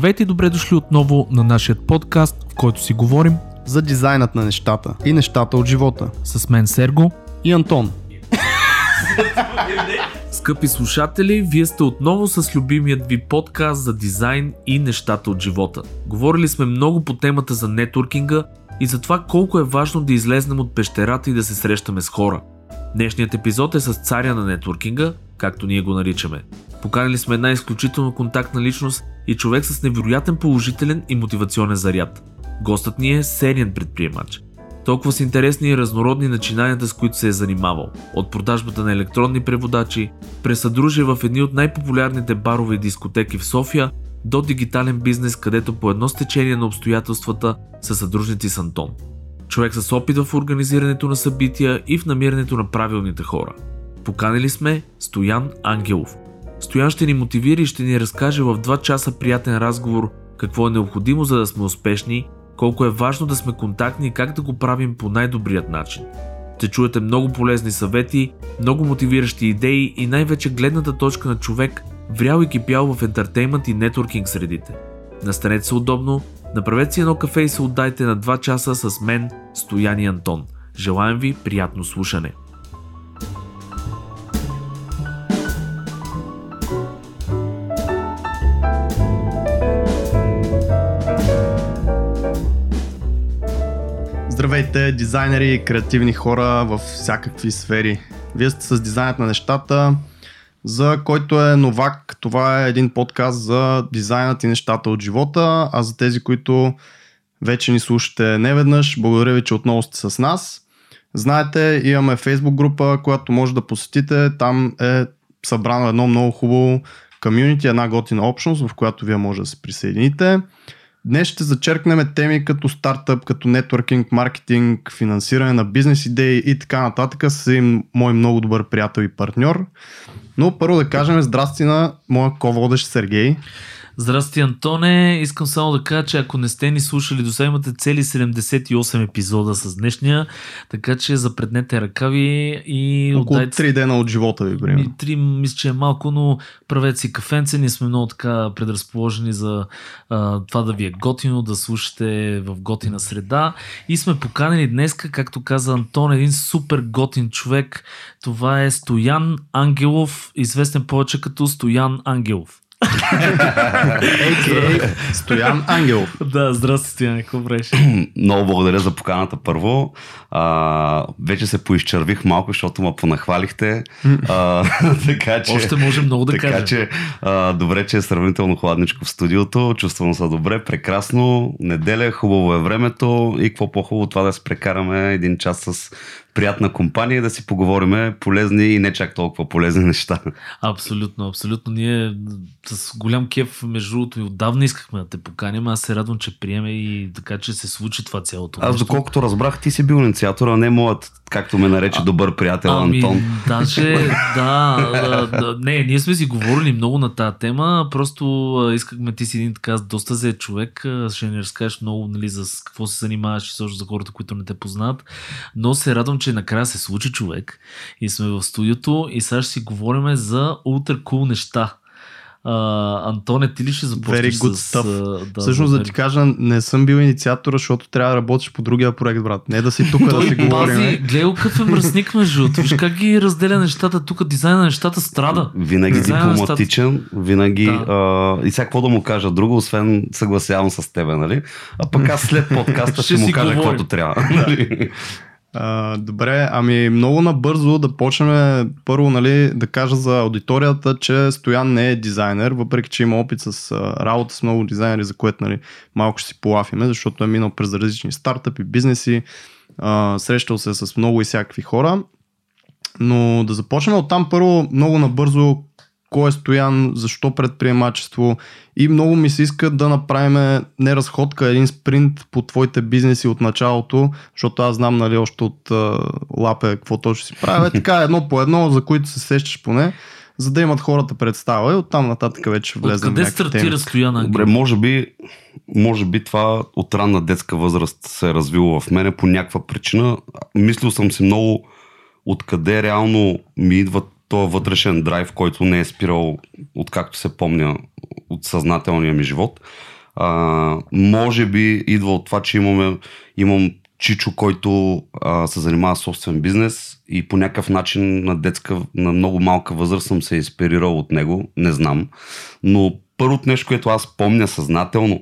Здравейте и добре дошли отново на нашия подкаст, в който си говорим за дизайнът на нещата и нещата от живота. С мен Серго и Антон. Скъпи слушатели, вие сте отново с любимият ви подкаст за дизайн и нещата от живота. Говорили сме много по темата за нетворкинга и за това колко е важно да излезнем от пещерата и да се срещаме с хора. Днешният епизод е с царя на нетворкинга, както ние го наричаме. Поканили сме една изключително контактна личност и човек с невероятен положителен и мотивационен заряд. Гостът ни е сериен предприемач. Толкова са интересни и разнородни начинанията, с които се е занимавал. От продажбата на електронни преводачи, през съдружие в едни от най-популярните барове и дискотеки в София, до дигитален бизнес, където по едно стечение на обстоятелствата са съдружници с Антон. Човек с опит в организирането на събития и в намирането на правилните хора. Поканили сме Стоян Ангелов – Стоян ще ни мотивира и ще ни разкаже в 2 часа приятен разговор какво е необходимо за да сме успешни, колко е важно да сме контактни и как да го правим по най-добрият начин. Ще чуете много полезни съвети, много мотивиращи идеи и най-вече гледната точка на човек, врял и кипял в ентертеймент и нетворкинг средите. Настанете се удобно, направете си едно кафе и се отдайте на 2 часа с мен, Стоян и Антон. Желаем ви приятно слушане! Здравейте, дизайнери и креативни хора в всякакви сфери. Вие сте с дизайнът на нещата, за който е новак. Това е един подкаст за дизайнът и нещата от живота, а за тези, които вече ни слушате неведнъж, благодаря ви, че отново сте с нас. Знаете, имаме Facebook група, която може да посетите. Там е събрано едно много хубаво комьюнити, една готина общност, в която вие може да се присъедините. Днес ще зачеркнем теми като стартъп, като нетворкинг, маркетинг, финансиране на бизнес идеи и така нататък с един мой много добър приятел и партньор. Но първо да кажем здрасти на моя ководещ Сергей. Здрасти, Антоне. Искам само да кажа, че ако не сте ни слушали до сега, имате цели 78 епизода с днешния, така че запреднете ръкави и Около отдайте... 3 дена от живота ви, примерно. Три, мисля, че е малко, но правете си кафенце. Ние сме много така предразположени за а, това да ви е готино, да слушате в готина среда. И сме поканени днес, както каза Антон, един супер готин човек. Това е Стоян Ангелов, известен повече като Стоян Ангелов. А.К.А. Стоян Ангелов. Да, здрасти, Стоян, какво правиш? Много благодаря за поканата първо. А, вече се поизчервих малко, защото ме понахвалихте. А, така, че, Още може много да така, кажем. че, а, добре, че е сравнително хладничко в студиото. Чувствам се добре, прекрасно. Неделя, хубаво е времето и какво по-хубаво това да се прекараме един час с приятна компания да си поговориме полезни и не чак толкова полезни неща. Абсолютно, абсолютно. Ние с голям кеф, между другото, и отдавна искахме да те поканим. Аз се радвам, че приеме и така, че се случи това цялото. Аз, доколкото разбрах, ти си бил инициатор, а не моят, както ме нарече добър приятел ами, Антон. Даже, да, да, да. Не, ние сме си говорили много на тази тема. Просто искахме ти си един така доста зет човек. Ще ни разкажеш много нали, за какво се занимаваш и също за хората, които не те познат. Но се радвам, че накрая се случи човек и сме в студиото и сега ще си говорим за ултра кул cool неща. Uh, Антоне, ти ли ще започнеш Very good с... Stuff. Да, Всъщност да ти кажа, не съм бил инициатор, защото трябва да работиш по другия проект, брат. Не да си тук да си говорим. Гледай какъв е мръсник между Виж как ги разделя нещата. Тук дизайна на нещата страда. Винаги дизайна дипломатичен, нещата... винаги да. а, и сега какво да му кажа друго, освен съгласявам с тебе, нали? А пък аз след подкаста ще, ще му кажа каквото трябва. Нали? А, добре, ами много набързо да почнем първо нали, да кажа за аудиторията, че Стоян не е дизайнер, въпреки че има опит с а, работа с много дизайнери, за което нали, малко ще си полафиме, защото е минал през различни стартъпи, бизнеси, а, срещал се с много и всякакви хора. Но да започнем от там първо много набързо кой е Стоян, защо предприемачество и много ми се иска да направим не разходка, един спринт по твоите бизнеси от началото, защото аз знам нали, още от uh, лапе какво точно си правя. Така едно по едно, за които се сещаш поне за да имат хората представа и оттам нататък вече влезе. Къде стартира Стоян Добре, може би, може би това от ранна детска възраст се е развило в мене по някаква причина. Мислил съм си много откъде реално ми идват този вътрешен драйв, който не е спирал, откакто се помня от съзнателния ми живот. А, може би идва от това, че имаме, имам Чичо, който а, се занимава с собствен бизнес и по някакъв начин на детска, на много малка възраст съм се инспирирал от него, не знам. Но първото нещо, което аз помня съзнателно,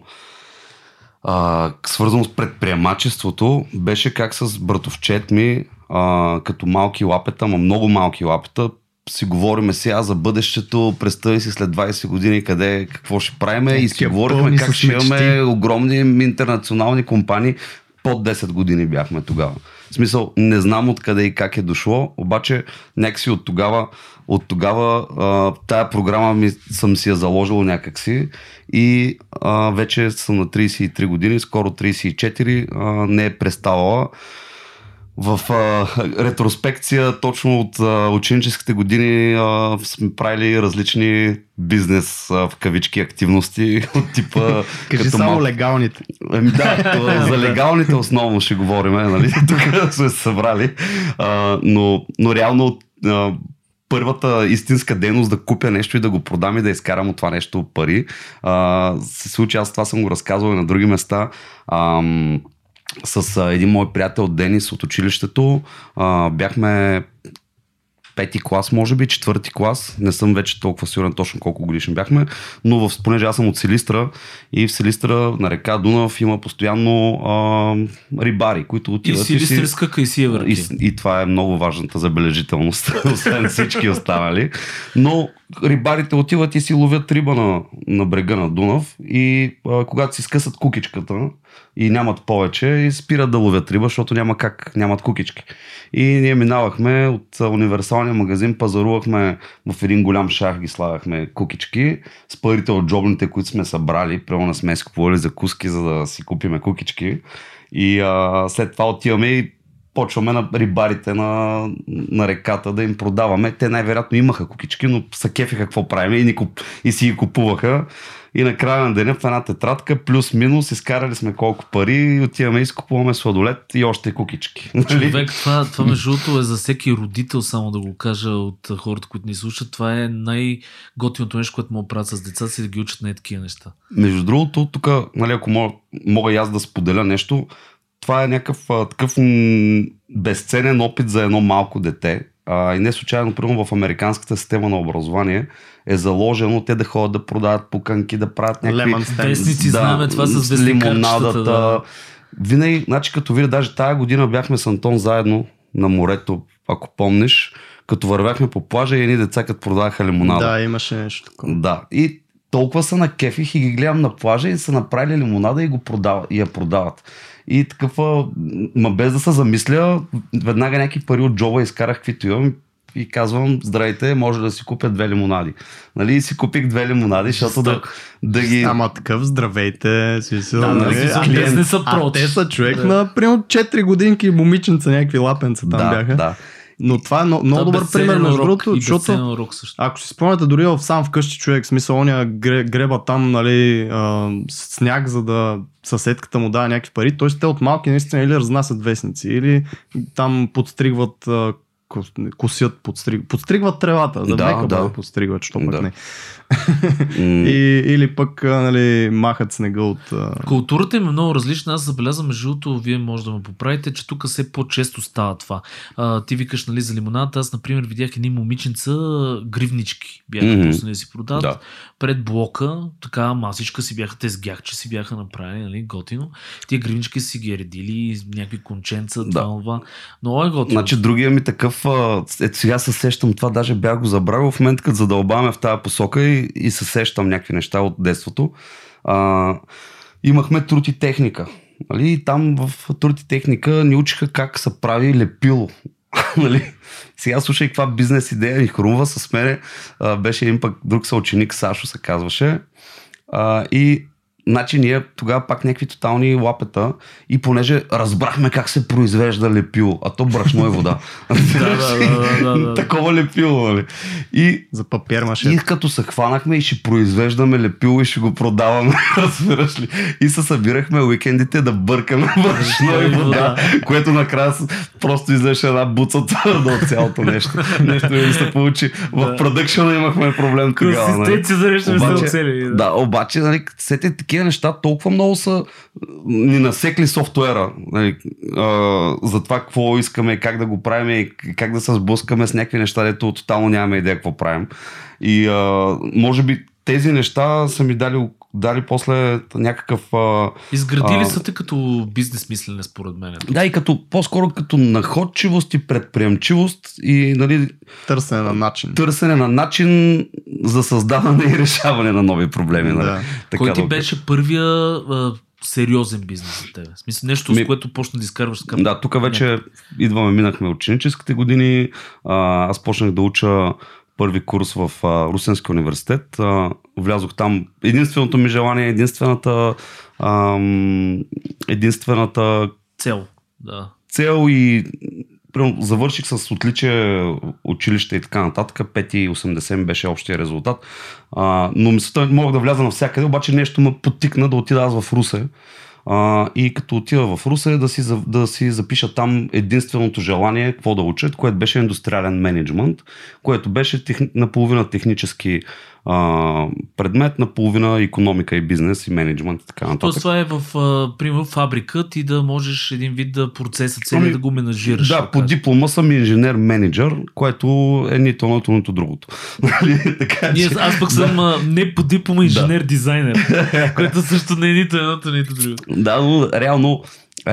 а, свързано с предприемачеството, беше как с братовчет ми, а, като малки лапета, ма много малки лапета, си говориме сега за бъдещето, представи си след 20 години къде, какво ще правиме и си говорихме как ще имаме огромни интернационални компании. Под 10 години бяхме тогава. В смисъл, не знам откъде и как е дошло, обаче някакси от тогава, от тогава а, тая програма ми, съм си я заложил някакси и а, вече съм на 33 години, скоро 34, а, не е преставала в а, ретроспекция точно от а, ученическите години а, сме правили различни бизнес а, в кавички активности от типа... Кажи като само мал... легалните. Ами да, това, за легалните основно ще говорим, нали? Тук сме се събрали. А, но, но реално а, първата истинска дейност да купя нещо и да го продам и да изкарам от това нещо пари. А, се случи, аз това съм го разказвал и на други места. А, с а, един мой приятел Денис от училището. А, бяхме пети клас, може би, четвърти клас. Не съм вече толкова сигурен точно колко годишни бяхме, но в, понеже аз съм от Силистра и в Силистра на река Дунав има постоянно а, рибари, които отиват. И Силистрска и, си, и, и, и това е много важната забележителност, освен всички останали. Но рибарите отиват и си ловят риба на, на брега на Дунав и а, когато си скъсат кукичката и нямат повече и спират да ловят риба, защото няма как, нямат кукички. И ние минавахме от универсалния магазин, пазарувахме в един голям шах, ги слагахме кукички с парите от джобните, които сме събрали, прямо сме си купували закуски, за да си купиме кукички. И а, след това отиваме и почваме на рибарите на, на реката да им продаваме. Те най-вероятно имаха кукички, но са кефиха какво правим и, ни куп... и си ги купуваха. И на края на деня в една тетрадка, плюс-минус, изкарали сме колко пари, отиваме и изкупуваме сладолет и още кукички. Нали? Човек, това, това между другото е за всеки родител, само да го кажа от хората, които ни слушат. Това е най-готиното нещо, което му правят с децата си, да ги учат на такива неща. Между другото, тук, нали, ако мога, мога и аз да споделя нещо, това е някакъв такъв безценен опит за едно малко дете. А, и не случайно, примерно в американската система на образование е заложено те да ходят да продават пуканки, да правят някакви... Вестници, да, знаем това с лимонадата. Да. Винаги, значи като видя, даже тая година бяхме с Антон заедно на морето, ако помниш, като вървяхме по плажа и едни деца като продаваха лимонада. Да, имаше нещо такова. Да, и толкова са на кефих и ги гледам на плажа и са направили лимонада и, го продават, и я продават. И такъв, ма без да се замисля, веднага някакви пари от джоба изкарах каквито имам и казвам, здравейте, може да си купя две лимонади. Нали, и си купих две лимонади, защото да, да ги... Ама такъв, здравейте, смисъл, да, нали? Да, клиент, не са а те са човек да. на примерно 4 годинки момиченца, някакви лапенца там да, бяха. Да. Но това е много, много добър пример, между другото, защото урок също. ако си спомняте дори в сам вкъщи човек, смисъл, оня греба там, нали, а, сняг, за да съседката му дава някакви пари, т.е. те от малки наистина или разнасят вестници, или там подстригват а, косят, подстриг, подстригват тревата, да, да да. да подстригват, що пък да. не. и, или пък нали, махат снега от... Културата им е много различна. Аз забелязвам, между другото, вие може да ме поправите, че тук все по-често става това. А, ти викаш нали, за лимоната. Аз, например, видях едни момиченца, гривнички бяха mm-hmm. пуснали да си продават. Да. Пред блока, така масичка си бяха, те сгях, че си бяха направили, нали, готино. Тия гривнички си ги редили, някакви конченца, да. това. Но е готино. Значи другия ми такъв, ето сега се сещам това, даже бях го забравил в момента, като задълбаваме в тази посока и и, се сещам някакви неща от детството. А, имахме труд и техника. Нали? И там в труд и техника ни учиха как се прави лепило. нали? Сега слушай каква бизнес идея ни хрумва с мене. А, беше един пък друг съученик, Сашо се казваше. А, и Значи ние тогава пак някакви тотални лапета и понеже разбрахме как се произвежда лепило, а то брашно е вода. Такова лепило, нали? И, За папир. И като се хванахме и ще произвеждаме лепило и ще го продаваме, разбираш ли? И се събирахме уикендите да бъркаме брашно и вода, което накрая просто излеше една буца твърда от цялото нещо. Нещо ми се получи. В продъкшена имахме проблем тогава. нали. Консистенция за нещо не Обаче- се оцели. Да, обаче, нали, сете такива неща толкова много са ни насекли софтуера. Нали, а, за това какво искаме, как да го правим и как да се сблъскаме с някакви неща, дето тотално нямаме идея какво правим. И а, може би тези неща са ми дали, дали после някакъв... А, Изградили А. са те като бизнес мислене, според мен. да, и като, по-скоро като находчивост и предприемчивост и нали, Търсене на начин. търсене на начин за създаване и решаване на нови проблеми. Нали? Да. Така Кой ти да беше първия а, сериозен бизнес за тебе? В смисъл, нещо, Ми- с което почна да изкарваш скъп. Да, тук вече идваме, минахме ученическите години. А, аз почнах да уча първи курс в а, Русенския университет. А, влязох там. Единственото ми желание, единствената, ам, единствената Цел. Да. цел и примерно, завърших с отличие училище и така нататък. 5,80 ми беше общия резултат. А, но мисълта е, мога да вляза навсякъде, обаче нещо ме потикна да отида аз в Русе. А, и като отида в Русе да си, да си запиша там единственото желание какво да учат, което беше индустриален менеджмент, което беше тех, наполовина технически а, предмет, наполовина економика и бизнес и менеджмент и така нататък. Тоест това е в, а, примерно, фабрика ти да можеш един вид да процеса цели Ами, да го менажираш. Да, по диплома съм инженер-менеджер, което е нито едното, нито другото. Нали? така Ние, че, аз пък съм не по диплома инженер-дизайнер, което също не е нито едното, нито другото. да, но реално,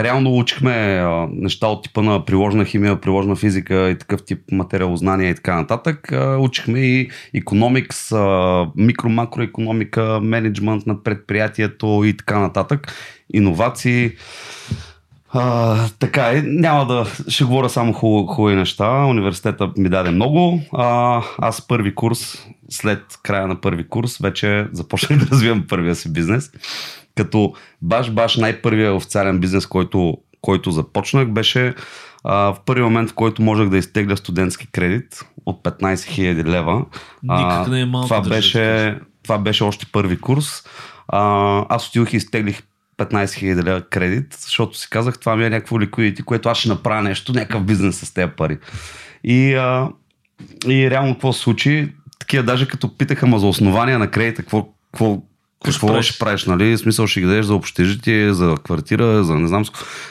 реално учихме а, неща от типа на приложна химия, приложна физика и такъв тип материалознание и така нататък. А, учихме и економикс, микро-макроекономика, менеджмент на предприятието и така нататък. Иновации. А, така е, няма да ще говоря само хубави неща. Университета ми даде много. А, аз първи курс, след края на първи курс, вече започнах да развивам първия си бизнес. Като баш-баш най-първия официален бизнес, който, който започнах, беше а, в първи момент, в който можех да изтегля студентски кредит от 15 000 лева. Никак не е малко, Това да беше, това беше още първи курс. А, аз отидох и изтеглих 15 000 лева кредит, защото си казах, това ми е някакво ликвидити, което аз ще направя нещо, някакъв бизнес с тези пари. И, а, и реално какво се случи? Такива даже като питаха ма за основания на кредита, какво, какво, какво правиш? ще правиш, нали? Смисъл ще ги дадеш за общежитие, за квартира, за не знам.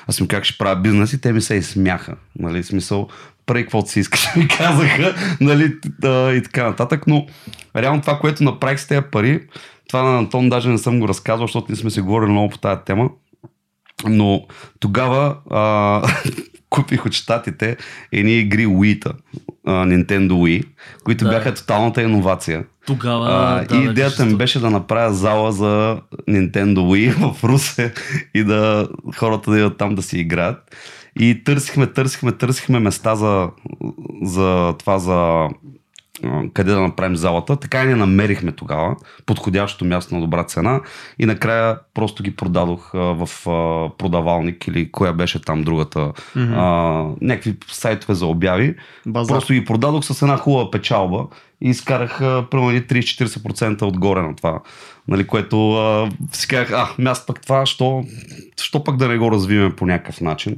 Аз им как ще правя бизнес и те ми се изсмяха. Нали? Смисъл, прави каквото си искаш, ми казаха, нали, да, и така нататък, но реално това, което направих с тези пари, това на Антон даже не съм го разказвал, защото не сме си говорили много по тази тема, но тогава а, купих от щатите едни игри Wii-та, Nintendo Wii, които Да. бяха тоталната иновация. Тогава. А, да, и да, идеята ми често. беше да направя зала за Nintendo Wii в Русе и да хората да идват там да си играят. И търсихме, търсихме, търсихме места за, за това, за къде да направим залата. Така и не намерихме тогава подходящо място на добра цена и накрая просто ги продадох в продавалник или коя беше там другата, Мгм. а, някакви сайтове за обяви. Базар. Просто ги продадох с една хубава печалба и изкарах примерно едни 30-40% отгоре на това. Нали, което а, си казах, а, аз пък това, що, що пък да не го развием по някакъв начин.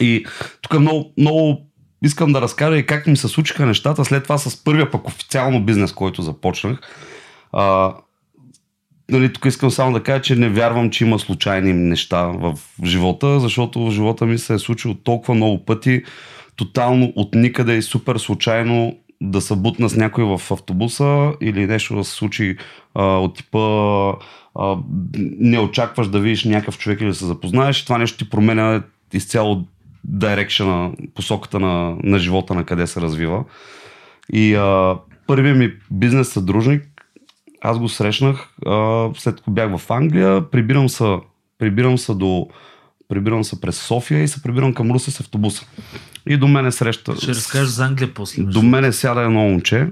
И тук много, много искам да разкажа и как ми се случиха нещата след това с първия пък официално бизнес, който започнах. А, нали, тук искам само да кажа, че не вярвам, че има случайни неща в живота, защото в живота ми се е случило толкова много пъти, тотално от никъде и супер случайно да се бутна с някой в автобуса или нещо да се случи а, от типа а, не очакваш да видиш някакъв човек или да се запознаеш това нещо ти променя изцяло дирекшена, посоката на, на живота, на къде се развива. И а, първият ми бизнес съдружник, аз го срещнах а, след като бях в Англия, прибирам се, прибирам се до прибирам се през София и се прибирам към Русе с автобуса. И до мене среща. Ще разкажеш за Англия после. До мене сяда едно момче.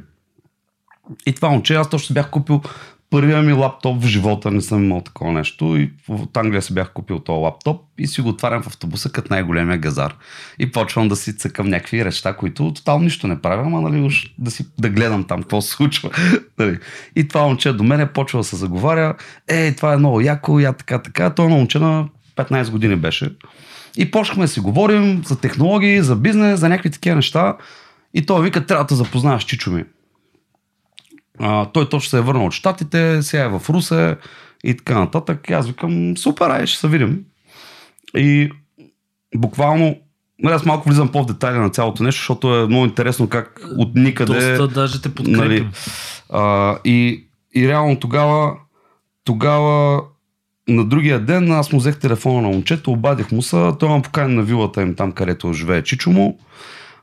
И това момче, аз точно бях купил първия ми лаптоп в живота, не съм имал такова нещо. И от Англия си бях купил този лаптоп и си го отварям в автобуса като най-големия газар. И почвам да си цъкам някакви неща, които тотално нищо не правя, ама нали, уж да, си, да гледам там какво се случва. Нали. и това момче до мене почва да се заговаря. Е, това е много яко, я така, така. Той момче на 15 години беше. И почнахме да си говорим за технологии, за бизнес, за някакви такива неща. И той вика, трябва да запознаеш Чичо ми. А, той точно се е върнал от Штатите, сега е в Русе и така нататък. И аз викам, супер, ай, ще се видим. И буквално Нали, аз малко влизам по-в детайли на цялото нещо, защото е много интересно как от никъде... Доста даже те подкрепим. Нали, а, и, и реално тогава, тогава на другия ден аз му взех телефона на момчето, обадих му се, той ме покани на вилата им там, където живее Чичо му.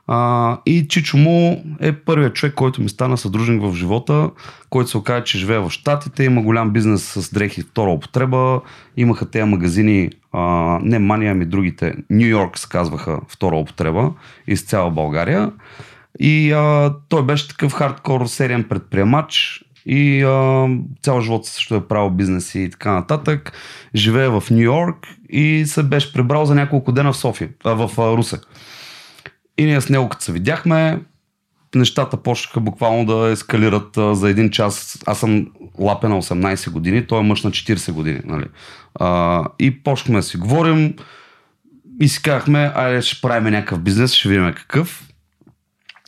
А, и Чичо му е първият човек, който ми стана съдружник в живота, който се оказа, че живее в Штатите, има голям бизнес с дрехи втора употреба, имаха тези магазини, а, не Мания, ами другите, Нью Йорк се казваха втора употреба из цяла България. И а, той беше такъв хардкор сериен предприемач и а, цял живот също е правил бизнеси и така нататък. Живее в Нью Йорк и се беше прибрал за няколко дена в София, а, в а, Русе. И ние с него като се видяхме, нещата почнаха буквално да ескалират за един час. Аз съм лапе на 18 години, той е мъж на 40 години. Нали? А, и почнахме да си говорим и си казахме, айде ще правим някакъв бизнес, ще видим какъв.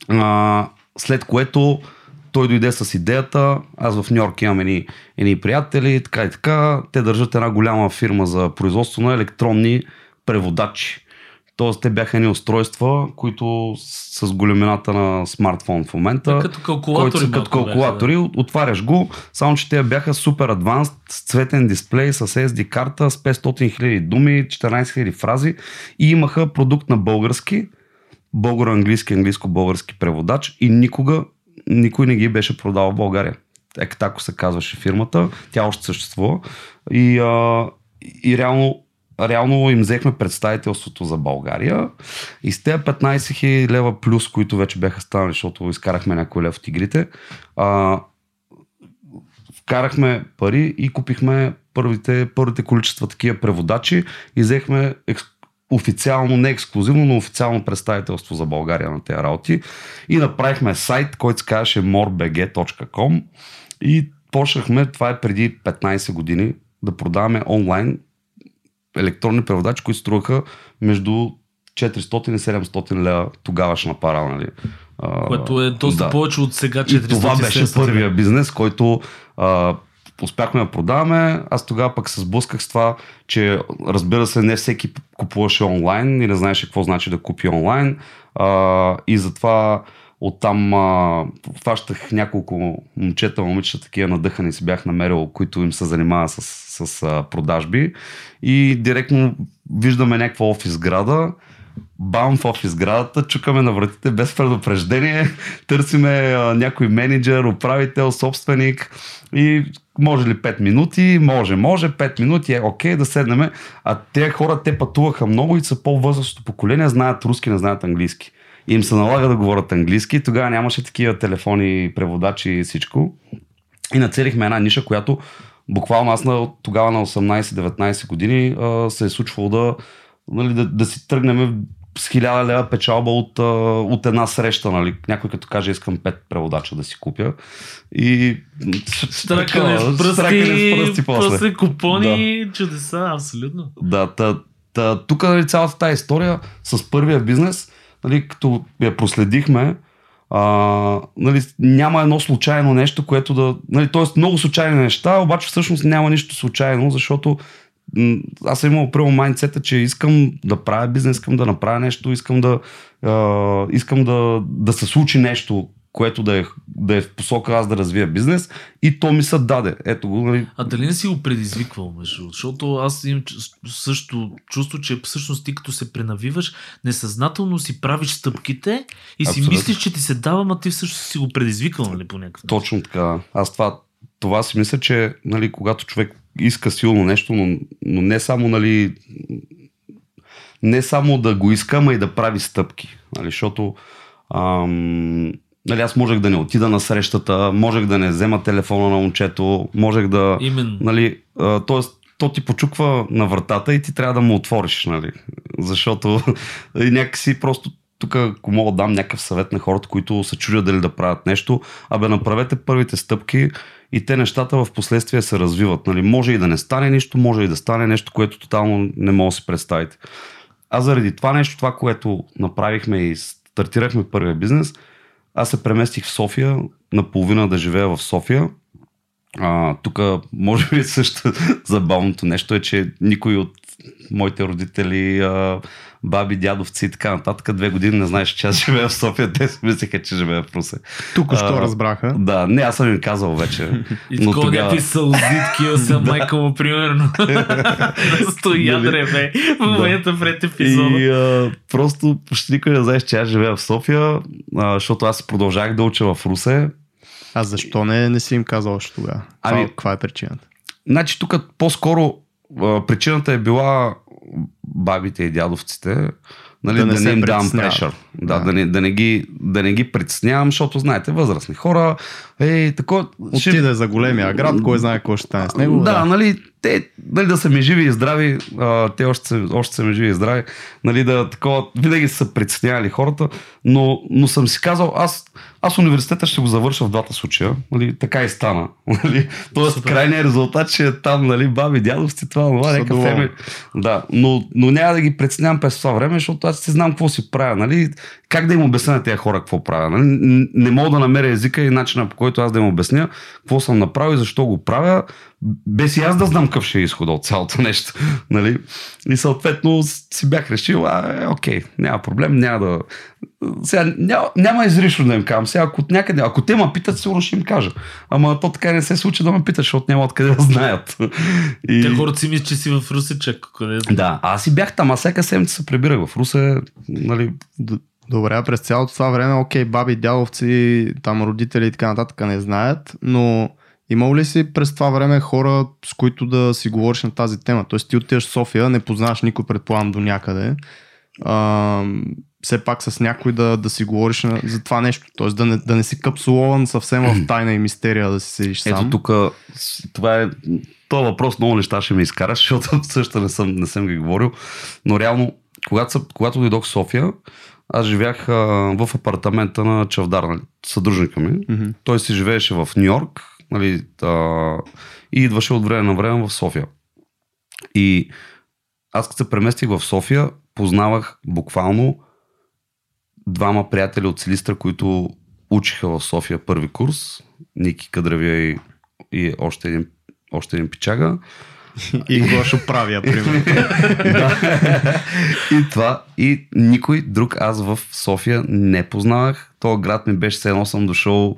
А, след което той дойде с идеята, аз в Нью Йорк имам едни, едни приятели, така и така, те държат една голяма фирма за производство на електронни преводачи. Тоест, те бяха едни устройства, които с големината на смартфон в момента. Да, като калкулатори. Са, като калкулатори, бяха, да. отваряш го, само че те бяха супер адванс, с цветен дисплей, с SD карта, с 500 000 думи, 14 000 фрази и имаха продукт на български, българо-английски, английско-български преводач и никога никой не ги беше продавал в България. Ектако се казваше фирмата, тя още съществува и, а, и реално реално им взехме представителството за България. И с тези 15 000 лева плюс, които вече бяха станали, защото изкарахме някой лев от игрите, а, вкарахме пари и купихме първите, първите количества такива преводачи. И взехме екск... официално, не ексклюзивно, но официално представителство за България на тези работи. И направихме сайт, който се казваше morbg.com и почнахме, това е преди 15 години, да продаваме онлайн електронни преводачи, които струваха между 400 и 700 лева тогавашна пара, нали? Което е доста да. повече от сега 400 И това беше първия бизнес, който а, успяхме да продаваме. Аз тогава пък се сблъсках с това, че разбира се не всеки купуваше онлайн и не знаеше какво значи да купи онлайн. А, и затова Оттам а, фащах няколко момчета, момичета, такива надъхани си бях намерил, които им се занимава с, с а, продажби. И директно виждаме някаква офис града, бам в офис градата, чукаме на вратите без предупреждение, търсиме а, някой менеджер, управител, собственик и може ли 5 минути? Може, може, 5 минути е окей да седнеме. А те хора, те пътуваха много и са по-възрастното поколение, знаят руски, не знаят английски им се налага да говорят английски. Тогава нямаше такива телефони, преводачи и всичко. И нацелихме една ниша, която буквално аз на, тогава на 18-19 години а, се е случвало да, нали, да, да си тръгнем с 1000 лева печалба от, от една среща. Нали. Някой като каже искам 5 преводача да си купя. И Штракане с пръсти, пръсти после. после купони, да. чудеса, абсолютно. Да, та, та, тук нали, цялата тази история с първия бизнес – нали, като я проследихме, а, нали, няма едно случайно нещо, което да... Нали, Тоест много случайни неща, обаче всъщност няма нищо случайно, защото аз съм имал първо майндсета, че искам да правя бизнес, искам да направя нещо, искам да, а, искам да, да се случи нещо, което да е, да е в посока аз да развия бизнес и то ми се даде. Ето го. Нали... А дали не си го предизвиквал, между? Защото аз имам също чувство, че всъщност ти като се пренавиваш, несъзнателно си правиш стъпките и си Абсолютно. мислиш, че ти се дава, а ти всъщност си го предизвикал, нали, по някакъв Точно така. Аз това, това си мисля, че нали, когато човек иска силно нещо, но, но не само нали, не само да го иска, а и да прави стъпки. Нали, защото ам, Нали, аз можех да не отида на срещата, можех да не взема телефона на момчето, можех да... Именно. Нали, а, тоест, то ти почуква на вратата и ти трябва да му отвориш, нали? Защото и някакси просто тук, ако мога да дам някакъв съвет на хората, които се чудят дали да правят нещо, абе направете първите стъпки и те нещата в последствие се развиват. Нали? Може и да не стане нищо, може и да стане нещо, което тотално не може да си представите. аз заради това нещо, това, което направихме и стартирахме първия бизнес, аз се преместих в София, наполовина да живея в София. Тук, може би също забавното нещо е, че никой от моите родители, баби, дядовци и така нататък. Две години не знаеш, че аз живея в София. Те си мислеха, че живея в Русе. Тук що разбраха. Да, не, аз съм им казал вече. И но тогава... някакви сълзитки, съм майка му, примерно. Стоя Нали? древе в момента пред епизода. И а, просто почти никой не знаеш, че аз живея в София, а, защото аз продължах да уча в Русе. А защо не, не си им казал още тогава? Ами-. Каква е причината? Значи тук по-скоро причината е била бабите и дядовците, нали, Да да, не да не им притесняват. прешър. Да, Да. да. не, да, не ги, да не ги притеснявам, защото знаете, възрастни хора, ей, тако... Отиде за големия град, кой знае какво ще стане с него. да, нали, те, нали, да са ми живи и здрави, а, те още, са- още са ми живи и здрави, нали, да такова, винаги са притеснявали хората, но, но съм си казал, аз, аз университета ще го завърша в двата случая, нали, така и стана. Нали, Тоест, Супер. крайният резултат ще е там, нали, баби, дядовци, това, това, нека феми. Да, но, но няма да ги преценявам през това време, защото аз си знам какво си правя, нали, как да им обясня на тези хора какво правя. Нали? Не мога да намеря езика и начина по който аз да им обясня какво съм направил и защо го правя, без и аз да знам какъв ще е изхода от цялото нещо. Нали? И съответно си бях решил, а, е, окей, няма проблем, няма да... Сега, няма, няма изрично да им казвам. Сега, ако някъде, ако те ме питат, сигурно ще им кажа. Ама то така не се случи да ме питат, защото няма откъде да знаят. И... Те хората си мислят, че си в Русе, чак. Къде? Да, аз си бях там, а всяка седмица се прибирах в Русе, нали, Добре, а през цялото това време, окей, баби, дядовци, там родители и така нататък не знаят, но имал ли си през това време хора, с които да си говориш на тази тема? Тоест ти отиваш в София, не познаваш никой, предполагам, до някъде. А, все пак с някой да, да си говориш на, за това нещо. Тоест да не, да не си капсулован съвсем в тайна и мистерия да си седиш Ето сам. тук, това е, този въпрос много неща ще ме изкараш, защото също не съм, не съм ги говорил, но реално, когато, са, когато дойдох в София, аз живях а, в апартамента на Чавдар, нали, съдружника ми. Мгм. Той си живееше в Нью Йорк нали, а, и идваше от време на време в София. И аз като се преместих в София, познавах буквално двама приятели от Силистра, които учиха в София първи курс. Ники Кадревия и, и още, един, още един пичага. И Гошо правя, примерно. и това. И никой друг аз в София не познавах. Този град ми беше все едно съм дошъл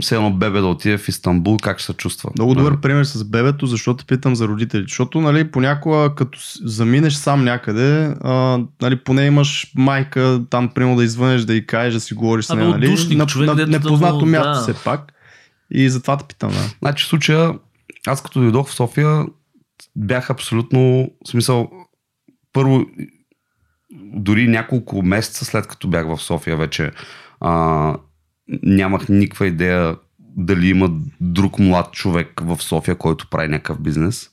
все едно бебе да отиде в Истанбул, как ще се чувства. Много добър пример с бебето, защото питам за родителите. Защото, нали, понякога, като заминеш сам някъде, а, нали, поне имаш майка, там, примерно да извънеш, да й кажеш, да си говориш с нея, нали? отдушник, на, човек, на, да непознато го- място да. все пак. И затова те питам, да. Значи в случая, аз като дойдох в София, бях абсолютно, в смисъл, първо, дори няколко месеца след като бях в София вече, а, нямах никаква идея дали има друг млад човек в София, който прави някакъв бизнес.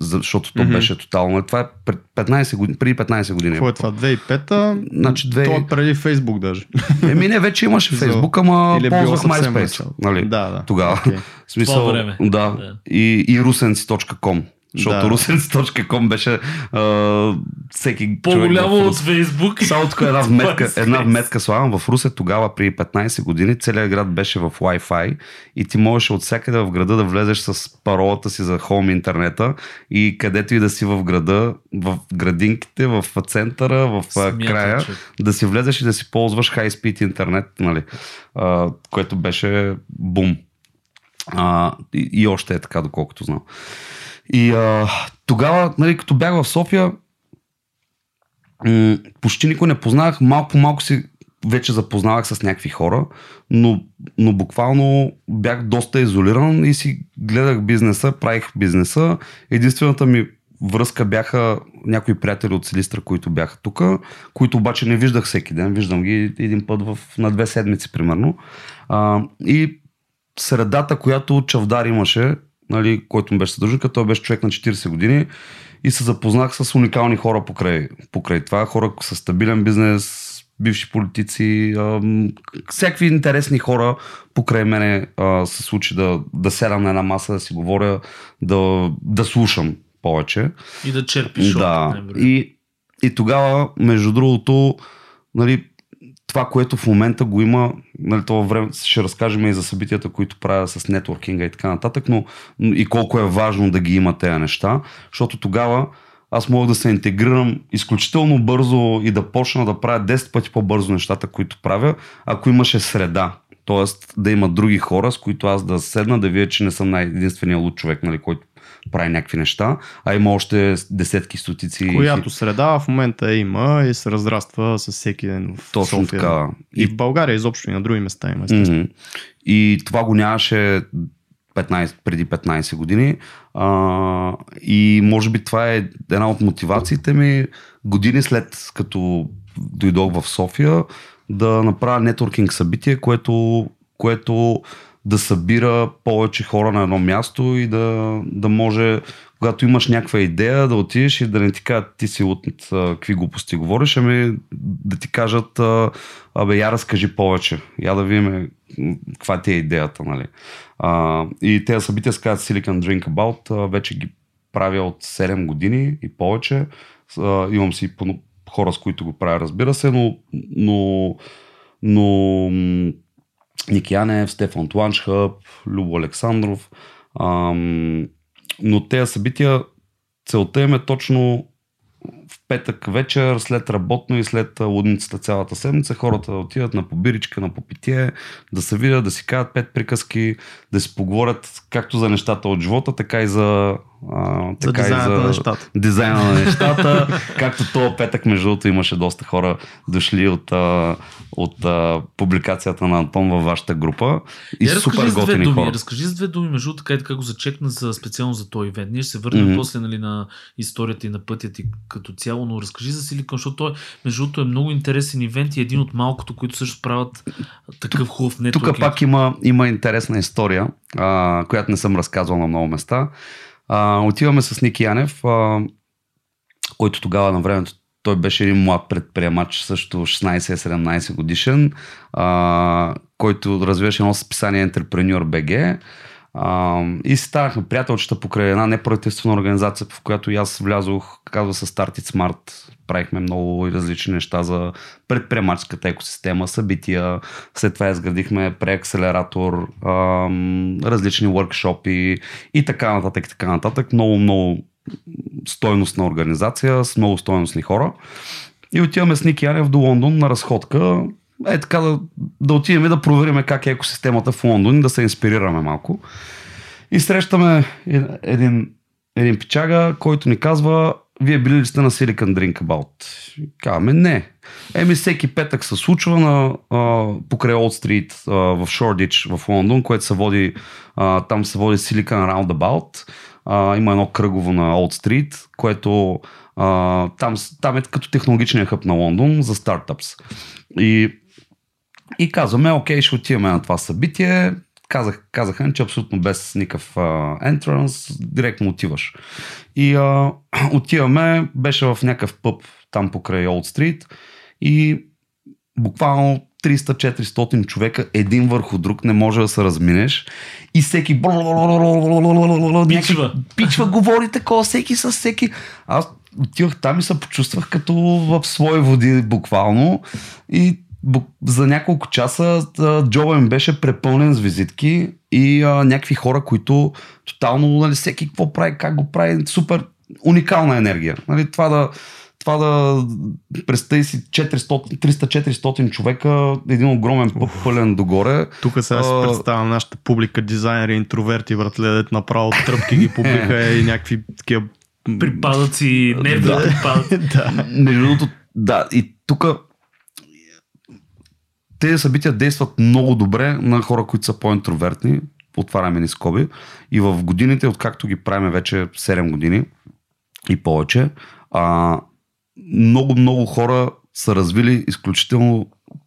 Защото то Мгм. беше тотално. Това е пред 15 години, преди 15 години. Какво е това? 2005-та? Значи две- То е преди Фейсбук даже. Еми не, вече имаше Фейсбук, ама Или е ползвах MySpace. Нали? Да, да. Тогава. В смисъл, Това време. Да. Да. И, и rusenci.com. Защото Да. rusenci.com беше а, всеки По-голямо от. Фейсбук. Само тук една вметка, една вметка слагам. В Русе тогава, при 15 години, целият град беше в Wi-Fi и ти можеше от всякъде в града да влезеш с паролата си за хоум интернета и където и да си в града, в градинките, в центъра, в а, Смятай, края, човек. да си влезеш и да си ползваш high speed интернет, нали? а, което беше бум. А, и, и още е така, доколкото знам. И а, тогава, нали, като бях в София, м- почти никой не познавах, малко малко си вече запознавах с някакви хора, но, но буквално бях доста изолиран и си гледах бизнеса, правих бизнеса. Единствената ми връзка бяха някои приятели от Силистра, които бяха тук, които обаче не виждах всеки ден. Виждам ги един път в, на две седмици, примерно. А, и средата, която Чавдар имаше, нали, който ми беше съдружника, той беше човек на 40 години и се запознах с уникални хора покрай, покрай това. Хора с стабилен бизнес, бивши политици, ам, всякакви интересни хора покрай мене а, се случи да, да седам на една маса, да си говоря, да, да слушам повече. И да черпиш Да. И и тогава, между другото, нали, това, което в момента го има, нали, това време ще разкажем и за събитията, които правя с нетворкинга и така нататък, но и колко е важно да ги има тези неща, защото тогава аз мога да се интегрирам изключително бързо и да почна да правя 10 пъти по-бързо нещата, които правя, ако имаше среда. Тоест да има други хора, с които аз да седна, да видя, че не съм най-единствения луд човек, нали, който прави някакви неща, а има още десетки, стотици. Която среда в момента има и се разраства с всеки ден в Точно София. така. И в България изобщо и на други места има. Мгм. И това го нямаше 15, преди 15 години. А, и може би това е една от мотивациите ми години след като дойдох в София да направя нетворкинг събитие, което, което да събира повече хора на едно място и да, да може, когато имаш някаква идея, да отидеш и да не ти кажат ти си от какви глупости говориш, ами да ти кажат абе я разкажи повече, я да видим каква ти е идеята, нали. А, и тези събития се казват Silicon Drink About, вече ги правя от 7 години и повече. А, имам си хора, с които го правя, разбира се, но, но, но Ники Янев, Стефан Тланчхъб, Любо Александров. Ам, но тези събития, целта им е точно в петък вечер, след работно и след лудницата цялата седмица, хората да отидат на побиричка, на попитие, да се видят, да си кажат пет приказки, да си поговорят както за нещата от живота, така и за, а, За така и дизайна за на нещата. дизайна на нещата. както този петък, между другото, имаше доста хора дошли от, а, от а, публикацията на Антон във вашата група. И Я супер разкажи готини думи. хора. Разкажи с две думи, между другото, така и така го зачекна за, специално за този ивент. Ние ще се върнем Мгм. после нали, на историята и на пътя ти като цяло, но разкажи за Силикон, защото той, между другото, е много интересен ивент и един от малкото, които също правят такъв хубав нетворкинг. Тук пак има, има интересна история, а, която не съм разказвал на много места. А, отиваме с Ники Янев, а, който тогава на времето той беше един млад предприемач, също 16-17 годишен, а, който развиваше едно списание Entrepreneur BG. И си станахме приятелчета покрай една неправителствена организация, в която и аз влязох, казва се Start It Smart. Правихме много различни неща за предприемаческата екосистема, събития. След това изградихме преакселератор, различни workshopи и така нататък, и така нататък. Много, много стойностна организация с много стойностни хора. И отиваме с Ники Янев до Лондон на разходка. Е така да, да отидем и да проверим как е екосистемата в Лондон и да се инспирираме малко. И срещаме един, един пичага, който ни казва вие били ли сте на Silicon Drink About? Казваме не. Еми всеки петък се случва на, а, покрай Олд Стрит а, в Шордич в Лондон, което се води, а, там се води Silicon Roundabout. А, има едно кръгово на Олд Стрит, което а, там, там е като технологичния хъб на Лондон за стартъпс. И, и казваме, окей, ще отиваме на това събитие. Казах, казаха че абсолютно без никакъв entrance, директно отиваш. И а, отиваме, беше в някакъв пъб там покрай Олд Стрит и буквално 300-400 човека, един върху друг, не може да се разминеш. И всеки Пичва. пичва, говори такова, всеки с всеки. Аз отивах там и се почувствах като в свои води буквално. И за няколко часа джоба ми беше препълнен с визитки и а, някакви хора, които тотално, нали, всеки какво прави, как го прави, супер уникална енергия. Нали, това да това да представи си 400 300-400 човека, един огромен пъп пълен догоре. Тук сега си представям нашата публика, дизайнери, интроверти, братле, дет направо тръпки ги публика и някакви такива... Припадъци, не Да. припадъци. да. Между другото, да, и тук тези събития действат много добре на хора, които са по-интровертни, отваряме ни скоби. И в годините, откакто ги правим вече 7 години и повече, а, много, много хора са развили изключително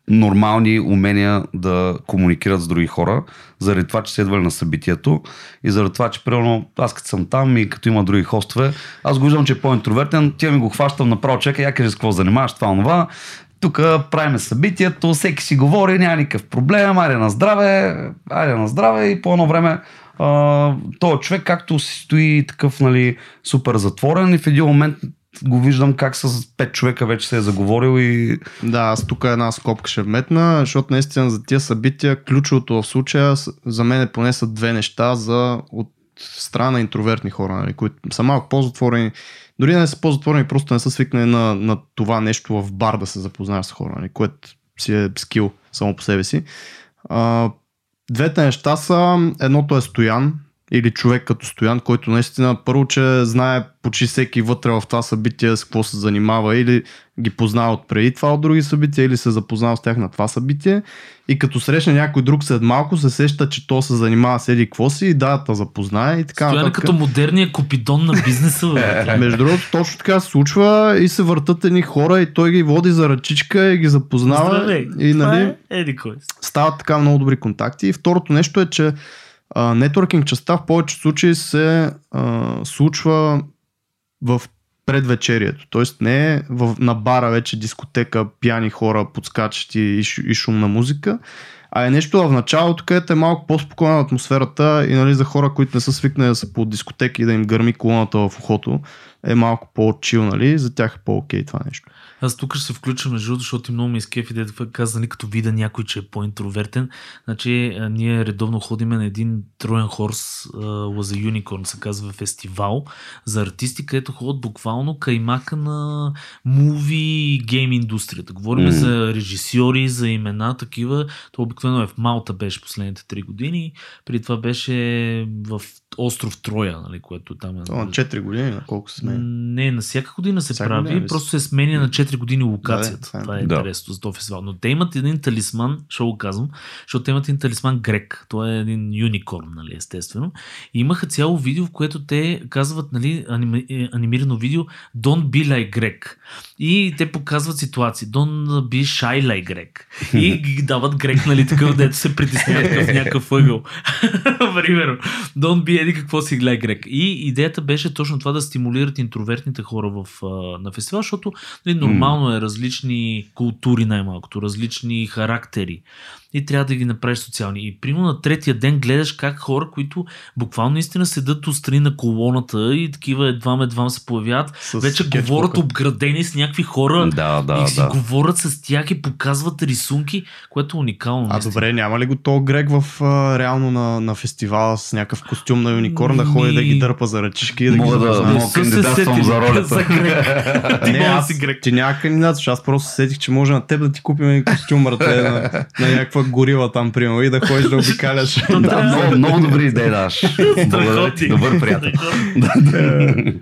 нормални умения да комуникират с други хора, заради това, че са идвали на събитието и заради това, че примерно аз като съм там и като има други хостове, аз го виждам, че е по-интровертен, тя ми го хващам направо, чекай, я кажи с какво занимаваш, това, това. Тук правиме събитието, всеки си говори, няма никакъв проблем, айде на здраве, айде на здраве и по едно време а, този човек, както си стои такъв, нали, супер затворен и в един момент го виждам как с пет човека вече се е заговорил и... Да, аз тук една скопка ще вметна, защото наистина за тия събития ключовото в случая за мен е поне са две неща за от страна на интровертни хора, нали, които са малко по-затворени. Дори да не са по-затворени, просто не са свикнали на, на това нещо в бар да се запознаеш с хора, нали, което си е скил само по себе си. А, двете неща са, едното е Стоян, или човек като Стоян, който наистина първо, че знае почти всеки вътре в това събитие с какво се занимава или ги познава от преди това от други събития или се запознава с тях на това събитие и като срещне някой друг след малко се сеща, че то се занимава с еди какво си и да, та запознае и така. Стоян е като модерния копидон на бизнеса. Бе. Между другото, точно така се случва и се въртат едни хора и той ги води за ръчичка и ги запознава. Здравей, и нали, е, еди кой. стават така много добри контакти. И второто нещо е, че нетворкинг частта в повечето случаи се а, случва в предвечерието. Тоест не е в, на бара вече дискотека, пияни хора, подскачащи и, и шумна музика, а е нещо в началото, където е малко по-спокойна атмосферата и нали, за хора, които не са свикнали да са по дискотеки и да им гърми колоната в ухото, е малко по-чил, нали? За тях е по-окей това нещо. Аз тук ще се включа между другото, защото много ми изкефи, дето каза, нали, като вида някой, че е по-интровертен. Значи, ние редовно ходиме на един троен хорс, за Unicorn, се казва фестивал, за артисти, където ходят буквално каймака на муви и гейм индустрията. Говорим mm. за режисьори, за имена, такива. То обикновено е в Малта беше последните три години. Преди това беше в остров Троя, нали, което там е. На 4 години, на колко сменя? Не, на всяка година се Всяка прави, година, просто се сменя на 4 години локацията. Да, това е да. интересно за този фестивал. Но те имат един талисман, ще го казвам, защото те имат един талисман грек. Той е един юникорн, нали, естествено. И имаха цяло видео, в което те казват, нали, аними, е, анимирано видео Don't be like грек. И те показват ситуации. Don't be shy like грек. И ги дават грек, нали, такъв, дето се притесняват в някакъв ъгъл. Примерно. Don't be еди какво си гледа грек. И идеята беше точно това да стимулират интровертните хора в, на фестивал, защото нали, нормално е различни култури най-малкото, различни характери и трябва да ги направиш социални. И примерно на третия ден гледаш как хора, които буквално истина седат устрани на колоната и такива едва едва се появяват, С вече скетчбука. говорят обградени с някакви хора Да, да, и си да. говорят с тях и показват рисунки, което е уникално. А наистина. добре, няма ли го то Грег в а, реално на, на фестивала с някакъв костюм на юникорн да ходи да ги дърпа за ръчички и да Мога ги да- запознае? мога кандидатствам за ролята. за. Ти Не, да аз, си грек. ти няма кандидат, аз просто се сетих, че може на теб да ти купим костюм, на, на някаква горила там, примерно, и да ходиш да обикаляш. Да, много, много добри идеи даш. Добър приятел. Но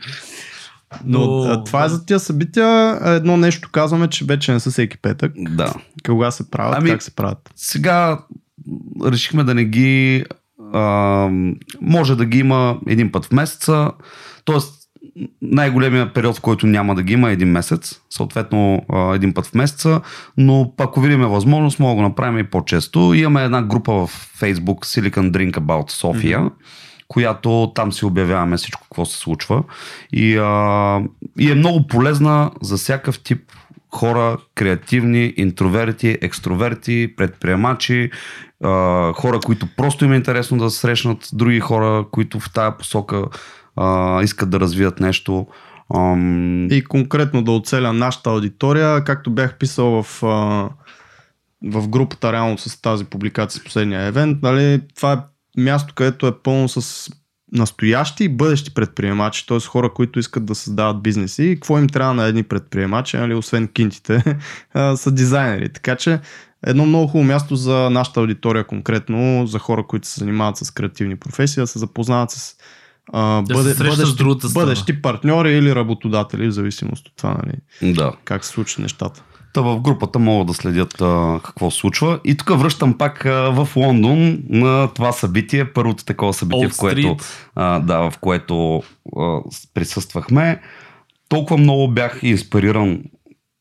Но- а, това е за тия събития. Едно нещо казваме, че вече не са всеки петък. Да. Кога се правят, Ами- как се правят. Сега решихме да не ги... А, може да ги има един път в месеца. Тоест, най-големия период, в който няма да ги има е един месец, съответно един път в месеца, но ако видим възможност, мога да го направим и по-често. Имаме една група в Facebook Silicon Drink About Sofia, mm-hmm. която там си обявяваме всичко, какво се случва. И, а, и е много полезна за всякакъв тип хора, креативни, интроверти, екстроверти, предприемачи, хора, които просто им е интересно да срещнат други хора, които в тая посока а, искат да развият нещо. Ам, И конкретно да оцеля нашата аудитория, както бях писал в, а, в групата реално с тази публикация с последния евент, нали, това е място, където е пълно с настоящи и бъдещи предприемачи, т.е. хора, които искат да създават бизнеси и какво им трябва на едни предприемачи, нали, освен кинтите, са дизайнери. Така че едно много хубаво място за нашата аудитория конкретно, за хора, които се занимават с креативни професии, да се запознават с а, Да се срещат с другата страна. бъдещи партньори или работодатели, в зависимост от това, нали, да. как се случат нещата. Та в групата могат да следят а, какво случва. И тук връщам пак а, в Лондон на това събитие, първото такова събитие, Old в което, а, да, в което а, присъствахме. Толкова много бях инспириран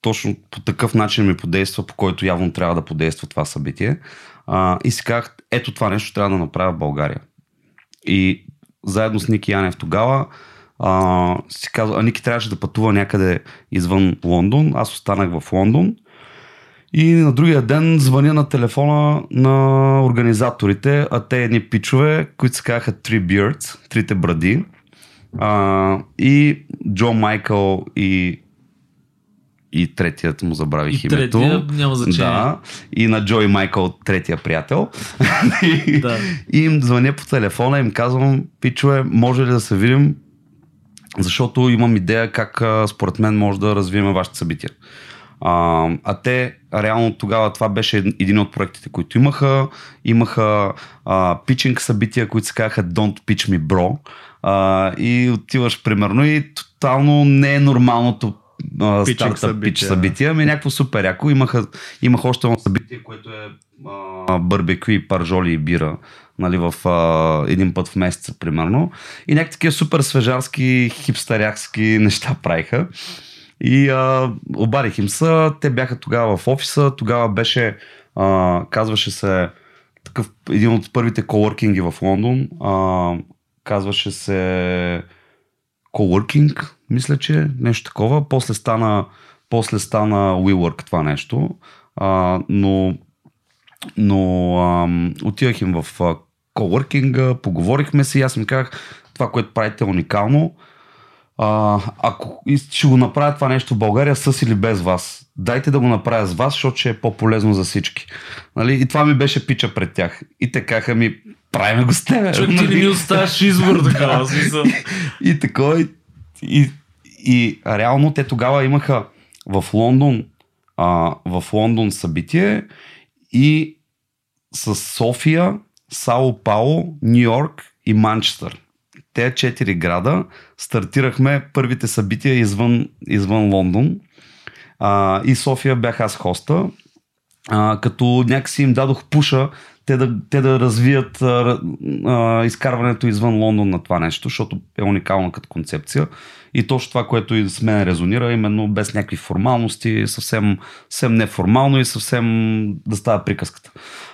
точно по такъв начин ми подейства, по който явно трябва да подейства това събитие. А, и си казах, ето това нещо трябва да направя в България. И заедно с Ники Янев тогава а, си казва, а Ники трябваше да пътува някъде извън Лондон. Аз останах в Лондон. И на другия ден звъня на телефона на организаторите, а те едни пичове, които се казаха Three Beards, трите бради. А, и Джо Майкъл и и третият му забравих И името. третия няма значение. Да, и на Джо и Майкъл, третия приятел. и, Да. и им звъня по телефона и им казвам, пичове, може ли да се видим, защото имам идея как според мен може да развием вашите събития. А, а те, реално тогава това беше ед- един от проектите, които имаха. Имаха а, питчинг събития, които се казаха Don't Pitch Me Bro. А, и отиваш примерно и тотално не е нормалното а, Питчинг стартъп пич събитие, събитие, ами някакво супер яко. Имаха, имах още едно събитие, което е а, барбекю паржоли и бира нали, в а, един път в месеца, примерно. И някакви такива супер свежарски, хипстарякски неща правиха. И а, обадих им се, те бяха тогава в офиса, тогава беше, а, казваше се, такъв, един от първите коворкинги в Лондон, а, казваше се Coworking, мисля, че нещо такова. После стана, после стана WeWork това нещо. А, но но ам, отивах им в а, коворкинга, поговорихме си и аз им казах това, което правите е уникално. А, ако и- ще го направя това нещо в България с или без вас, дайте да го направя с вас, защото ще е по-полезно за всички. Нали? И това ми беше пича пред тях. И те казаха ми, правиме го с тебе. Човек ти не Нали? ми оставаш избор такава смисъл. И такова. И, и, и реално те тогава имаха в Лондон, а, в Лондон събитие и с София, Сао Пауло, Нью Йорк и Манчестър. Те четири града стартирахме първите събития извън, извън Лондон. А, и София бях аз хоста, а, като някакси им дадох пуша те да, те да развият а, а, изкарването извън Лондон на това нещо, защото е уникално като концепция. И точно това, което и с мен резонира, именно без някакви формалности, съвсем, съвсем неформално и съвсем да става приказката.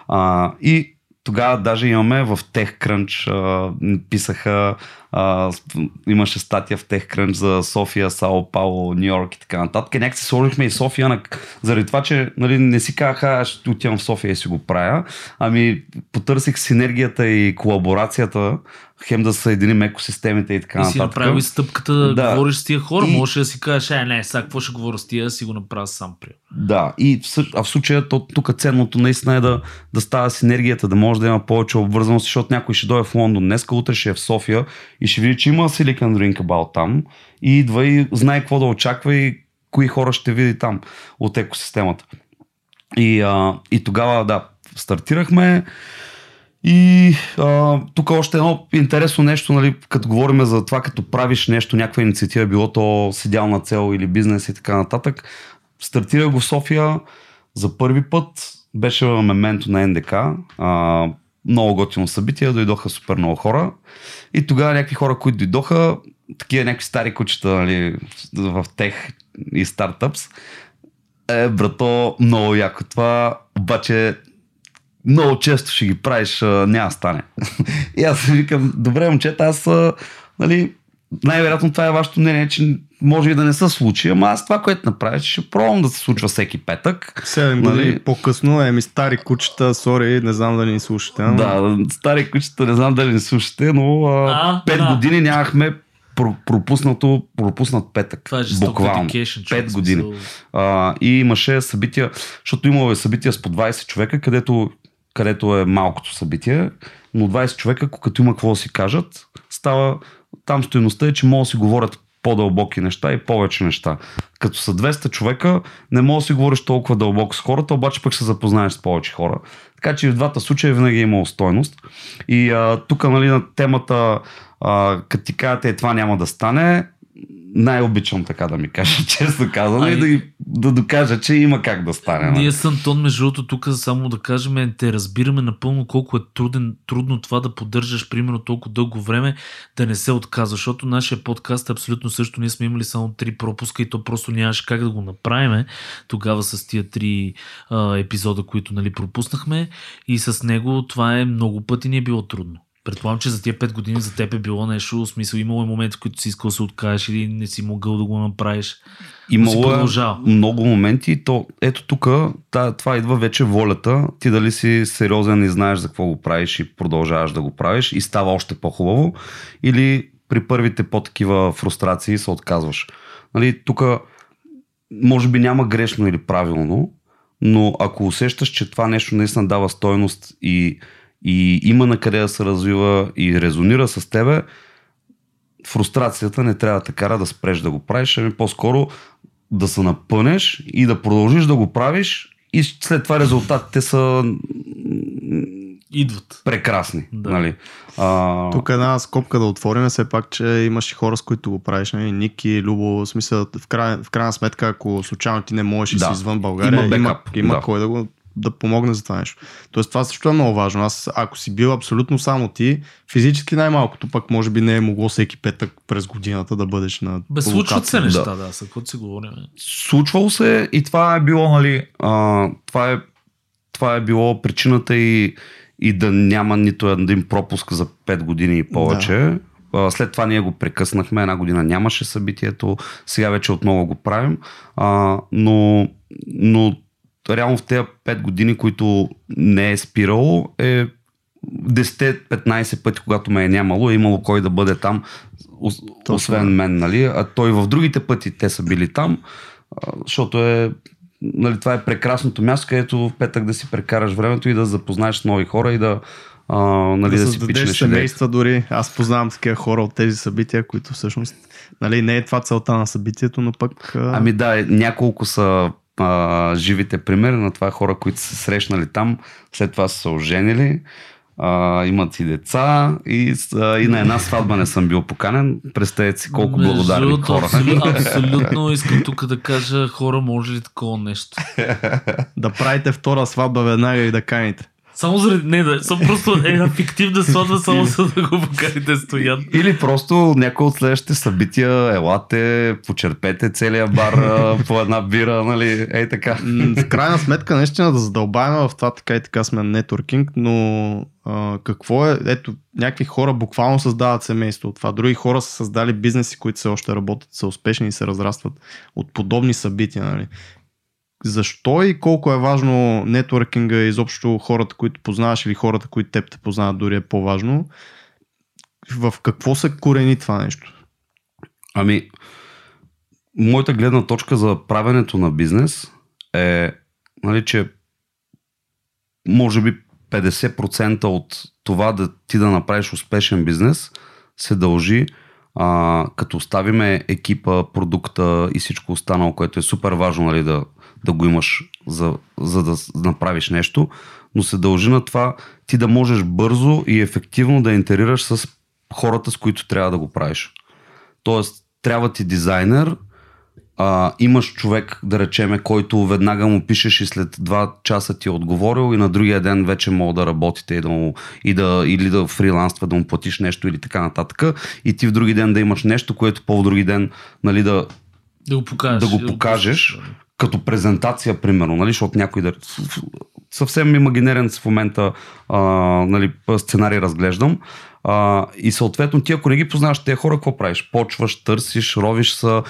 А, и тогава даже имаме в TechCrunch, а, писаха, а, имаше статия в TechCrunch за София, Сао Пауло, Нью Йорк и така нататък. Някак се сложихме и София, на, заради това, че нали, не си казаха, аз ще отивам в София и си го правя, ами потърсих синергията и колаборацията, хем да съединим екосистемите и така И си нататък. направил и стъпката да, Да. говориш с тия хора. И- Можеш да си кажеш, е, не, сега какво ще говоря с тия, си го направя сам при. Да, и в, а в случая то, тук ценното наистина е да, да става синергията, да може да има повече обвързаност, защото някой ще дойде в Лондон днес, утре ще е в София и ще види, че има Silicon Drink About там и идва и знае какво да очаква и кои хора ще види там от екосистемата. И, а, и тогава, да, стартирахме. И а, тук още едно интересно нещо, нали, като говорим за това, като правиш нещо, някаква инициатива, било то седялна цел или бизнес и така нататък. Стартира го в София за първи път, беше в мементо на НДК, а, много готино събитие, дойдоха супер много хора и тогава някакви хора, които дойдоха, такива някакви стари кучета нали, в тех и стартъпс, е, брато, много яко това, обаче много често ще ги правиш, няма стане. и аз си викам, добре, момчета, аз, нали, най-вероятно това е вашето мнение, че може и да не се случи, ама аз това, което направя, ще пробвам да се случва всеки петък. 7 Нали? по-късно, еми стари кучета, сори, не знам дали ни слушате. ама- Да, стари кучета, не знам дали не слушате, но А, 5 да. години нямахме про- пропуснато, пропуснат петък. Това е Буквално. 5 години. А, и имаше събития, защото имало е събития с по 20 човека, където, където е малкото събитие, но 20 човека, като има какво да си кажат, става, там стоеността е, че могат да си говорят по-дълбоки неща и повече неща. Като са 200 човека, не мога да си говориш толкова дълбоко с хората, обаче пък се запознаеш с повече хора. Така че в двата случая винаги е имало стойност. И тук нали, на темата, а, като ти кажете, това няма да стане, най-обичам така да ми кажа, честно казано, и да, ги- да докажа, че има как да стане. нали? Ние с Антон, между другото, тук само да кажем, те разбираме напълно колко е труден, трудно това да поддържаш, примерно, толкова дълго време, да не се отказва, защото нашия подкаст е абсолютно също. Ние сме имали само три пропуска и то просто нямаше как да го направим тогава с тия три а, епизода, които нали, пропуснахме и с него това е много пъти ни е било трудно. Предполагам, че за тия 5 години за теб е било нещо, в смисъл имало е моменти, в които си искал да се откажеш или не си могъл да го направиш. Имало е много моменти. То, ето тук, това идва вече волята. Ти дали си сериозен и знаеш за какво го правиш и продължаваш да го правиш и става още по-хубаво. Или при първите по-такива фрустрации се отказваш. Нали, тук може би няма грешно или правилно, но ако усещаш, че това нещо наистина дава стойност и, и има на къде да се развива и резонира с тебе, фрустрацията не трябва да те кара да спреш да го правиш, ами по-скоро да се напънеш и да продължиш да го правиш и след това резултатите са Идват. прекрасни. Да. Нали? А, Тук една скопка да отворим, все пак, че имаш и хора, с които го правиш. Нали? Ники, Любо, в смисъл, в, край, в крайна сметка, ако случайно ти не можеш и Да. си извън България, Има има, има да. кой да го да помогне за това нещо. Тоест това също е много важно. Аз, ако си бил абсолютно само ти, физически най-малкото, пък може би не е могло всеки петък през годината да бъдеш на Бе, случват се неща, да, за какво си говорим. случвало се и това е било, нали, а, това, е, това е било причината и, и да няма нито един пропуск за 5 години и повече. А, След това ние го прекъснахме, една година нямаше събитието, сега вече отново го правим, а, но, но реално в тези 5 години, които не е спирало, е 10-15 пъти, когато ме е нямало, е имало кой да бъде там, освен мен, нали? А той в другите пъти те са били там, защото е нали, това е прекрасното място, където в петък да си прекараш времето и да запознаеш нови хора и да, а, нали, да, да, си пичнеш семейства дори. Аз познавам такива хора от тези събития, които всъщност нали, не е това целта на събитието, но пък а, Ами да, няколко са а, живите примери на това хора, които са срещнали там, след това са се оженили, а, имат си деца и, а, и на една сватба не съм бил поканен. Представете си колко Между благодарни хора. Абсолютно, абсолютно искам тук да кажа, хора, може ли такова нещо? да правите втора сватба веднага и да каните. Само заради... Не, да, съм просто една фиктивна сватба, само за да го покарите стоян. Или просто някой от следващите събития, елате, почерпете целия бар по една бира, нали, ей така. В крайна сметка, наистина да задълбаваме в това така и така сме нетворкинг, но а, какво е, ето, някакви хора буквално създават семейство от това. Други хора са създали бизнеси, които все още работят, са успешни и се разрастват от подобни събития. Нали? Защо и колко е важно нетворкинга и изобщо хората, които познаваш или хората, които теб те познават, дори е по-важно. В какво се корени това нещо? Ами, моята гледна точка за правенето на бизнес е, нали, че може би 50% от това да ти да направиш успешен бизнес се дължи а, като оставиме екипа, продукта и всичко останало, което е супер важно нали, да, да го имаш за, за да направиш нещо, но се дължи на това ти да можеш бързо и ефективно да интерираш с хората, с които трябва да го правиш. Тоест, трябва ти дизайнер, а, имаш човек, да речеме, който веднага му пишеш и след два часа ти е отговорил и на другия ден вече мога да работите и да му, и да, или да фриланства, да му платиш нещо или така нататък. И ти в други ден да имаш нещо, което по други ден нали, да, Да го покажеш. да го покажеш като презентация, примерно, нали, защото някой да... Съвсем имагинерен в момента а, нали, сценарий разглеждам. А, и съответно ти, ако не ги познаваш тези хора, какво правиш? Почваш, търсиш, ровиш са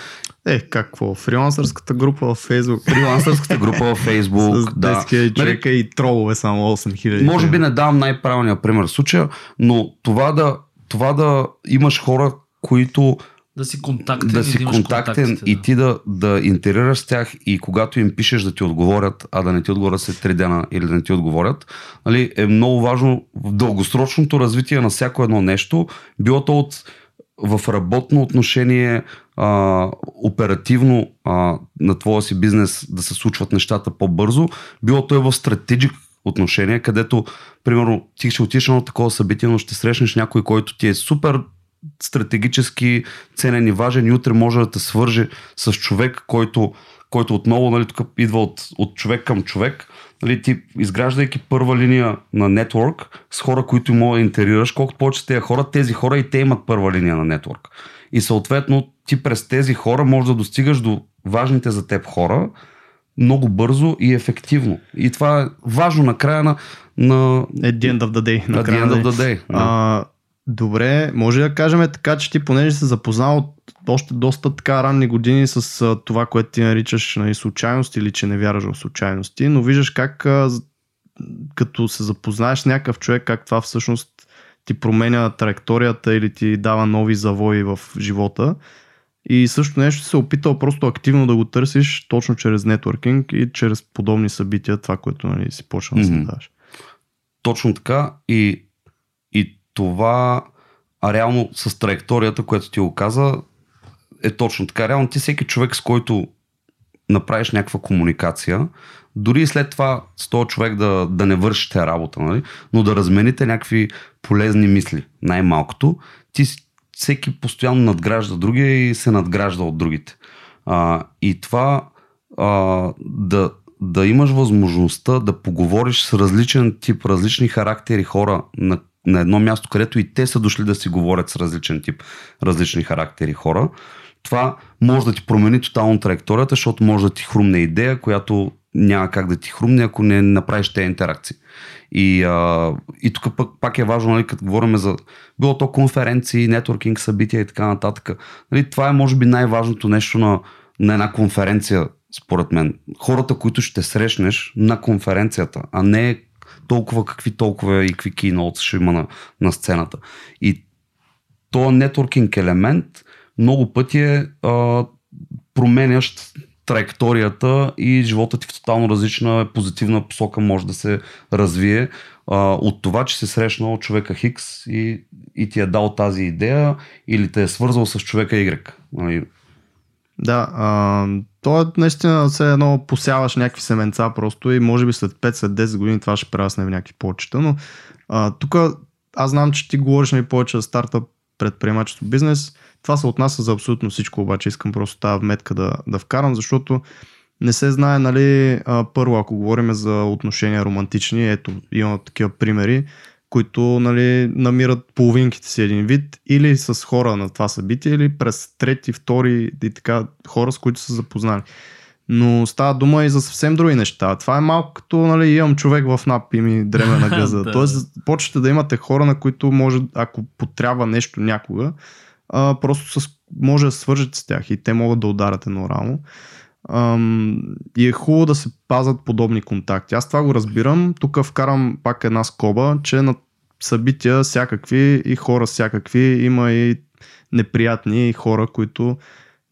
Е, какво? Фрилансърската група в Facebook. фрилансърската група в. С да. 10 000 Нали, човека и тролове само 8 000. може би не давам най-правилния пример в случая, но това да, това да имаш хора, които Да си контактен. да и си имаш контактен и да. ти да, да интерираш с тях и когато им пишеш да ти отговорят, а да не ти отговорят след 3 дена или да не ти отговорят, нали, е много важно в дългосрочното развитие на всяко едно нещо, било то от в работно отношение, а, оперативно а, на твоя си бизнес да се случват нещата по-бързо, било то и в стратегик отношение, където, примерно, ти ще отидеш на такова събитие, но ще срещнеш някой, който ти е супер стратегически ценен и важен и утре може да те свърже с човек, който, който отново нали, тук идва от, от човек към човек. Нали, ти изграждайки първа линия на нетворк с хора, които мога да интерираш, колкото повече тези хора, тези хора и те имат първа линия на нетворк. И съответно ти през тези хора можеш да достигаш до важните за теб хора много бързо и ефективно. И това е важно на края на, на At the end of the day. at the end of the day. Да. А, добре, може да кажем така, че ти понеже се запознал от още доста така ранни години с а, това, което ти наричаш нали, случайност или че не вярваш в случайности, но виждаш как а, като се запознаеш с някакъв човек, как това всъщност ти променя траекторията или ти дава нови завои в живота. И също нещо се опитал просто активно да го търсиш точно чрез нетворкинг и чрез подобни събития, това, което нали, си почна да Мгм. следаваш. Точно така и това, реално с траекторията, която ти го каза, е точно така. Реално ти всеки човек, с който направиш някаква комуникация, дори след това с този човек да, да не вършите работа, нали? но да размените някакви полезни мисли, най-малкото, ти всеки постоянно надгражда другия и се надгражда от другите. А, и това а, да, да имаш възможността да поговориш с различен тип, различни характери хора на, на едно място, където и те са дошли да си говорят с различен тип, различни характери хора, това може да ти промени тотално траекторията, защото може да ти хрумне идея, която няма как да ти хрумне, ако не направиш тези интеракции. И, а, и тук пък, пак е важно, нали, като говорим за било то конференции, нетворкинг, събития и така нататък. Нали, това е може би най-важното нещо на, на една конференция, според мен. Хората, които ще срещнеш на конференцията, а не толкова какви толкова и какви кейноутс ще има на, на сцената. И този нетворкинг елемент много пъти е а, променящ траекторията и живота ти в тотално различна позитивна посока може да се развие а, от това, че си срещнал човека Хикс и, и ти е дал тази идея или те е свързал с човека Y. Нали, Да, а, то е наистина все едно посяваш някакви семенца просто и може би след 5, след 10 години това ще прерасне в някакви почета, но тук аз знам, че ти говориш ми повече за стартъп, предприемачество, бизнес. Това се отнася за абсолютно всичко, обаче искам просто тази вметка да, да вкарам, защото не се знае, нали, първо, ако говорим за отношения романтични, ето, има такива примери, които нали, намират половинките си един вид или с хора на това събитие, или през трети, втори и така хора, с които са запознали. Но става дума и за съвсем други неща. Това е малко като нали, имам човек в НАП и ми дреме на гъза. Да. Тоест, почвате да имате хора, на които може, ако потрябва нещо някога, а, просто с, може да свържете с тях и те могат да ударят едно рамо. Ам, и е хубаво да се пазят подобни контакти. Аз това го разбирам. Тук вкарам пак една скоба, че на събития всякакви и хора всякакви има и неприятни хора, които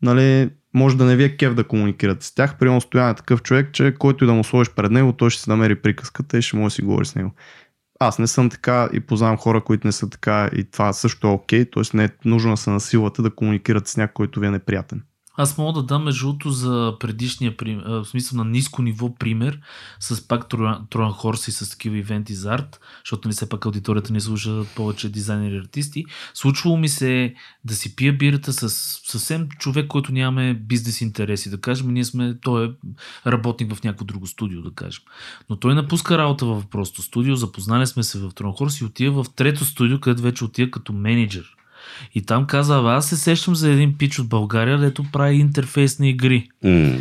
нали, може да не ви е кев да комуникирате с тях. Примерно стояне такъв човек, че който и да му сложиш пред него, той ще си намери приказката и ще може да си говори с него. Аз не съм така и познавам хора, които не са така и това също е окей, т.е. не е нужно да се насилвате да комуникирате с някой, който ви е неприятен. Аз мога да дам между другото за предишния пример, в смисъл на ниско ниво пример с пак Троян Хорс и с такива ивенти за арт, защото нали все пак аудиторията ни слуша повече дизайнери и артисти. Случвало ми се да си пия бирата с съвсем човек, който нямаме бизнес интереси, да кажем. Ние сме, той е работник в някакво друго студио, да кажем. Но той напуска работа в просто студио, запознали сме се в Троян Хорс и отива в трето студио, където вече отива като менеджер. И там каза, «Абе, аз се сещам за един пич от България, дето прави интерфейсни игри. м-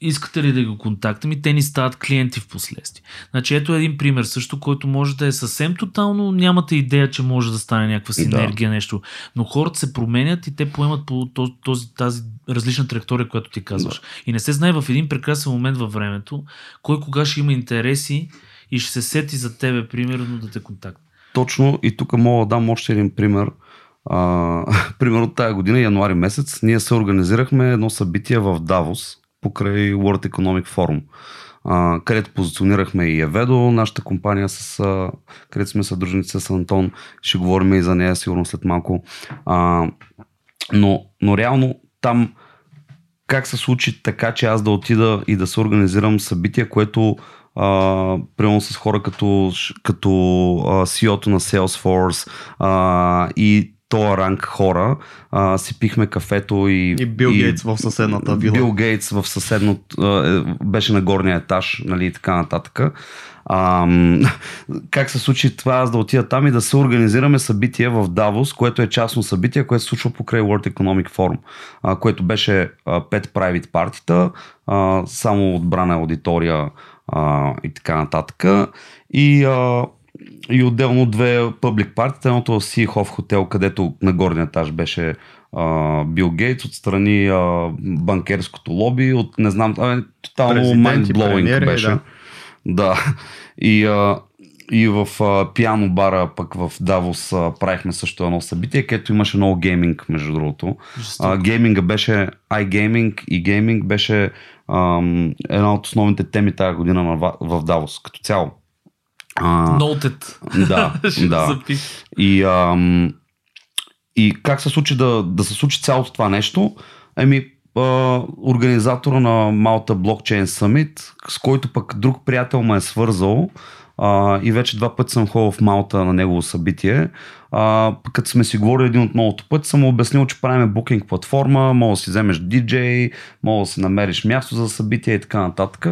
Искате ли да го контактам и те ни стават клиенти в последствие. Значи ето един пример също, който може да е съвсем тотално, нямате идея, че може да стане някаква синергия, да. нещо. Но хората се променят и те поемат по този, тази различна траектория, която ти казваш. Да. И не се знае в един прекрасен момент във времето, кой кога ще има интереси и ще се сети за тебе, примерно, да те контакт. Точно и тук мога да дам още един пример. А, примерно тая година, януари месец, ние се организирахме едно събитие в Давос покрай World Economic Forum, а, където позиционирахме и Еведо, нашата компания, с, а, където сме съдружници с Антон. Ще говорим и за нея сигурно след малко. А, но, но реално там как се случи така, че аз да отида и да се организирам събитие, което а, примерно с хора като, като а, CEO-то на Salesforce а, и тоя ранг хора, а, си пихме кафето и... И Бил Гейтс в съседната вила. Бил Гейтс в съседното... е, беше на горния етаж, нали, и така нататък. А, как се случи това, аз да отида там и да се организираме събитие в Давос, което е частно събитие, което се случва покрай World Economic Forum, а, което беше а, 5 private партита, само отбрана аудитория а, и така нататък. И, а, и отделно две public партита, едното в Seahof хотел, където на горния етаж беше а, Бил Гейтс, отстрани а, банкерското лоби, от не знам, а, тотално mind-blowing беше. да. Да. И, а, и в а, пиано бара, пък в Давос а, правихме също едно събитие, където имаше много гейминг, между другото. А, гейминга беше, iGaming и гейминг беше ам, една от основните теми тази година на, в Давос, като цяло. А, Noted. Да, да. И, ам, и как се случи да, да се случи цялото това нещо? Еми, организатора на Malta Blockchain Summit, с който пък друг приятел ме е свързал а, и вече два пъти съм ходил в Малта на негово събитие. А, като сме си говорили един от многото пъти, съм обяснил, че правим букинг платформа, мога да си вземеш DJ, мога да си намериш място за събитие и така нататък.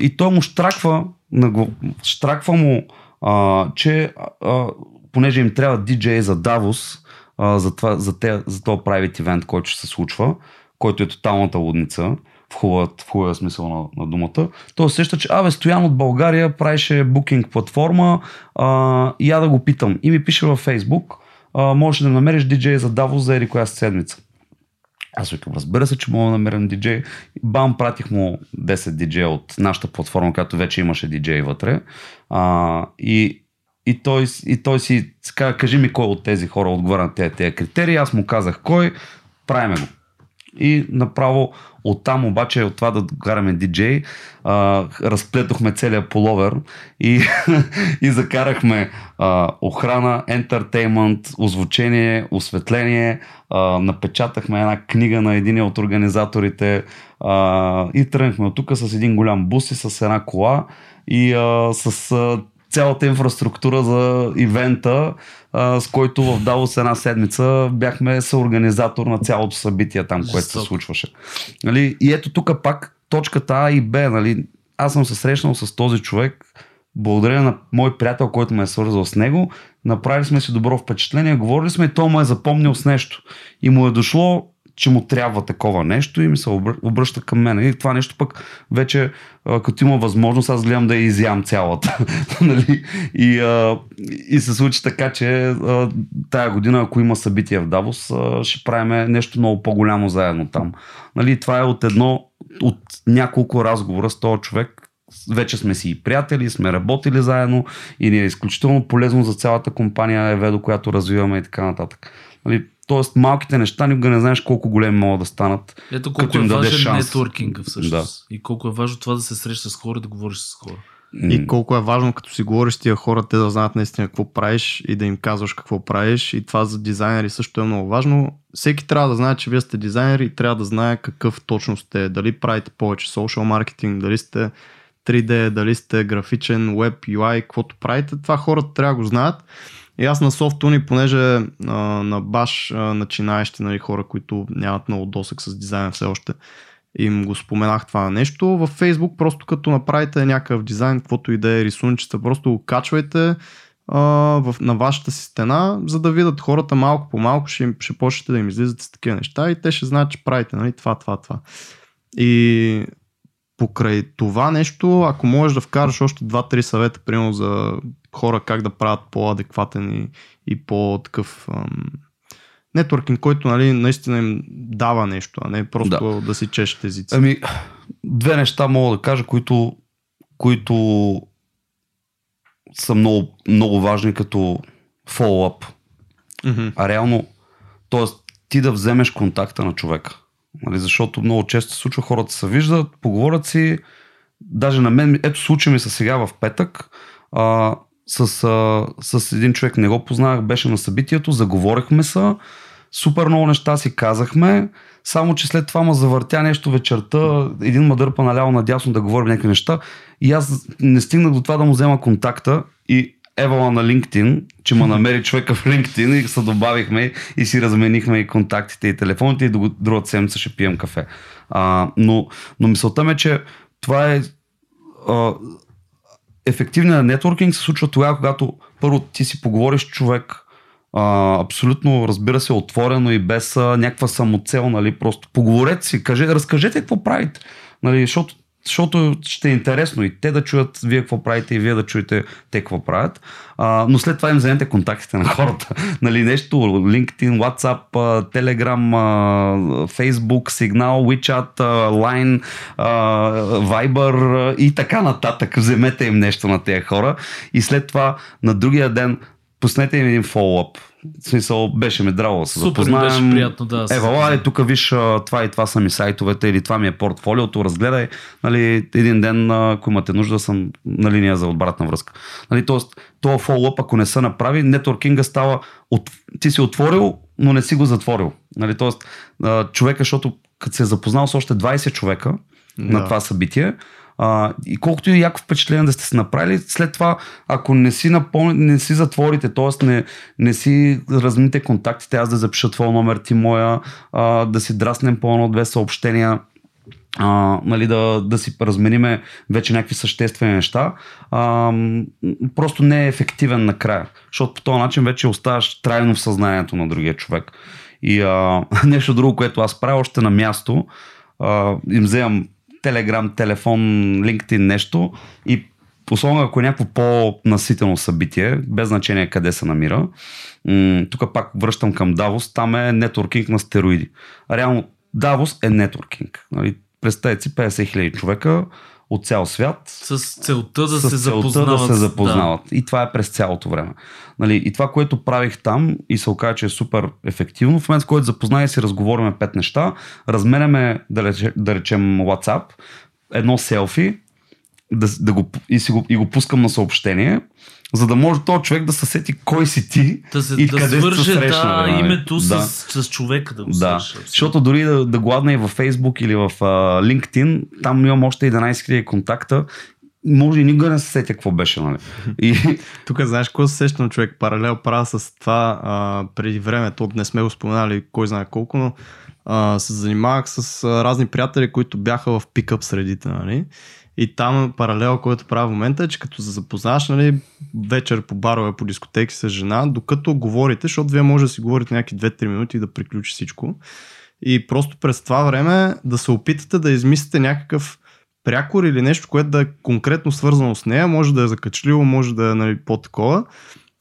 И той му штраква, штраква му, а, че а, понеже им трябва DJ за Давос, а, за, това, за, те, за този private event, който ще се случва, който е тоталната лудница, в хубавия, смисъл на, на думата. Той усеща, че абе, Стоян от България правише букинг платформа а, я да го питам. И ми пише във Фейсбук, а, можеш да намериш диджей за Давос за ери коя седмица. Аз викам, разбира се, че мога да намерим диджей. Бам, пратих му 10 диджея от нашата платформа, която вече имаше диджей вътре. А, и, и, той, и той си каза, кажи ми кой от тези хора отговаря на тези, тези критерии. Аз му казах кой, правиме го. И направо оттам обаче, от това да караме диджей, а, разплетохме целият половер и, и закарахме а, охрана, ентертеймент, озвучение, осветление, а, напечатахме една книга на един от организаторите а, и тръгнахме от тук с един голям бус и с една кола и а, с а, цялата инфраструктура за ивента, а, с който в Давос една седмица бяхме съорганизатор на цялото събитие там, Жесток. което се случваше. Нали? И ето тук пак точката А и Б. Нали? Аз съм се срещнал с този човек, благодарение на мой приятел, който ме е свързал с него, направили сме си добро впечатление, говорили сме и той му е запомнил с нещо. И му е дошло че му трябва такова нещо и ми се обръща към мен. И това нещо пък вече, като има възможност, аз гледам да я изям цялата. нали? и, и се случи така, че тая година, ако има събитие в Давос, ще правим нещо много по-голямо заедно там. Нали? Това е от едно, от няколко разговора с този човек, вече сме си и приятели, сме работили заедно и ни е изключително полезно за цялата компания Еведо, която развиваме и така нататък. Нали, Тоест малките неща никога не знаеш колко големи могат да станат. Ето колко е важен нетворкинга всъщност. Да. И колко е важно това да се срещаш с хора и да говориш с хора. И колко е важно, като си говориш с тия хора, те да знаят наистина какво правиш и да им казваш какво правиш. И това за дизайнери също е много важно. Всеки трябва да знае, че вие сте дизайнери и трябва да знае какъв точно сте. Дали правите повече social маркетинг, дали сте 3D, дали сте графичен, веб, UI, каквото правите. Това хората трябва да го знаят. И аз на софтуни, понеже а, на баш а, начинаещи нали, хора, които нямат много досък с дизайна все още, им го споменах това нещо. В Facebook просто като направите някакъв дизайн, каквото и да е рисунчета, просто го качвайте а, в, на вашата си стена, за да видят хората малко по малко, ще, ще почнете да им излизате с такива неща и те ще знаят, че правите нали, това, това, това. И покрай това нещо, ако можеш да вкараш още 2-3 съвета, примерно за хора как да правят по-адекватен и, и по-такъв нетворкинг, който нали, наистина им дава нещо, а не просто да, да си чешат езици. Ами, две неща мога да кажа, които, които са много, много важни като фоллоуап. Mm-hmm. А реално, т.е. ти да вземеш контакта на човека. Нали, защото много често се случва, хората се виждат, поговорят си, даже на мен, ето случай ми се сега в петък, а, с, а, с един човек не го познавах, беше на събитието, заговорихме се, супер много неща си казахме, само че след това ма завъртя нещо вечерта, един ма дърпа наляво надясно да говорим някакви неща и аз не стигнах до това да му взема контакта и евала на LinkedIn, че ма намери човека в LinkedIn и се добавихме и си разменихме и контактите и телефоните и другата седмица ще пием кафе. А, но, но мисълта ми е, че това е а, ефективният нетворкинг се случва тогава, когато първо ти си поговориш с човек, а, абсолютно, разбира се, отворено и без а, някаква самоцел, нали, просто поговорете си, каже, разкажете какво правите, нали, защото защото ще е интересно и те да чуят вие какво правите и вие да чуете те какво правят. А, но след това им вземете контактите на хората. нали, нещо, LinkedIn, WhatsApp, Telegram, Facebook, Signal, WeChat, Line, Viber и така нататък. Вземете им нещо на тези хора и след това на другия ден пуснете им един фоллоуп в смисъл, беше ме драго да се Супер, запознаем. беше приятно, да. Ева, ладе, тук виж, това и това са ми сайтовете или това ми е портфолиото, разгледай, нали, един ден, ако имате нужда, съм на линия за обратна връзка. Нали, тоест, това фоллоуп, ако не се направи, нетворкинга става, от, ти си отворил, но не си го затворил. Нали, тоест, човека, защото като се е запознал с още 20 човека да. на това събитие, а, и колкото и яко впечатление да сте се направили, след това, ако не си, напомни, не си затворите, т.е. Не, не си размите контактите, аз да запиша твой номер, ти моя, а, да си драснем по едно-две съобщения, а, нали, да, да си размениме вече някакви съществени неща, а, просто не е ефективен накрая. Защото по този начин вече оставаш трайно в съзнанието на другия човек. И а, нещо друго, което аз правя още на място, а, им вземам Телеграм, телефон, LinkedIn, нещо и особено ако е някакво по-наситено събитие, без значение къде се намира, тук пак връщам към Давос, там е нетворкинг на стероиди. Реално Давос е нетворкинг. Нали? Представете си 50 хиляди човека, от цял свят. С целта да с се целта запознават. да се запознават. Да. И това е през цялото време. Нали, и това, което правих там и се оказа, че е супер ефективно, в момент, в който запозная и си разговориме пет неща, разменяме, да, да речем WhatsApp, едно селфи, да, да го, и, си го, и го пускам на съобщение, за да може този човек да се сети кой си ти да се, и да къде свърже, се срещна. да, името да. с, с човека да го Да, свърже. защото дори да, да гладна и във Facebook или в uh, LinkedIn, там имам още 11 000 контакта може и никога не се сетя какво беше, нали? И... Тук знаеш какво се сещам човек? Паралел правя с това а, преди време, то не сме го споменали кой знае колко, но а, се занимавах с а, разни приятели, които бяха в пикъп средите, нали? И там паралел, който правя в момента е, че като се запознаш нали, вечер по барове, по дискотеки с жена, докато говорите, защото вие може да си говорите някакви 2-3 минути и да приключи всичко. И просто през това време да се опитате да измислите някакъв прякор или нещо, което да е конкретно свързано с нея, може да е закачливо, може да е нали, по-такова,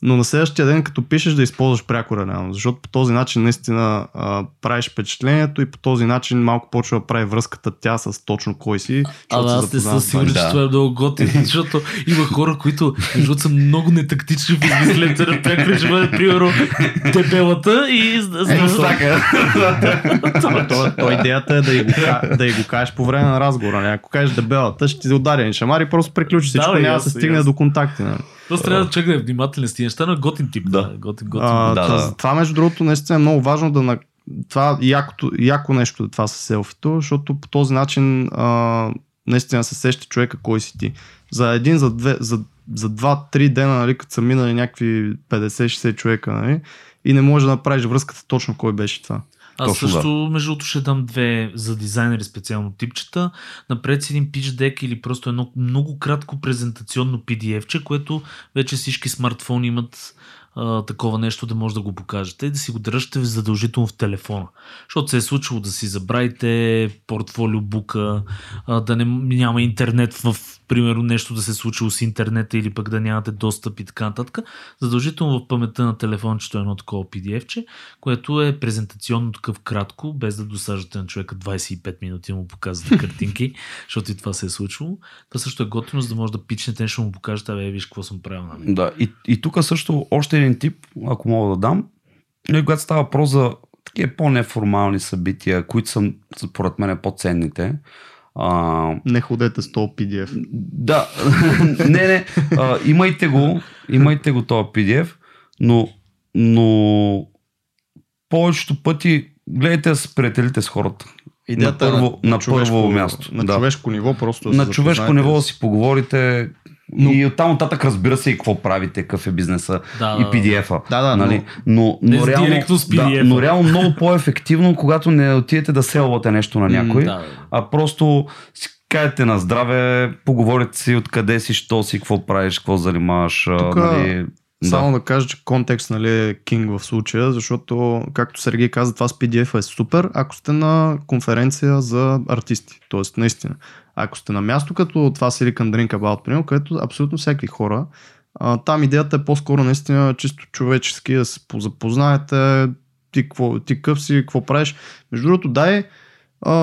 но на следващия ден, като пишеш, да използваш прякора реално, защото по този начин наистина а, правиш впечатлението и по този начин малко почва да прави връзката тя с точно кой си. А, аз не съм сигурен, че това е много готино, защото има хора, които между са много нетактични в измисленето на прякора, ще бъде примерно дебелата и Е, то, то, идеята е да и, го, да и го кажеш по време на разговора. Не? Ако кажеш дебелата, ще ти удари шамари, просто приключи всичко, няма да се стигне до контакти. Нали? Просто трябва да човек да е внимателен с тия неща, но готин тип. Да. Да. Готин, готин. А, Да, това, да. това между другото наистина е много важно да на... това якото, яко нещо е това с селфито, защото по този начин а, наистина се сеща човека кой си ти. За един, за две, за, за два-три дена, нали, като са минали някакви 50-60 човека, нали, и не можеш да направиш връзката точно кой беше това. Аз Точно също, между другото, ще дам две за дизайнери специално типчета. Напред си един pitch deck или просто едно много кратко презентационно PDF-че, което вече всички смартфони имат а, такова нещо да може да го покажете и да си го дръжте задължително в телефона. Защото се е случило да си забравите портфолио бука, а, да не, няма интернет в примерно нещо да се е случило с интернета или пък да нямате достъп и така нататък. Задължително в паметта на телефончето е едно такова PDF-че, което е презентационно такъв кратко, без да досаждате на човека 25 минути му показвате картинки, защото и това се е случило. Това също е готино, за да може да пичнете нещо, му покажете, абе, виж какво съм правил. Нали? Да, и, и тук също още един тип, ако мога да дам, нали, когато става въпрос за такива по-неформални събития, които са, според мен, по-ценните. А, Не ходете с този PDF. да, не, не, а, имайте го, имайте го този PDF, но, но повечето пъти гледайте да се приятелите с хората. Идеята на е първо, на човешко, първо място. На да. човешко ниво просто да на човешко ниво да с- си поговорите Но- и оттам нататък разбира се и какво правите, какъв е бизнеса Да, и да, PDF-а. Да, да, нали? но, но, с реално, с да, PDF-а. но реално много по-ефективно, когато не отидете да селвате нещо на някой, да, да. а просто си кажете на здраве, поговорите си откъде си, що си, какво правиш, какво занимаваш. Тук- Нали, Само да кажа, че контекст нали, е кинг в случая, защото, както Сергей каза, това с PDF е супер, ако сте на конференция за артисти. Тоест, наистина. Ако сте на място като това Silicon Drink About, примерно, където абсолютно всеки хора, а, там идеята е по-скоро наистина чисто човечески, да се запознаете, ти, какво, ти къв си, какво правиш. Между другото, дай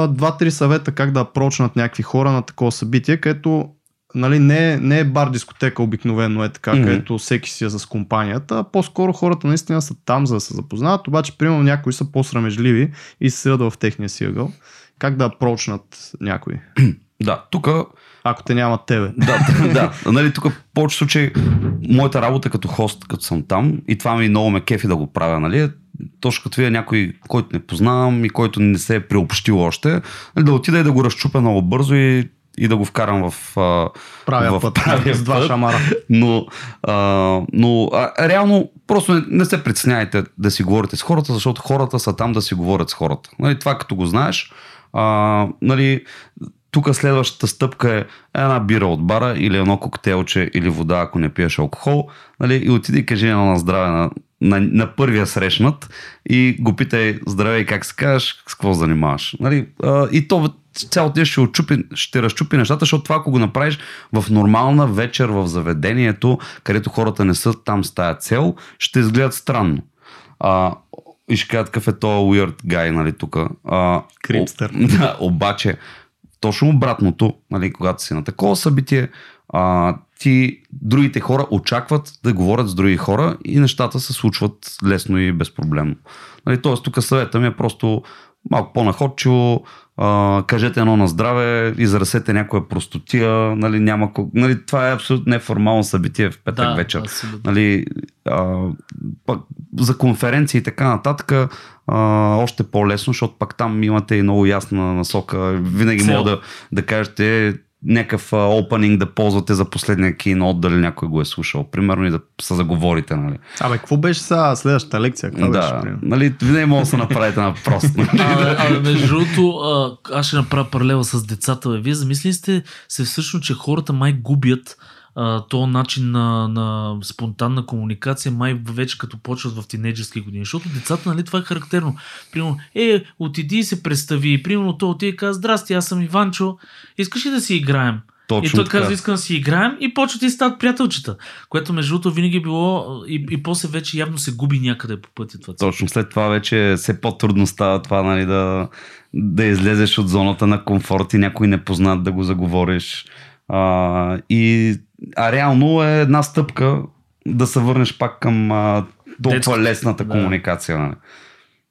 два-три съвета как да прочнат някакви хора на такова събитие, където нали, не, не е бар дискотека обикновено е така, mm-hmm. където всеки си е с компанията, а по-скоро хората наистина са там за да се запознават, обаче примерно някои са по-срамежливи и се седат в техния си ъгъл. Как да прочнат някой? Да, тук ако те няма тебе. Да, да. Нали, тук в повече случаи моята работа като хост, като съм там, и това ми много ме кефи да го правя, нали, точно като вие някой, който не познавам и който не се е приобщил още, нали, да отида и да го разчупя много бързо и и да го вкарам в правия в път, правия с два път. шамара. Но, а, но а, реално просто не, не се притесняйте да си говорите с хората, защото хората са там да си говорят с хората. Нали, това като го знаеш, а, нали, тук следващата стъпка е една бира от бара или едно коктейлче или вода, ако не пиеш алкохол. Нали, и отиди и кажи на здраве на, на, на първия срещнат и го питай здравей как се кажеш, с какво занимаваш. Нали, а, и то цялото ти ще, отчупи, ще разчупи нещата, защото това ако го направиш в нормална вечер в заведението, където хората не са там с тая цел, ще изгледат странно. А, и ще кажат какъв е то weird guy, нали, тук. Крипстър. Да, обаче, точно обратното, нали, когато си на такова събитие, а, ти, другите хора очакват да говорят с други хора и нещата се случват лесно и безпроблемно. Нали, Тоест, тук съвета ми е просто малко по-находчиво, а, кажете едно на здраве, изразете някоя простотия, нали, няма, нали, това е абсолютно неформално събитие в петък да, вечер. Нали, а, пък, за конференции и така нататък, а, още по-лесно, защото пак там имате и много ясна насока. Винаги мога да, да кажете, някакъв опенинг да ползвате за последния кино, дали някой го е слушал. Примерно и да се заговорите, нали. Абе, какво беше сега следващата лекция? Какво да, беше, примерно? нали, винаги може да се направите на прост. Нали? абе, абе, между другото, аз ще направя паралела с децата. Бе. Вие замислили сте се всъщност, че хората май губят то начин на, на спонтанна комуникация май вече като почват в тинейджерски години. Защото децата, нали, това е характерно. Примерно, е, отиди и се представи. Примерно, то отиде и каза, здрасти, аз съм Иванчо, искаш ли да си играем? Точно и той така. казва, искам да си играем и почват и стават приятелчета. Което между другото винаги било и, и после вече явно се губи някъде по пътя това. Точно след това вече все по-трудно става това, нали, да, да излезеш от зоната на комфорт и някой не познат да го заговориш. А, и, а реално е една стъпка да се върнеш пак към а, толкова Детско, лесната да. комуникация. Нали?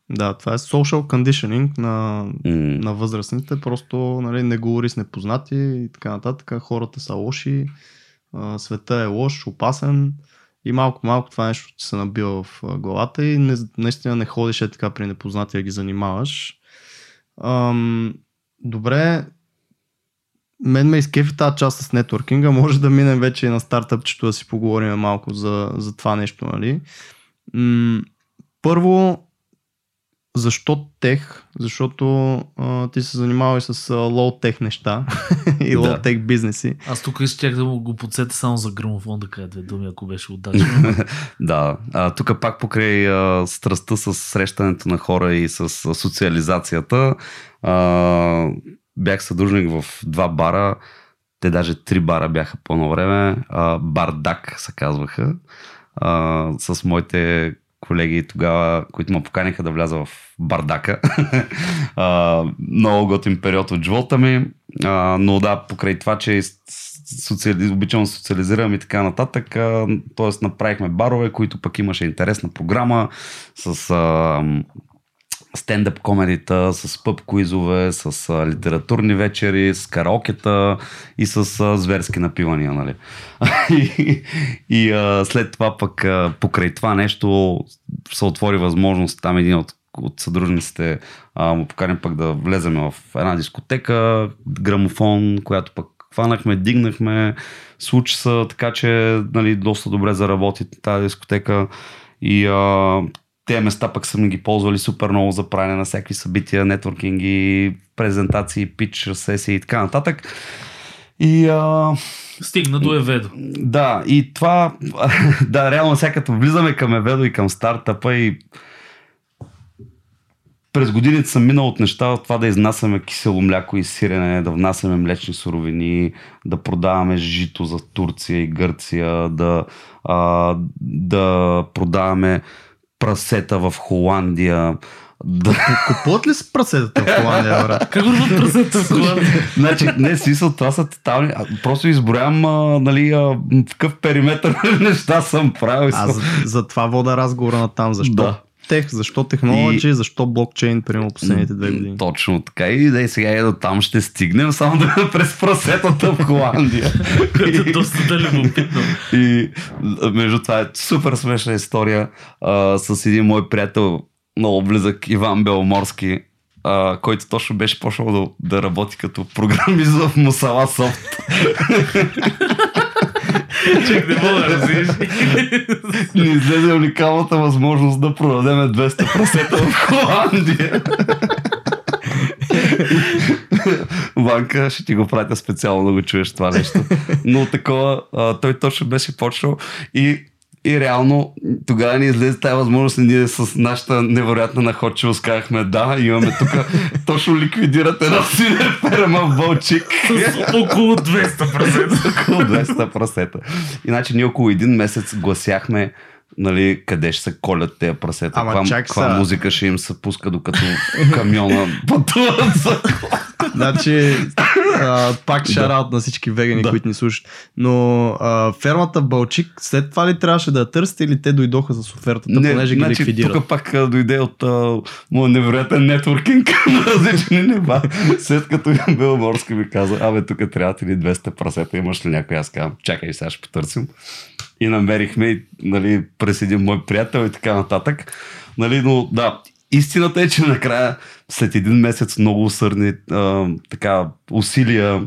Да, това е social conditioning на, mm. на възрастните. Просто нали, не говори с непознати и така нататък. Хората са лоши, а, света е лош, опасен и малко-малко това нещо се набива в главата и не, наистина не ходиш е така при непознати да ги занимаваш. Ам, добре, мен ме изкефи тази част с нетворкинга. Може да минем вече и на стартъпчето да си поговорим малко за, за това нещо. Нали? М- първо, защо тех? Защото а, ти се занимава и с лоу-тех неща и лоу-тех бизнеси. Аз тук исках да му го подсета само за грамофон да кажа две думи, ако беше удачно. да, а, тук пак покрай а, страстта с срещането на хора и с а, социализацията, а, бях съдружник в два бара, те даже три бара бяха по едно време, а, Бардак се казваха, а, с моите колеги тогава, които ме поканиха да вляза в бардака. а, много готин период от живота ми, а, но да, покрай това, че социали... обичам социализирам и така нататък, т.е. направихме барове, които пък имаше интересна програма с а, стендъп комедита, с пъп куизове, с а, литературни вечери, с караокета и с а, зверски напивания, нали. и и а, след това пък а, покрай това нещо се отвори възможност там един от от съдружниците а, му поканим пък да влезем в една дискотека, грамофон, която пък хванахме, дигнахме, случи се така, че нали, доста добре заработи тази дискотека и а, те места пък съм ги ползвали супер много за правене на всякакви събития, нетворкинги, презентации, пич, сесии и така нататък. И а, Стигна до Еведо. да, и това, да, реално сега като влизаме към Еведо и към стартъпа и през годините съм минал от неща от това да изнасяме кисело мляко и сирене, да внасяме млечни суровини, да продаваме жито за Турция и Гърция, да, а, да продаваме прасета в Холандия. Да, Купуват ли се прасетата в Холандия, брат? Как върват прасета в Холандия? значи, не, смисъл, това са тотални. Просто изброявам, а, нали, а, в какъв периметър неща съм правил. Аз за, за това вода разговора на там. Защо Да. Тех, защо технологии, защо блокчейн, примерно последните две години. Точно така. И да и сега е до там ще стигнем, само да през прасетата в Холандия. Което е доста да любопитно. И между това е супер смешна история а, с един мой приятел, много близък, Иван Беломорски, а, който точно беше почнал да, да работи като програмист в Мусала Софт. Чак не мога да развиеш. Ни излезе уникалната възможност да продадем 200 прасета в Холандия. Ванка, ще ти го пратя специално да го чуеш това нещо. Но такова, а, той точно беше почнал и и реално тогава ни излезе тази възможност и ние с нашата невероятна находчивост казахме да, имаме тук точно ликвидират една синя ферма в Бълчик. С около 200 прасета. около 200 прасета. Иначе ние около един месец гласяхме нали, къде ще се колят тези прасета, Ама каква, чак каква сега. музика ще им се пуска, докато камиона пътуват за Значи, а, пак шараут на всички вегани, Да. които ни слушат. Но а, фермата Балчик, след това ли трябваше да я търсите или те дойдоха с офертата, понеже ги ликвидират? тук пак а, дойде от а, моят невероятен нетворкинг на различни нива. След като Бел Морски ми каза, абе, тук трябва ти ли 200 прасета, имаш ли някой? Аз казвам, чакай, сега ще потърсим. И намерихме, нали, през един мой приятел и така нататък. Нали, но да, истината е, че накрая, след един месец много усърдни а, така, усилия,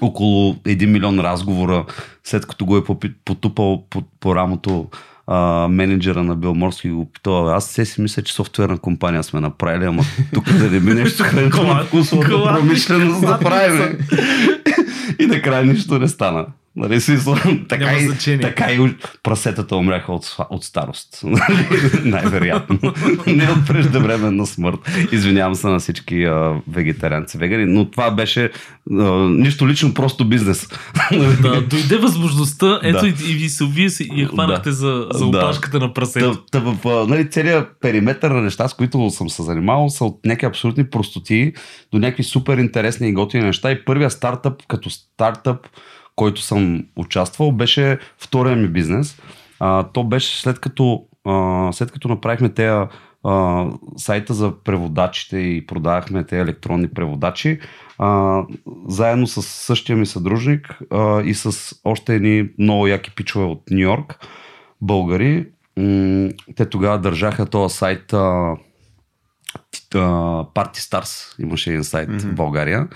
около 1 милион разговора, след като го е потупал по, по рамото а, менеджера на Белморски и го питал, аз се си мисля, че софтуерна компания сме направили, ама тук да не би нещо хранително вкусовата промишленост да кладница. правим. и накрая нищо не стана. Нали, смисъл, така, Няма и, значение. така и прасетата умряха от, от старост. Най-вероятно. Не от преждевременна смърт. Извинявам се на всички а, вегетарианци, вегани, но това беше а, нищо лично, просто бизнес. Да, дойде възможността, ето Да. и, и се вие си и я хванахте Да. за, за Да. опашката на прасето. Та, та, в, а, нали, целият периметър на неща, с които съм се занимавал, са от някакви абсолютни простоти до някакви супер интересни и готини неща. И първия стартъп, като стартъп, който съм участвал, беше втория ми бизнес. А, то беше след като, а, след като направихме тези а, сайта за преводачите и продавахме тези електронни преводачи, а, заедно с същия ми съдружник а, и с още едни много яки пичове от Нью Йорк, българи, м- те тогава държаха този сайт а, Party Stars, имаше един сайт mm-hmm. в България.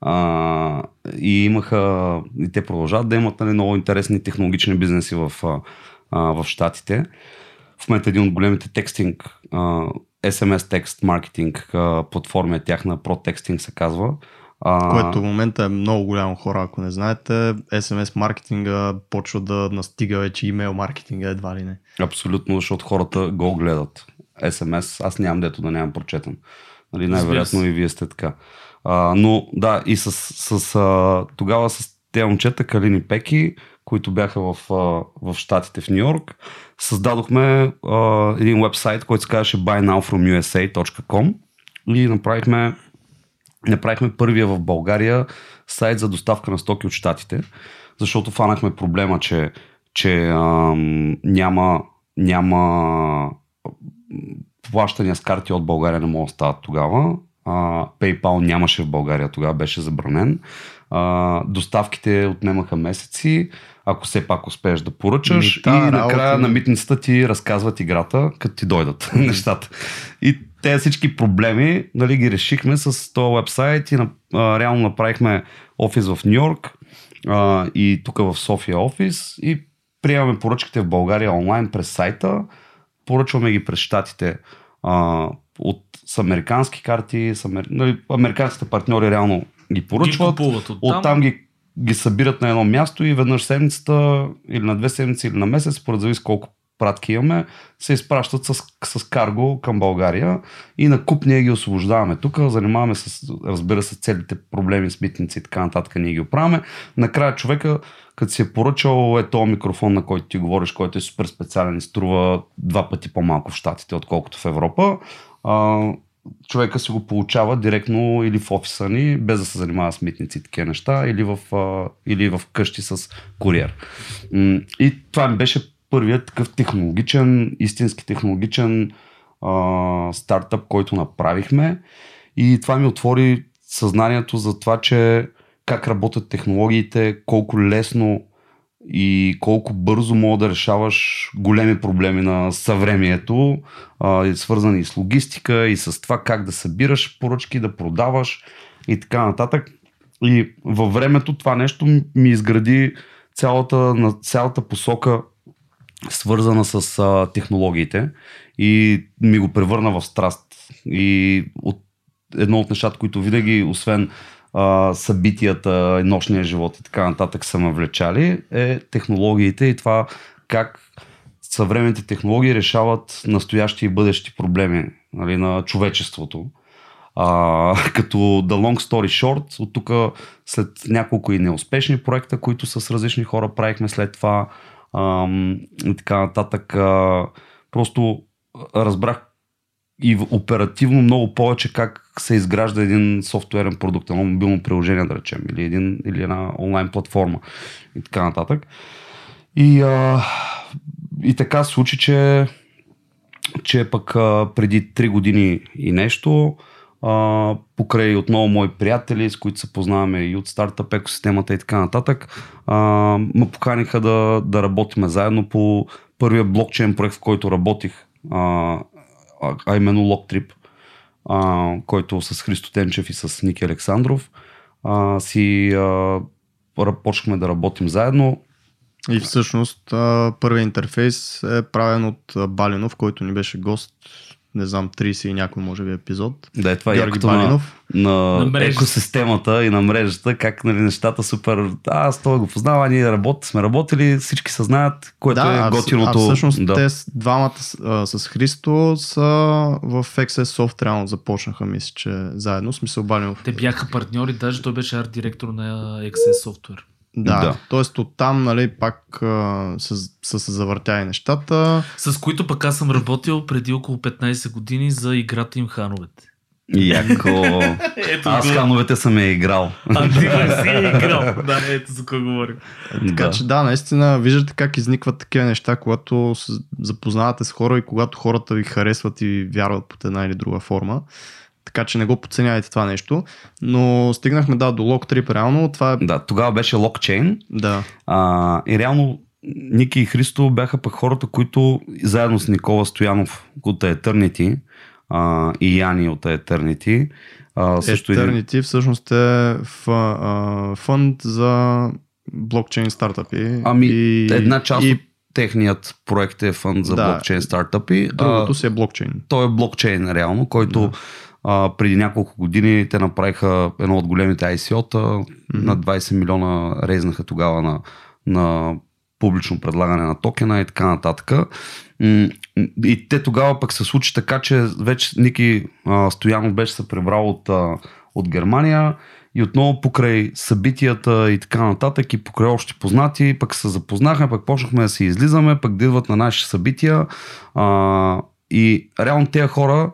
А, и имаха, и те продължават да имат нали, много интересни технологични бизнеси в, а, в Штатите. В момента един от големите текстинг, а, SMS текст маркетинг а, платформа е тяхна, ProTexting се казва. А, Което в момента е много голямо хора, ако не знаете. SMS маркетинга почва да настига вече имейл маркетинга едва ли не. Абсолютно, защото хората го гледат. SMS, аз нямам дето да нямам прочетен. Нали, най-вероятно и вие сте така. А, но да, и с, с, а, тогава с тези момчета, Калини Пеки, които бяха в, а, в Штатите в Нью Йорк, създадохме а, един вебсайт, който се казваше buynowfromusa.com и направихме, направихме първия в България сайт за доставка на стоки от Штатите, защото фанахме проблема, че, че ам, няма, няма плащания с карти от България не могат да стават тогава. PayPal нямаше в България, тогава беше забранен. А, доставките отнемаха месеци, ако все пак успееш да поръчаш. Мита, и накрая работа. на митницата ти разказват играта, като ти дойдат нещата. И тези всички проблеми нали, ги решихме с този вебсайт и на, а, реално направихме офис в Нью Йорк а, и тук в София офис и приемаме поръчките в България онлайн през сайта, поръчваме ги през щатите а, от, с американски карти, с амер... нали, американските партньори реално ги Ги поръчват. купуват оттам. Оттам ги ги събират на едно място и веднъж седмицата или на две седмици или на месец, според зависи колко пратки имаме, се изпращат с, с карго към България и на куп ние ги освобождаваме тук, занимаваме с, разбира се, целите проблеми с митници и така нататък, ние ги оправяме. Накрая човека, като си е поръчал е този микрофон, на който ти говориш, който е супер специален и струва два пъти по-малко в Штатите, отколкото в Европа, а, човека си го получава директно или в офиса ни, без да се занимава с митници и такива неща, или в, а, или в къщи с куриер. И това ми беше първият такъв технологичен, истински технологичен а, стартъп, който направихме. И това ми отвори съзнанието за това, че как работят технологиите, колко лесно и колко бързо мога да решаваш големи проблеми на съвремието, свързани с логистика и с това как да събираш поръчки, да продаваш и така нататък. И във времето това нещо ми изгради цялата, цялата посока свързана с а, технологиите и ми го превърна в страст. И от едно от нещата, които винаги, освен а, събитията, нощния живот и така нататък са ме влечали, е технологиите и това как съвременните технологии решават настоящи и бъдещи проблеми нали, на човечеството. А, като The Long Story Short, от тук след няколко и неуспешни проекта, които с различни хора правихме след това, ам, и така нататък. А, просто разбрах и оперативно много повече как се изгражда един софтуерен продукт, едно мобилно приложение, да речем, или, един, или една онлайн платформа и така нататък. И, а, и така се случи, че, че пък а, преди 3 години и нещо, а, покрай отново мои приятели, с които се познаваме и от стартъп екосистемата и така нататък, а, ме поканиха да, да работиме заедно по първия блокчейн проект, в който работих, а, а именно а, който с Христо Тенчев и с Ники Александров а, си а, почнахме да работим заедно. И всъщност първият интерфейс е правен от Балинов, който ни беше гост не знам, 30 и някой може би епизод. Да, е това е якото на, на, на екосистемата и на мрежата, как нали, нещата супер, а, аз това го познавам, ние работ, сме работили, всички се знаят, което да, е готиното. А всъщност да. те двамата а, с Христо са в XS Soft реално започнаха, мисля, че заедно сме се обалили. Те бяха партньори, даже той беше арт-директор на XS Software. Да, да. т.е. оттам нали, пак а, са, са се завъртяли нещата. С които пък аз съм работил преди около 15 години за играта им Хановете. Яко. ето Аз хановете съм я играл. А ти не си е играл. Да, ето за какво говорим. Така да. че да, наистина виждате как изникват такива неща, когато се запознавате с хора и когато хората ви харесват и вярват под една или друга форма. Така че не го подценявайте това нещо. Но стигнахме да, до Lock Trip реално. Това е... Да, тогава беше Lockchain. Да. А, и реално Ники и Христо бяха пък хората, които заедно с Никола Стоянов от Eternity а, и Яни от Eternity. А, също Eternity един... всъщност е фонд за блокчейн стартъпи. Ами, и, една част и... от техният проект е фонд за да, блокчейн стартъпи. Другото си е блокчейн. Той е блокчейн реално, който да а, преди няколко години те направиха едно от големите ICO-та, mm-hmm. на 20 милиона резнаха тогава на, на публично предлагане на токена и така нататък. И те тогава пък се случи така, че вече Ники Стоянов беше се прибрал от, от Германия и отново покрай събитията и така нататък и покрай още познати, пък се запознахме, пък почнахме да си излизаме, пък да идват на наши събития а, и реално тези хора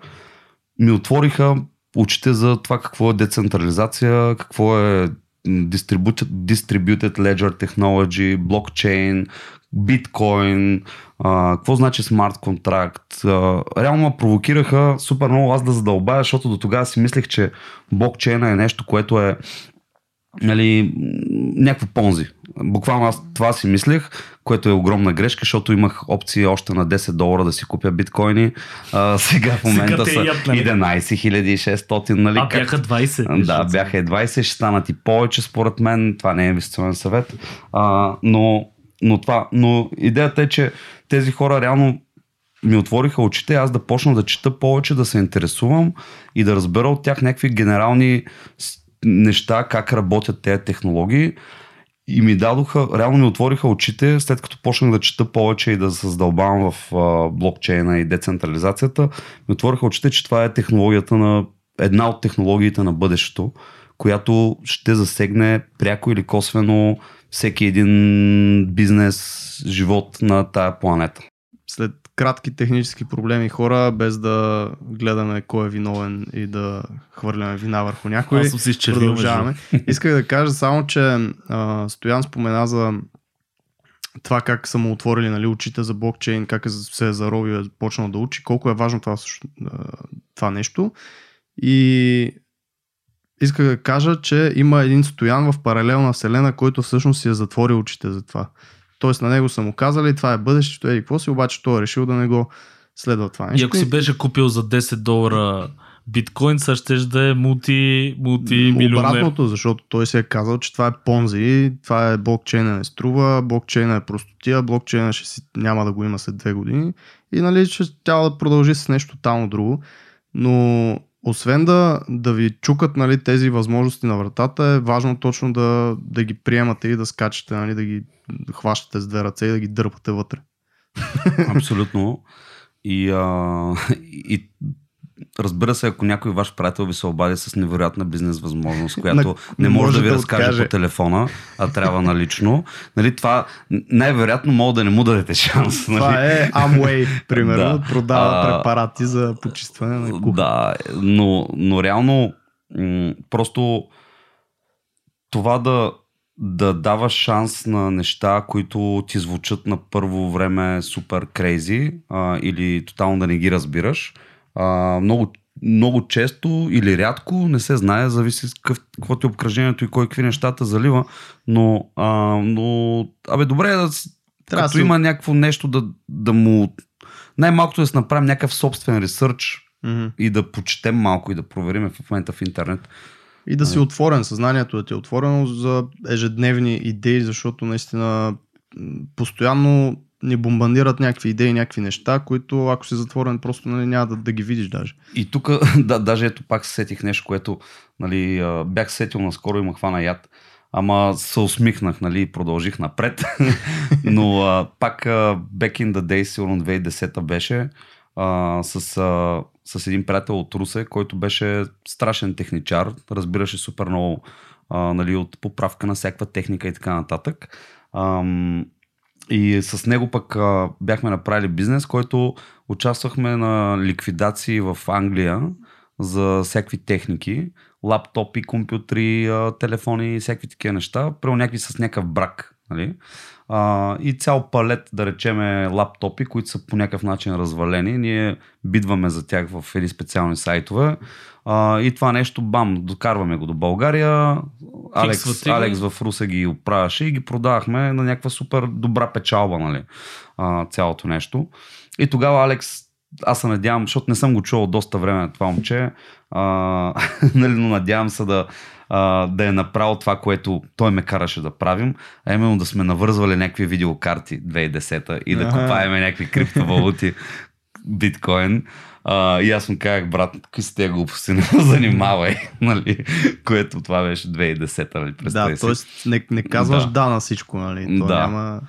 ми отвориха очите за това какво е децентрализация, какво е Distributed, Ledger Technology, блокчейн, биткоин, какво значи смарт контракт. реално ме провокираха супер много аз да задълбая, защото до тогава си мислех, че блокчейна е нещо, което е нали, някакво понзи. Буквално аз това си мислех, което е огромна грешка, защото имах опции още на 10 долара да си купя биткоини. А, сега в момента сега са 11 600. Нали? А, бяха 20. Да, бяха и 20, ще станат и повече според мен. Това не е инвестиционен съвет. А, но, но, това, но идеята е, че тези хора реално ми отвориха очите, аз да почна да чета повече, да се интересувам и да разбера от тях някакви генерални неща, как работят тези технологии. и ми дадоха, реално ми отвориха очите, след като почнах да чета повече и да се задълбавам в блокчейна и децентрализацията, ми отвориха очите, че това е технологията на една от технологиите на бъдещето, която ще засегне пряко или косвено всеки един бизнес, живот на тая планета. След кратки технически проблеми хора, без да гледаме кой е виновен и да хвърляме вина върху някой. Аз съм си изчервил. Продължаваме. Исках да кажа само, че а, Стоян спомена за това как са му отворили нали, очите за блокчейн, как е, се е заровил, е почнал да учи, колко е важно това, това нещо. И исках да кажа, че има един стоян в паралелна вселена, който всъщност си е затворил очите за това. Тоест на него са му казали, това е бъдещето, еди какво си, обаче той е решил да не го следва това нещо. И ако си беше купил за 10 долара биткоин, сега ще да е мулти, мулти милионер. Обратното, защото той си е казал, че това е понзи, това е блокчейна не струва, блокчейна е простотия, блокчейна ще си, няма да го има след две години и нали ще тя да продължи с нещо тотално друго. Но освен да, да ви чукат нали, тези възможности на вратата, е важно точно да, да ги приемате и да скачате, нали, да ги хващате с две ръце и да ги дърпате вътре. Абсолютно. И, а, и разбира се, ако някой ваш приятел ви се обади с невероятна бизнес възможност, която не може, може да ви да разкаже откаже. по телефона, а трябва налично, нали, това най-вероятно мога да не му дадете шанс. Нали? Това е Amway, примерно, да. продава а, препарати за почистване на кухня. Да, но, но реално м- просто това да, да даваш шанс на неща, които ти звучат на първо време супер крейзи или тотално да не ги разбираш, а, много, много често или рядко, не се знае, зависи какъв, какво ти е обкръжението и кой какви нещата залива, но, а, но абе добре е да Трябва като си... има някакво нещо да, да му най-малкото да се направим някакъв собствен ресърч mm-hmm. и да почетем малко и да проверим в момента в интернет. И да си отворен, съзнанието да ти е отворено за ежедневни идеи, защото наистина постоянно ни бомбандират някакви идеи, някакви неща, които ако си затворен, просто нали, няма да, да ги видиш даже. И тук, да, даже ето пак сетих нещо, което нали, бях сетил наскоро и ма хвана яд. Ама се усмихнах, нали, и продължих напред. Но а, пак а, back in the day, сигурно 2010 беше, а, с, а, с един приятел от Русе, който беше страшен техничар, разбираше супер много а, нали, от поправка на всякаква техника и така нататък. Ам, и с него пък а, бяхме направили бизнес, който участвахме на ликвидации в Англия за всякакви техники, лаптопи, компютри, телефони и всякакви такива неща, прямо някакви с някакъв брак. Нали? А, и цял палет, да речеме, лаптопи, които са по някакъв начин развалени. Ние бидваме за тях в едни специални сайтове. А, и това нещо, бам, докарваме го до България. Алекс, Алекс в Руса ги оправяше и ги продавахме на някаква супер добра печалба, нали, а, цялото нещо. И тогава Алекс, аз се надявам, защото не съм го чувал доста време на това момче, а, нали, но надявам се да, а, да е направил това, което той ме караше да правим, а именно да сме навързвали някакви видеокарти 2010 и да купаеме някакви криптовалути, биткоин. А, и аз му казах, брат, какви са тези глупости, не занимавай, нали? Което това беше 2010, нали? Да, т.е. Не, не казваш да. да на всичко, нали? То да. няма...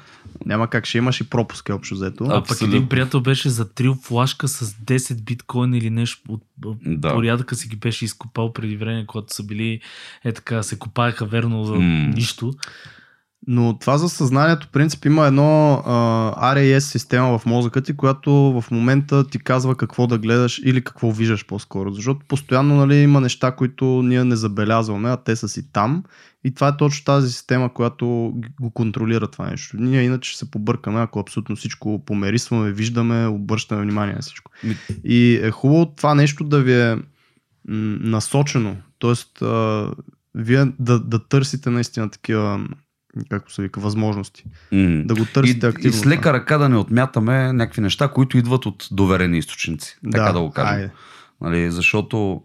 Няма как, ще имаш и пропуски общо взето. А пък един приятел беше за трил флашка с 10 биткоин или нещо от да. порядъка си ги беше изкопал преди време, когато са били е така, се копаеха верно за mm. нищо. Но това за съзнанието, принцип, има едно а, RAS система в мозъка ти, която в момента ти казва какво да гледаш или какво виждаш по-скоро. Защото постоянно нали, има неща, които ние не забелязваме, а те са си там. И това е точно тази система, която го контролира това нещо. Ние иначе се побъркаме, ако абсолютно всичко померисваме, виждаме, обръщаме внимание на всичко. И е хубаво това нещо да ви е насочено. Тоест, а, вие да, да търсите наистина такива както се вика, възможности. Mm. Да го търсите и, активно. И с лека ръка да не отмятаме някакви неща, които идват от доверени източници. Да, така да го кажем. Нали, защото,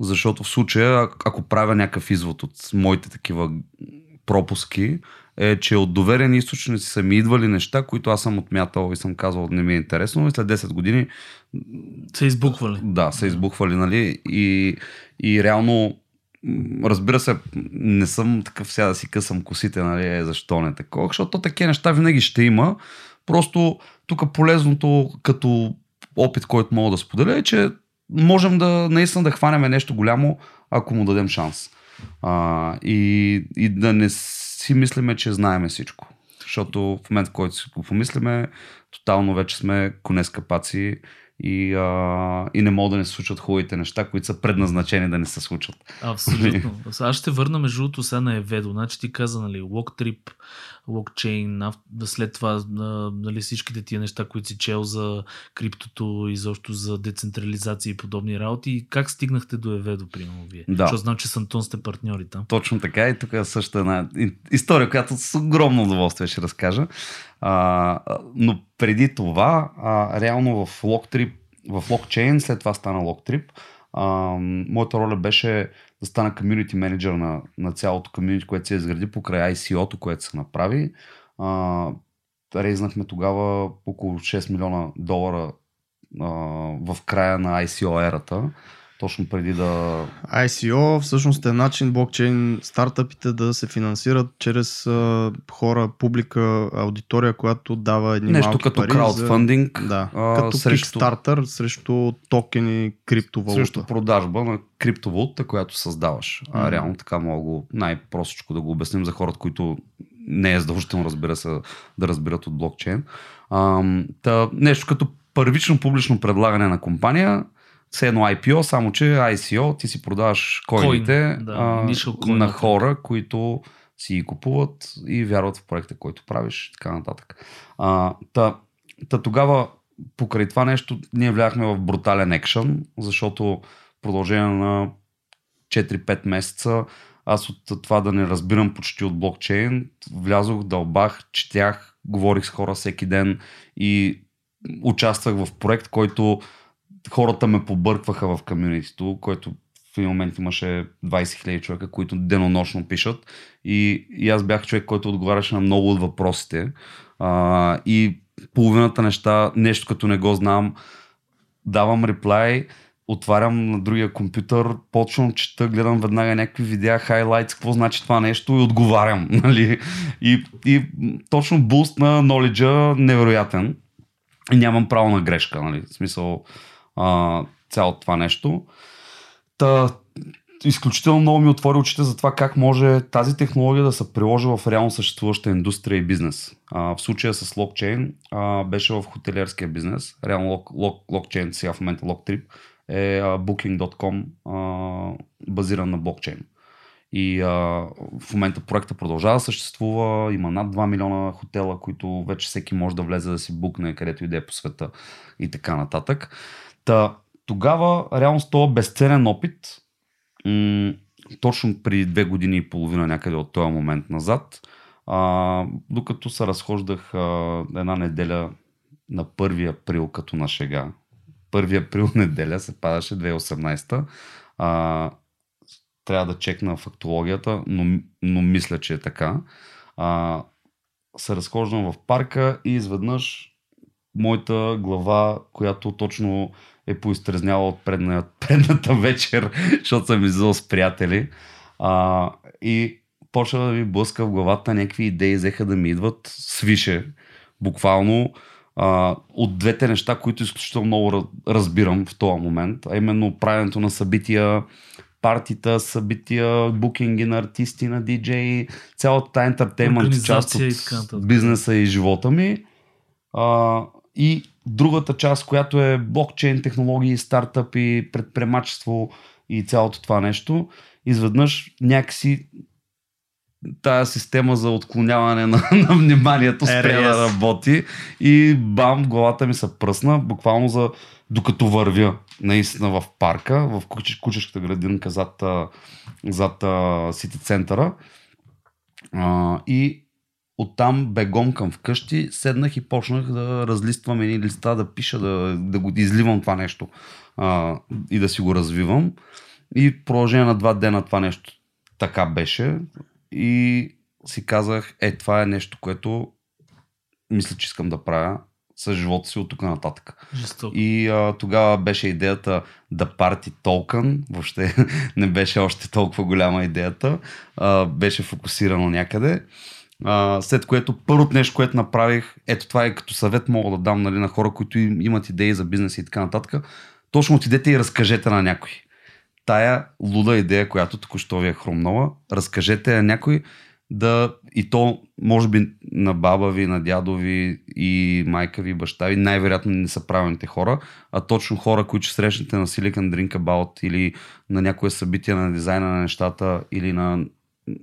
защото в случая, ако правя някакъв извод от моите такива пропуски, е, че от доверени източници са ми идвали неща, които аз съм отмятал и съм казал не ми е интересно и след 10 години са избухвали. Да, са избухвали, нали? И, и реално разбира се, не съм такъв сега да си късам косите, нали, е, защо не такова, защото такива неща винаги ще има. Просто тук полезното като опит, който мога да споделя е, че можем да наистина да хванеме нещо голямо, ако му дадем шанс. А, и, и да не си мислиме, че знаеме всичко. Защото в момента, в който си го помислиме, тотално вече сме коне с капаци и, а, и не могат да не се случват хубавите неща, които са предназначени да не се случват. Абсолютно. Аз ще върна между другото сега на Еведо. Значи ти каза, нали, Locktrip, блокчейн, след това нали, всичките тия неща, които си чел за криптото и защо за децентрализация и подобни работи. И как стигнахте до Еведо, примерно вие? Да. Защото знам, че с Антон сте партньори там. Точно така и тук е също една история, която с огромно удоволствие ще разкажа. А, но преди това, а, реално в Locktrip, в Lockchain, след това стана Locktrip, а, моята роля беше да стана комьюнити менеджер на, на цялото комьюнити, което се изгради покрай ICO-то, което се направи. А, рейзнахме тогава около 6 милиона долара а, в края на ICO ерата, точно преди да ICO всъщност е начин блокчейн стартъпите да се финансират чрез а, хора, публика, аудитория, която дава едни Нещо малки като пари краудфандинг, За... Да, а, като срещу- Kickstarter срещу токени, криптовалута. срещу продажба на криптовалута, която създаваш. А реално така мога най-простичко да го обясним за хората, които не е задължително, разбира се, да разбират от блокчейн. Ам, та, нещо като първично публично предлагане на компания, все едно IPO, само че ICO, ти си продаваш коините да, а, coin на хора, които си ги купуват и вярват в проекта, който правиш и така нататък. А, та, та тогава покрай това нещо ние вляхме в брутален екшън, защото в продължение на 4-5 месеца аз от това да не разбирам почти от блокчейн, влязох, дълбах, четях, говорих с хора всеки ден и участвах в проект, който хората ме побъркваха в комьюнитито, който в един момент имаше 20 000 човека, които денонощно пишат и, и аз бях човек, който отговаряше на много от въпросите а, и половината неща, нещо като не го знам, давам реплай, отварям на другия компютър, почвам чета, гледам веднага някакви видеа, хайлайтс, какво значи това нещо и отговарям. Нали? И, и точно буст на knowledge невероятен. И нямам право на грешка. Нали? В смисъл а, цялото това нещо. Та, изключително много ми отвори очите за това как може тази технология да се приложи в реално съществуваща индустрия и бизнес. А, в случая с локчейн а, беше в хотелиерския бизнес. Реално лок, лок, локчейн, сега в момента локтрип, е а, booking.com а, базиран на блокчейн. И а, в момента проекта продължава да съществува, има над 2 милиона хотела, които вече всеки може да влезе да си букне където и да е по света и така нататък. Та, тогава, реално с този безценен опит, м- точно преди две години и половина някъде от този момент назад, а, докато се разхождах а, една неделя на 1 април като на шега, 1 април неделя се падаше 2018 а, трябва да чекна фактологията, но, но мисля, че е така. А, се разхождам в парка и изведнъж моята глава, която точно е поизтрезняла от предна, предната вечер, защото съм излизал с приятели. А, и почва да ми блъска в главата някакви идеи, взеха да ми идват свише. Буквално а, от двете неща, които изключително много раз- разбирам в този момент, а именно правенето на събития, партита, събития, букинги на артисти, на диджеи, цялата тази ентертеймент част и от бизнеса и живота ми. А, и другата част, която е блокчейн технологии, стартъпи, предприемачество и цялото това нещо, изведнъж някакси тая система за отклоняване на, на вниманието спря да работи и бам, главата ми се пръсна, буквално за докато вървя наистина в парка, в кучеш, кучешката градинка зад, зад Сити центъра. А, и оттам бегом към вкъщи седнах и почнах да разлиствам едни листа, да пиша, да, да го изливам това нещо а, и да си го развивам. И в продължение на два дена това нещо така беше. И си казах, е, това е нещо, което мисля, че искам да правя с живота си от тук нататък. Жестоко. И а, тогава беше идеята да парти токен, въобще не беше още толкова голяма идеята, а, беше фокусирано някъде. А, след което първото нещо, което направих, ето това е като съвет мога да дам нали, на хора, които им, имат идеи за бизнес и така нататък, точно отидете и разкажете на някой. Тая луда идея, която току-що ви е хрумнала, разкажете на някой, да и то може би на баба ви, на дядо ви и майка ви, баща ви, най-вероятно не са правилните хора, а точно хора, които срещнете на Silicon Drink About или на някое събитие на дизайна на нещата или на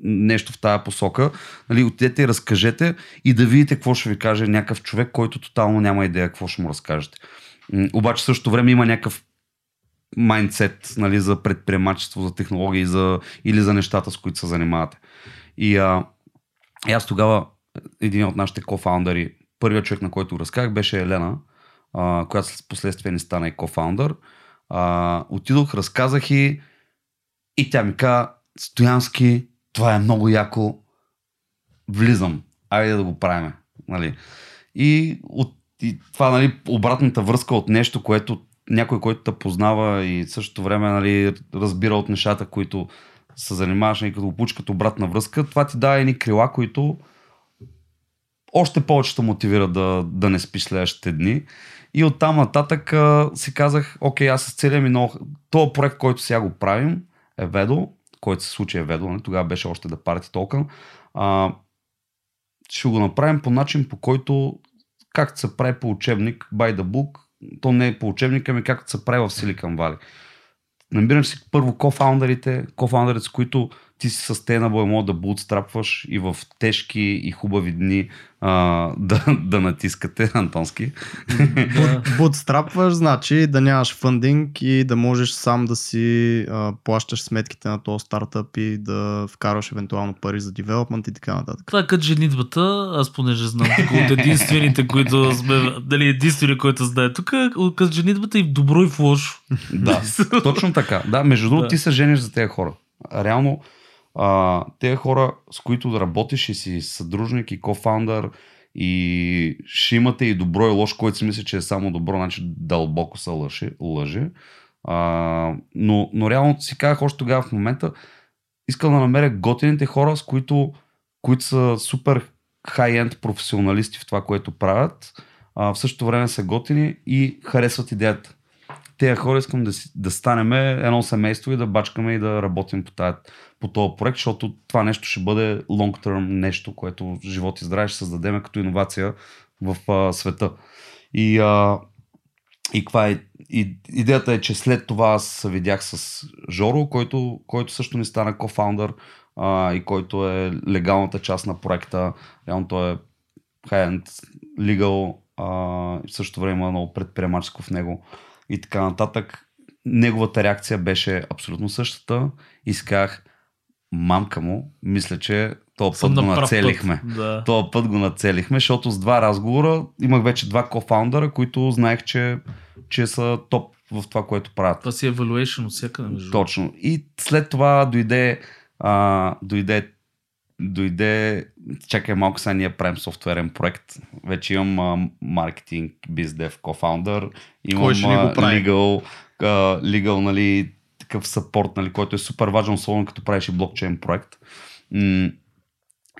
нещо в тая посока, нали, отидете и разкажете и да видите какво ще ви каже някакъв човек, който тотално няма идея какво ще му разкажете. Обаче в същото време има някакъв майндсет нали, за предприемачество, за технологии за, или за нещата, с които се занимавате. И, а, и аз тогава, един от нашите кофаундъри, първият човек, на който разказах, беше Елена, а, която след последствие не стана и кофаундър. А, отидох, разказах и, и тя ми каза, Стоянски, това е много яко, влизам, айде да го правиме. Нали. И, от, и това нали, обратната връзка от нещо, което някой, който те познава и същото време нали, разбира от нещата, които се занимаваш и като получ обратна връзка, това ти дава едни крила, които още повече те мотивира да, да не спиш следващите дни. И оттам нататък а, си казах, окей, аз с целия ми много... Това проект, който сега го правим, е Ведо, който се случи е Ведо, не? тогава беше още да парти толкова. А, ще го направим по начин, по който както се прави по учебник, by the book, то не е по учебника ми, както се прави в Silicon Valley. Намираш си първо кофаундерите, кофаундерите, с които ти си sustainable мога да бутстрапваш и в тежки и хубави дни а, да, да натискате, Антонски. Бутстрапваш, значи да нямаш фандинг и да можеш сам да си а, плащаш сметките на този стартъп и да вкарваш евентуално пари за девелопмент и така нататък. Това е като женитбата, аз понеже знам от единствените, които сме, дали единствени, който знае тук, като женитбата и в добро и в лошо. Да, точно така. Да, между другото, Да. ти се жениш за тези хора. Реално, а, тези хора, с които да работиш и си съдружник и кофаундър и ще имате и добро и лошо, който си мисли, че е само добро, значи дълбоко се лъже. лъже. А, но, но реално си казах още тогава в момента, искам да намеря готините хора, с които, които са супер хай-енд професионалисти в това, което правят, а, в същото време са готини и харесват идеята тези хора искам да, да станем едно семейство и да бачкаме и да работим по, тая, по този проект, защото това нещо ще бъде long term нещо, което живот и здраве ще създадем като иновация в а, света. И, а, и каква е? И, идеята е, че след това аз се видях с Жоро, който, който също ни стана кофаундър а, и който е легалната част на проекта. Реално той е high-end legal а, в същото време има много предприемаческо в него и така нататък. Неговата реакция беше абсолютно същата и си казах, мамка му, мисля, че този Съм път го нацелихме. Път. Да. Този път го нацелихме, защото с два разговора имах вече два кофаундъра, които знаех, че, че са топ в това, което правят. Това си е evaluation от всякъде. Между. Точно. И след това дойде, а, дойде, дойде, чакай малко сега ние правим софтуерен проект. Вече имам а, маркетинг, бездев, кофаундър, имам Кой ще ни го прави? legal, а, legal, нали, такъв съпорт, нали, който е супер важен, особено като правиш и блокчейн проект.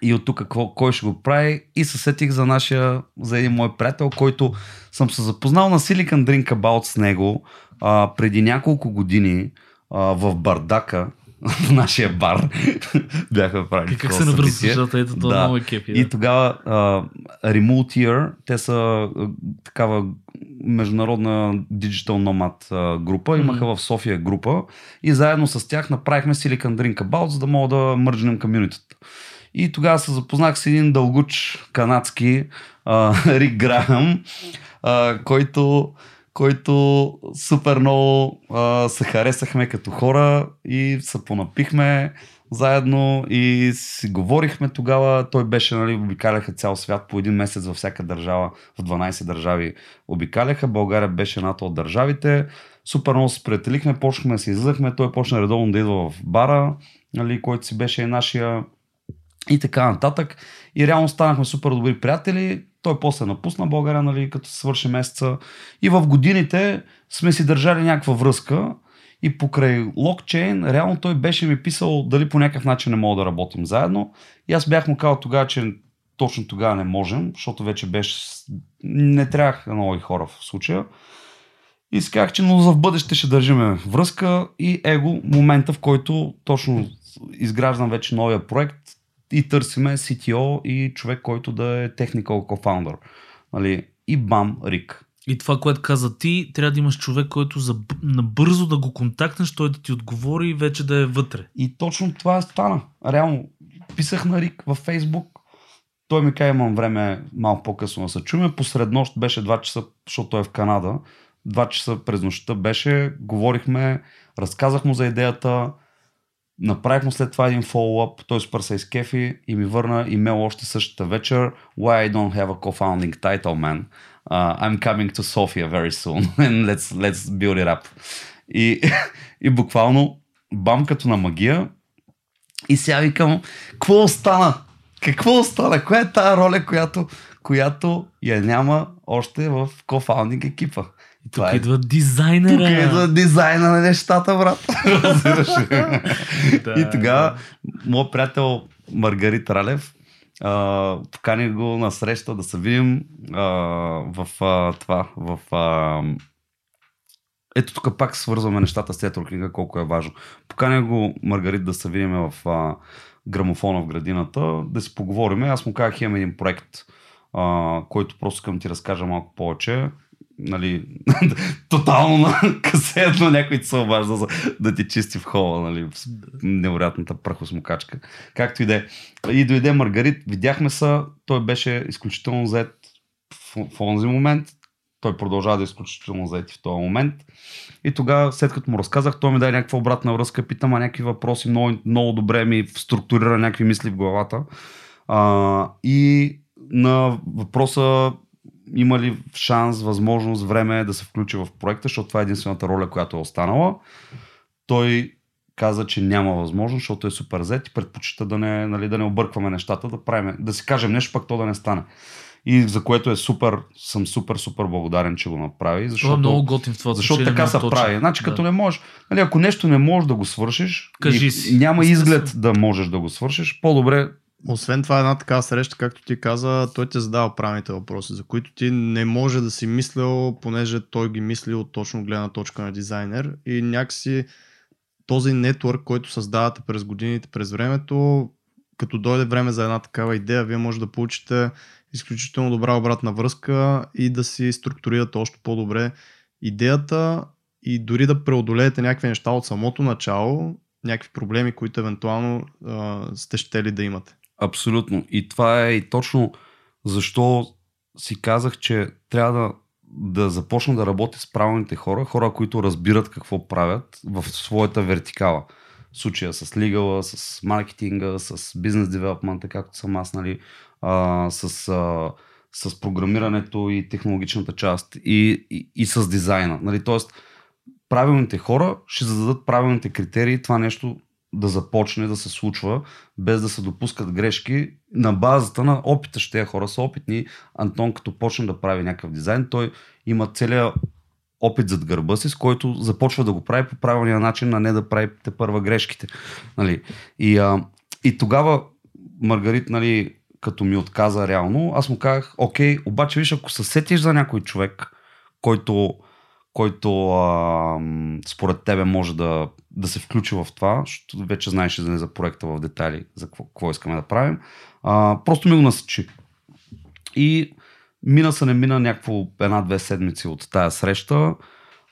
И от тук кой ще го прави и се сетих за нашия, за един мой приятел, който съм се запознал на Silicon Drink About с него а, преди няколко години а, в Бардака, в нашия бар, бяха правили Как се навръзва събитие. нещата? Ето това Да. много е кепи. И Да. тогава а, Remote Year, те са а, такава международна Digital Nomad а, група, имаха в София група и заедно с тях направихме Silicon Drink About, за да мога да мържнем комьюнитата. И тогава се запознах с един дългуч канадски а, Рик Грахам, а, който, който супер много а, се харесахме като хора и се понапихме заедно и си говорихме тогава. Той беше, нали, обикаляха цял свят по един месец във всяка държава, в 12 държави обикаляха. България беше едната от държавите. Супер много се приятелихме, почнахме да се излизахме. Той почна редовно да идва в бара, нали, който си беше и нашия и така нататък. И реално станахме супер добри приятели той после напусна България, нали, като свърши месеца. И в годините сме си държали някаква връзка. И покрай локчейн, реално той беше ми писал дали по някакъв начин не мога да работим заедно. И аз бях му казал тогава, че точно тогава не можем, защото вече беше... Не трябваха нови хора в случая. И си казах, че но за в бъдеще ще държиме връзка и его момента, в който точно изграждам вече новия проект и търсиме CTO и човек, който да е technical co-founder. Нали? И бам, Рик. И това, което каза ти, трябва да имаш човек, който за, набързо да го контактнеш, той да ти отговори и вече да е вътре. И точно това стана. Реално, писах на Рик във Фейсбук, той ми каза, имам време малко по-късно да се чуме. Посред нощ беше 2 часа, защото той е в Канада. 2 часа през нощта беше, говорихме, разказах му за идеята, направихме след това един фоллоуап, той супер се изкефи и ми върна имейл още същата вечер. Why I don't have a co-founding title, man? Uh, I'm coming to Sofia very soon and let's, let's build it up. И, и буквално бам като на магия и сега викам, какво остана? Какво остана? Коя е тази роля, която, която я няма още в кофаундинг екипа? И тук е, идва дизайнера. Тук идва дизайна на нещата, брат. да, и тогава моят приятел Маргарит Ралев Uh, покани го на среща да се видим uh, в uh, това, в uh, ето тук пак свързваме нещата с нетворкинга, колко е важно. Поканя го Маргарит да се видим в uh, грамофона в градината, да си поговорим. Аз му казах, имам един проект, а, който просто към ти разкажа малко повече. Нали, тотално на касетно някой се обажда за да ти чисти в хола, нали, в невероятната прахосмокачка. Както и да е. И дойде Маргарит, видяхме се, той беше изключително заед в, в онзи момент, той продължава да е изключително заети в този момент. И тогава, след като му разказах, той ми даде някаква обратна връзка, питам някакви въпроси, много, много добре ми структурира някакви мисли в главата. А, и на въпроса има ли шанс, възможност, време да се включи в проекта, защото това е единствената роля, която е останала. Той каза, че няма възможност, защото е супер зет и предпочита да не, нали, да не объркваме нещата, да, правим, да си кажем нещо, пък то да не стане и за което е супер, съм супер, супер благодарен, че го направи. Защото, е много готин в това Защото така се точно. прави. Значи, да. като не можеш, нали, ако нещо не можеш да го свършиш, Кажи си. няма изглед да можеш да го свършиш, по-добре освен това, една такава среща, както ти каза, той те задава правилните въпроси, за които ти не може да си мислял, понеже той ги мисли от точно гледна точка на дизайнер и някакси този нетворк, който създавате през годините, през времето, като дойде време за една такава идея, вие може да получите изключително добра обратна връзка и да си структурирате още по-добре идеята и дори да преодолеете някакви неща от самото начало, някакви проблеми, които евентуално а, сте щели да имате. Абсолютно. И това е и точно защо си казах, че трябва да, да започна да работя с правилните хора, хора, които разбират какво правят в своята вертикала. В случая с лигала, с маркетинга, с бизнес девелопмента, както съм аз, нали, а, с, а, с програмирането и технологичната част и, и, и с дизайна. Нали? Тоест, правилните хора ще зададат правилните критерии това нещо да започне да се случва, без да се допускат грешки. На базата на опита, ще хора са опитни. Антон, като почне да прави някакъв дизайн, той има целият опит зад гърба си, с който започва да го прави по правилния начин, а не да прави те първа грешките. Нали? И, а, и тогава Маргарит нали, като ми отказа реално, аз му казах, окей, обаче виж, ако се сетиш за някой човек, който, който а, според тебе може да, да се включи в това, защото вече знаеш за, за проекта в детайли, за какво, какво искаме да правим, а, просто ми го насъчи. И мина се не мина някакво една-две седмици от тая среща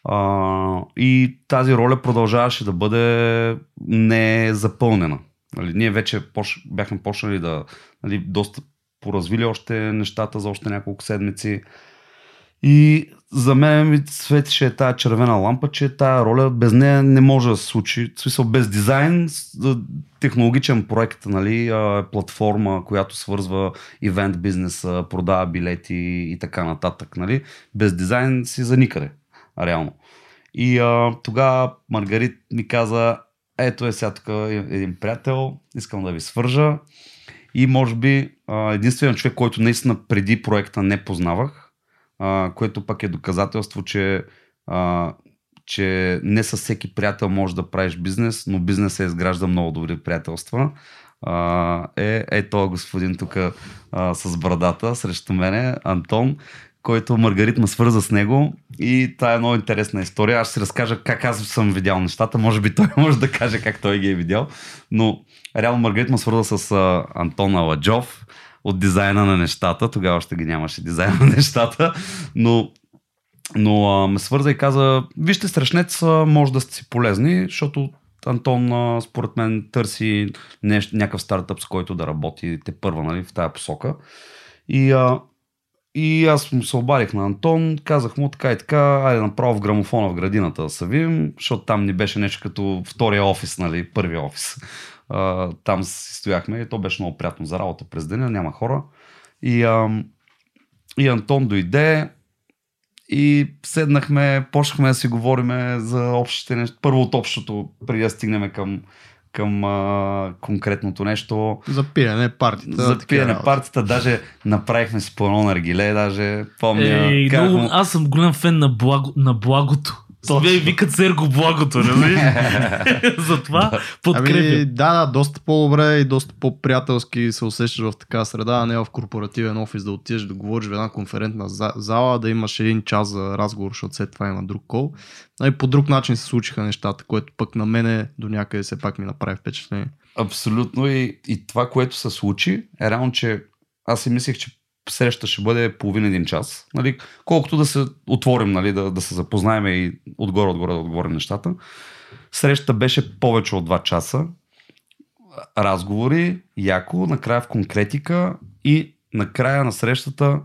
а, и тази роля продължаваше да бъде не запълнена. Нали, ние вече пош, бяхме почнали да нали, доста поразвили още нещата за още няколко седмици. И за мен ми светише тази червена лампа, че тази роля без нея не може да се случи. В смисъл без дизайн, технологичен проект, нали, платформа, която свързва ивент бизнеса, продава билети и така нататък. Нали. Без дизайн си за никъде, реално. И тогава Маргарит ми каза, ето е сега тук един приятел, искам да ви свържа. И може би единственият човек, който наистина преди проекта не познавах, което пък е доказателство, че че не със всеки приятел можеш да правиш бизнес, но бизнесът изгражда много добри приятелства. А, е, е този господин тук с брадата срещу мене, Антон, който Маргарит ме свърза с него и това е много интересна история. Аз ще разкажа как аз съм видял нещата. Може би той може да каже как той ги е видял. Но реално Маргарит ме свърза с а, Антон Аладжов от дизайна на нещата. Тогава още ги нямаше дизайна на нещата. Но но а, ме свърза и каза, вижте, Страшнец може да сте си полезни, защото Антон, а, според мен, търси нещ, някакъв стартъп, с който да работи те първа нали, в тая посока. И, а, и аз му се обадих на Антон, казах му така и така, айде направо в грамофона в градината да се видим, защото там ни беше нещо като втория офис, нали, първия офис. А, там си стояхме и то беше много приятно за работа през деня, няма хора. И, а, и Антон дойде, и седнахме, почнахме да си говорим за общите неща. Първо от общото, преди да стигнем към, към а, конкретното нещо. За пиене партията. За пиене партията, даже направихме си по едно наргиле, даже помня. Ей, много, аз съм голям фен на, благо, на благото. Вие викат Серго благото, нали? Затова подкрепям. Ами, да, да, доста по-добре и доста по-приятелски се усещаш в така среда, а не в корпоративен офис да отидеш да говориш в една конферентна зала, да имаш един час за разговор, защото след това има друг кол. И нали, по друг начин се случиха нещата, което пък на мене до някъде все пак ми направи впечатление. Абсолютно и, и това, което се случи, е реално, че аз си мислех, че среща ще бъде половин един час. Нали, колкото да се отворим, нали, да, да се запознаем и отгоре-отгоре да отговорим нещата. Среща беше повече от 2 часа. Разговори, яко, накрая в конкретика и накрая на срещата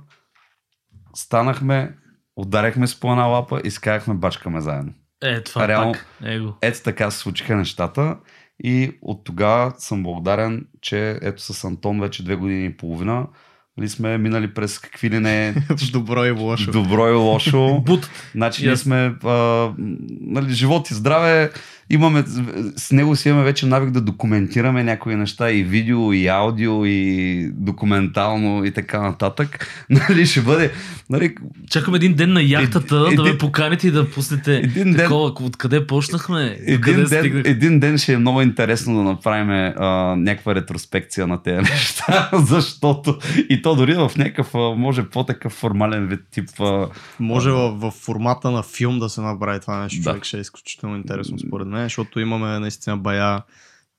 станахме, ударяхме с по една лапа и скаяхме бачкаме заедно. Е, това Реално, пак. Его. Ето така се случиха нещата и от тогава съм благодарен, че ето с Антон вече две години и половина нали сме минали през какви ли не... добро и лошо. Добро и лошо. Бут. Значи yes. ние сме а, нали, живот и здраве, имаме, с него си имаме вече навик да документираме някои неща и видео, и аудио, и документално и така нататък. Нали, ще бъде... Нали... Чакаме един ден на яхтата един, да ме поканите и да пуснете един такова. Ден, откъде почнахме? Един ден, един ден ще е много интересно да направим а, някаква ретроспекция на тези неща, защото и то дори в някакъв, може по-такъв формален вид тип. А, може в, в формата на филм да се направи това нещо, да. човек ще е изключително интересно според мен защото имаме наистина бая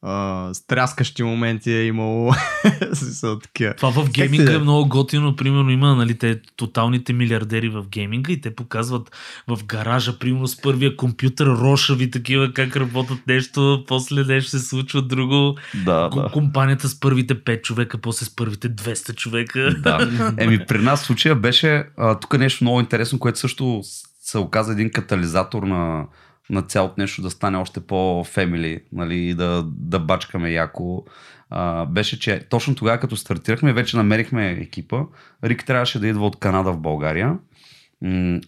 Uh, стряскащи моменти е имало. Това в гейминга е много готино. Примерно има нали, те тоталните милиардери в гейминга и те показват в гаража, примерно с първия компютър, рошави такива, как работят нещо, после нещо се случва друго. Да, да. Компанията с първите 5 човека, после с първите 200 човека. Да. Еми при нас случая беше а, тук нещо много интересно, което също се оказа един катализатор на на цялото нещо да стане още по-фемили нали, да, да бачкаме яко. А, беше, че точно тогава, като стартирахме, вече намерихме екипа. Рик трябваше да идва от Канада в България.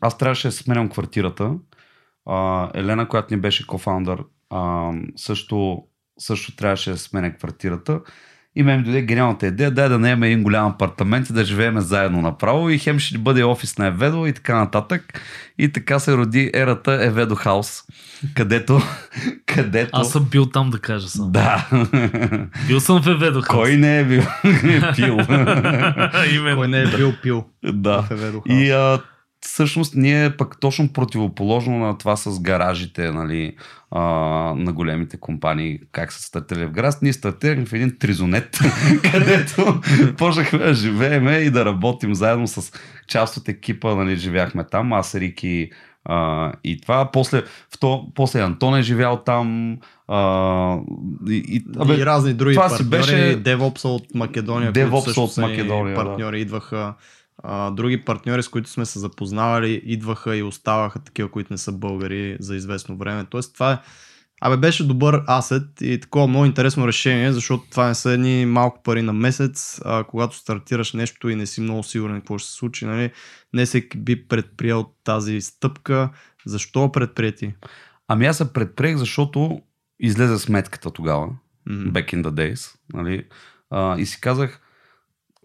Аз трябваше да сменям квартирата. А, Елена, която ни беше кофаундър, а, също, също трябваше да сменя квартирата. И ме ми дойде гениалната идея, дай да наеме един голям апартамент и да живеем заедно направо и хем ще бъде офис на Еведо и така нататък. И така се роди ерата Еведо Хаус, където, където... Аз съм бил там да кажа само. Да. Бил съм в Еведо Хаус. Кой не е бил пил? Кой не е бил пил да. в Еведо Хаус. И а, всъщност ние пък точно противоположно на това с гаражите нали, а, на големите компании, как са стартирали в гараж, ние стартирахме в един тризонет, където почнахме да живеем и да работим заедно с част от екипа, нали, живяхме там, аз, Рики а, и това. После, вто, после Антон е живял там. А, и, и, абе, и разни други това партньори. Си беше... DevOps от Македония, DevOps от Македония, партньори да. идваха а, други партньори, с които сме се запознавали, идваха и оставаха такива, които не са българи за известно време. Тоест това е Абе, беше добър асет и такова много интересно решение, защото това не са едни малко пари на месец, а когато стартираш нещо и не си много сигурен какво ще се случи, нали? не всеки би предприел тази стъпка. Защо предприяти? Ами аз се предприех, защото излезе сметката тогава, mm-hmm. back in the days. Нали? А, и си казах,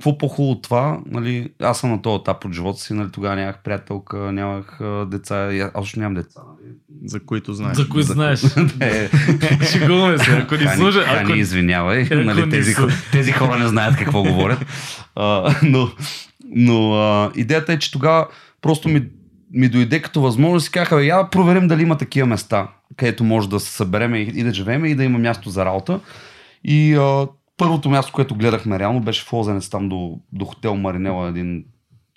какво по-хубаво от това, нали, аз съм на този етап от живота си, нали, тогава нямах приятелка, нямах а, деца, аз още нямам деца. Нали. За които знаеш. За които знаеш. Не, Шегуваме се. Ако ни Хани, служа, Хани, ако... извинявай, Ако нали, тези, тези хора не знаят какво говорят. А, но но а, идеята е, че тогава просто ми, ми дойде като възможност и си казаха, «Бе, я да проверим дали има такива места, където може да се събереме и, и да живеем и да има място за работа. И а, първото място, което гледахме реално, беше в Лозенец там до, до хотел Маринела, един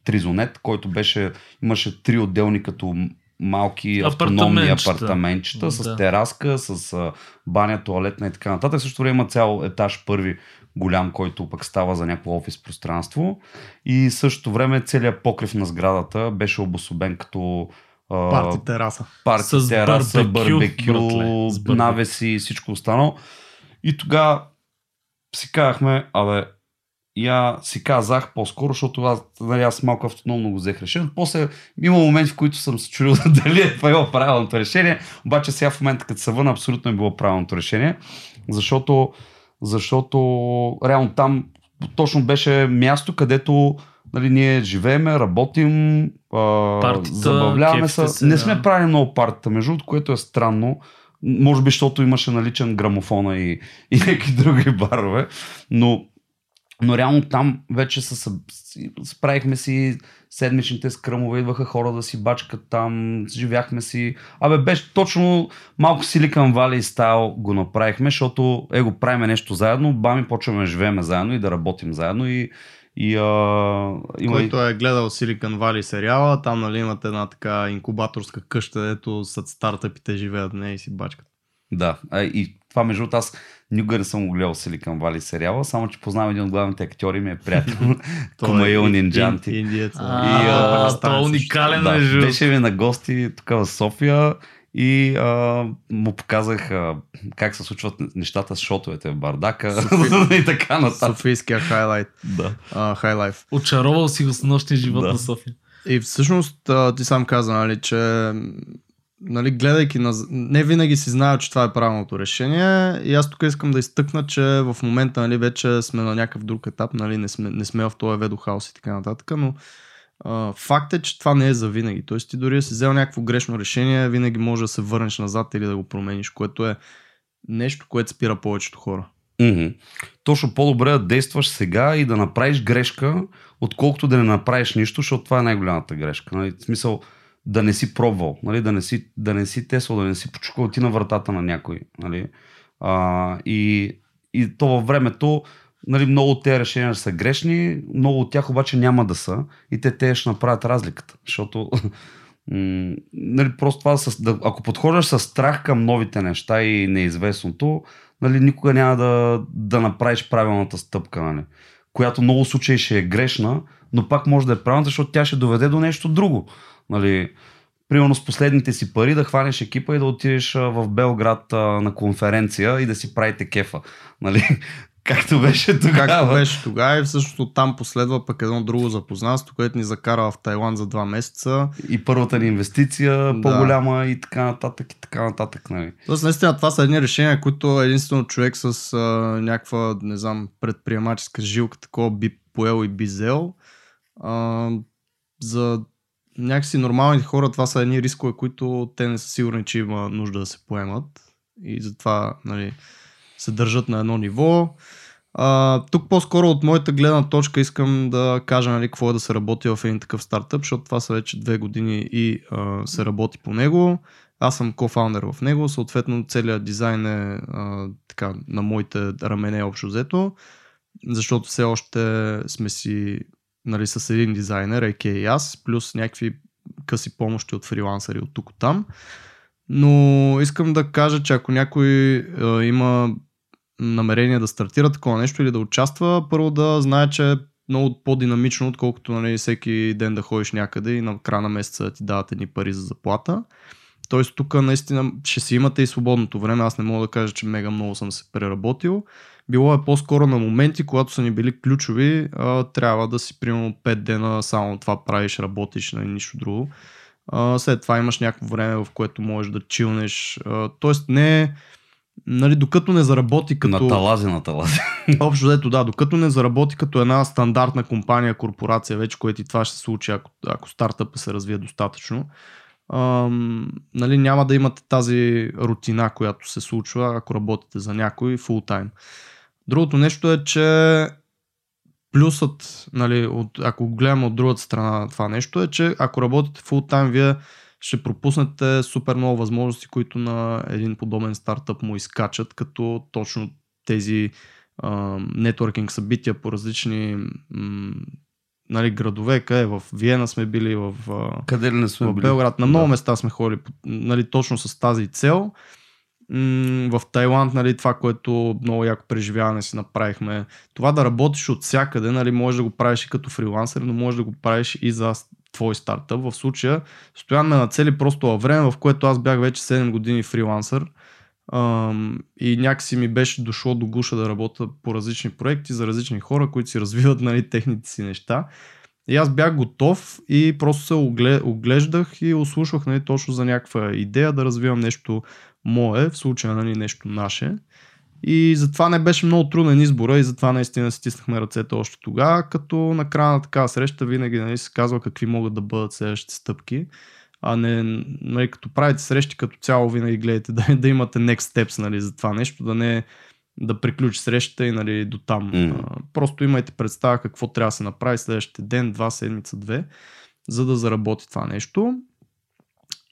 тризонет, който беше, имаше три отделни като малки автономни Апартаментчета. апартаментчета с Да. тераска, с а, баня, туалетна и така нататък. Също време има цял етаж първи голям, който пък става за някакво офис пространство. И същото време целият покрив на сградата беше обособен като а, Парти тераса. парти, С тераса, барбекю, барбекю, братле, с барбекю. навеси и всичко останало. И тогава си казахме, абе, я си казах по-скоро, защото аз, нали, аз малко автономно го взех решение. После има моменти, в които съм се чудил дали е било правилното решение, обаче сега в момента, като се върна, абсолютно е било правилното решение, защото, защото реално там точно беше място, където нали, ние живееме, работим, а, Партита, забавляваме се. Не сме правили много партита, между другото, което е странно. Може би, защото имаше наличен грамофона и, и някакви други барове, но, но реално там вече си- справихме си седмичните скръмове, идваха хора да си бачкат там, живяхме си. Абе, беше точно малко Silicon Valley стайл го направихме, защото е го правиме нещо заедно, бами почваме да живееме заедно и да работим заедно и, и а, има Който е гледал Silicon Valley сериала, там нали имате една така инкубаторска къща, дето с стартъпите живеят в нея и си бачкат. Да, а, и това между другото аз никога не съм го гледал Silicon Valley сериала, само че познавам един от главните актьори, ми е приятел. Той Кумаил е Нинджанти. ин- Индиец. А, И, а, а, той е уникален Да, беше ми на гости тук в София и а, му показах а, как се случват нещата с шотовете в бардака и така нататък. Софийския хайлайт. Да. Uh, хайлайф. Очаровал си го с нощния живот Да. на София. И всъщност а, ти сам каза, нали, че нали, гледайки на... Не винаги си знаел, че това е правилното решение. И аз тук искам да изтъкна, че в момента нали, вече сме на някакъв друг етап, нали, не, сме, не сме в този ведохаус и така нататък, но а, факт е, че това не е за винаги. Тоест ти дори да си взел някакво грешно решение, винаги може да се върнеш назад или да го промениш, което е нещо, което спира повечето хора. Мгм. Точно по-добре да действаш сега и да направиш грешка, отколкото да не направиш нищо, защото това е най-голямата грешка. Нали? В смисъл да не си пробвал, нали? да, не си, да не си тесвал, да не си почукал ти на вратата на някой. Нали? А, и, и то във времето нали, много от тези решения са грешни, много от тях обаче няма да са и те те ще направят разликата, защото нали, просто това, да, ако подхождаш с страх към новите неща и неизвестното, нали, никога няма да, да направиш правилната стъпка, нали, която много случаи ще е грешна, но пак може да е правилна, защото тя ще доведе до нещо друго. Нали, примерно с последните си пари да хванеш екипа и да отидеш в Белград на конференция и да си правите кефа. Нали? Както беше тогава. Както беше тогава и всъщност там последва пък едно друго запознанство, което ни закара в Тайланд за два месеца. И първата ни инвестиция Да. по-голяма и така нататък и така нататък. Нали? Тоест, наистина, това са едни решения, които единствено човек с а, някаква, не знам, предприемаческа жилка такова би поел и би взел. А, за някакси нормалните хора това са едни рискове, които те не са сигурни, че има нужда да се поемат. И затова нали, се държат на едно ниво. А, тук по-скоро от моята гледна точка искам да кажа нали, какво е да се работи в един такъв стартъп, защото това са вече две години и а, се работи по него. Аз съм кофаундър в него, съответно целият дизайн е а, така, на моите рамене общо взето, защото все още сме си нали, с един дизайнер, а.к. и аз, плюс някакви къси помощи от фрилансъри от тук от там. Но искам да кажа, че ако някой а, има намерение да стартира такова нещо или да участва, първо да знае, че е много по-динамично, отколкото нали, всеки ден да ходиш някъде и на края на месеца ти дават едни пари за заплата. Тоест тук наистина ще си имате и свободното време. Аз не мога да кажа, че мега много съм се преработил. Било е по-скоро на моменти, когато са ни били ключови, а, трябва да си примерно 5 дена само това правиш, работиш, нали, нищо друго. А, след това имаш някакво време, в което можеш да чилнеш. А, тоест не е нали, докато не заработи като... На талази, на талази. Общо взето, да, докато не заработи като една стандартна компания, корпорация, вече, което и това ще се случи, ако, ако стартъпа се развие достатъчно, ам, нали, няма да имате тази рутина, която се случва, ако работите за някой time. Другото нещо е, че плюсът, нали, от, ако гледаме от другата страна на това нещо е, че ако работите full time, вие ще пропуснете супер много възможности, които на един подобен стартъп му изкачат, като точно тези нетворкинг събития по различни м- нали, градове, къде в Виена сме били, в, къде ли не сме в били? Белград, на много да. места сме ходили нали, точно с тази цел. В Тайланд, нали, това, което много яко преживяване си направихме, това да работиш от всякъде, нали, можеш да го правиш и като фрилансър, но можеш да го правиш и за твой стартъп. В случая стоян ме нацели просто във време, в което аз бях вече 7 години фрилансър и някакси ми беше дошло до гуша да работя по различни проекти за различни хора, които си развиват нали, техните си неща. И аз бях готов и просто се оглеждах и ослушвах нали, точно за някаква идея да развивам нещо мое, в случая нали, нещо наше. И затова не беше много труден избора и затова наистина стиснахме ръцете още тогава, като на края на такава среща винаги нали, се казва какви могат да бъдат следващите стъпки. А не, нали, като правите срещи като цяло винаги гледате да, да имате next steps нали, за това нещо, да не да приключи срещата и нали, до там. Mm. просто имайте представа какво трябва да се направи следващия ден, два седмица, две, за да заработи това нещо.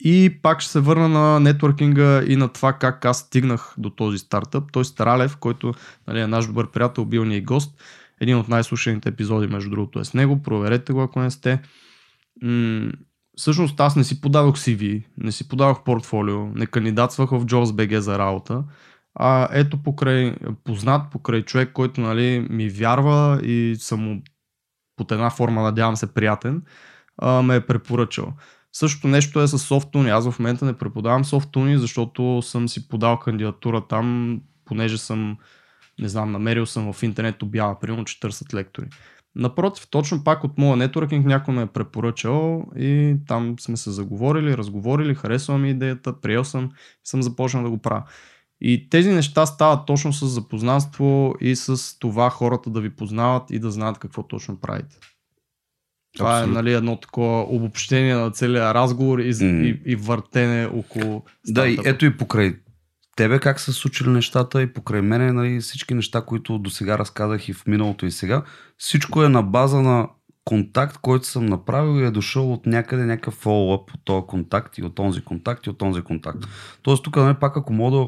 И пак ще се върна на нетворкинга и на това как аз стигнах до този стартъп. Той Старалев, който нали, е наш добър приятел, бил ни и гост. Един от най-слушаните епизоди, между другото, е с него. Проверете го, ако не сте. М- всъщност аз не си подавах CV, не си подавах портфолио, не кандидатствах в JobsBG за работа. А ето покрай, познат покрай човек, който нали, ми вярва и съм под една форма, надявам се, приятен, а, ме е препоръчал. Същото нещо е с софтуни. Аз в момента не преподавам софтуни, защото съм си подал кандидатура там, понеже съм, не знам, намерил съм в интернет обява, примерно, че търсят лектори. Напротив, точно пак от моя нетворкинг някой ме е препоръчал и там сме се заговорили, разговорили, харесва идеята, приел съм и съм започнал да го правя. И тези неща стават точно с запознанство и с това хората да ви познават и да знаят какво точно правите. Това е, Абсолютно. е нали, едно такова обобщение на целия разговор и, mm. и, и въртене около. Да, и ето и покрай тебе как са случили нещата и покрай мене нали, всички неща, които до сега разказах и в миналото и сега. Всичко е на база на контакт, който съм направил и е дошъл от някъде някакъв фоллъп от този контакт и от този контакт и от този контакт. Тоест тук нали, пак ако мога да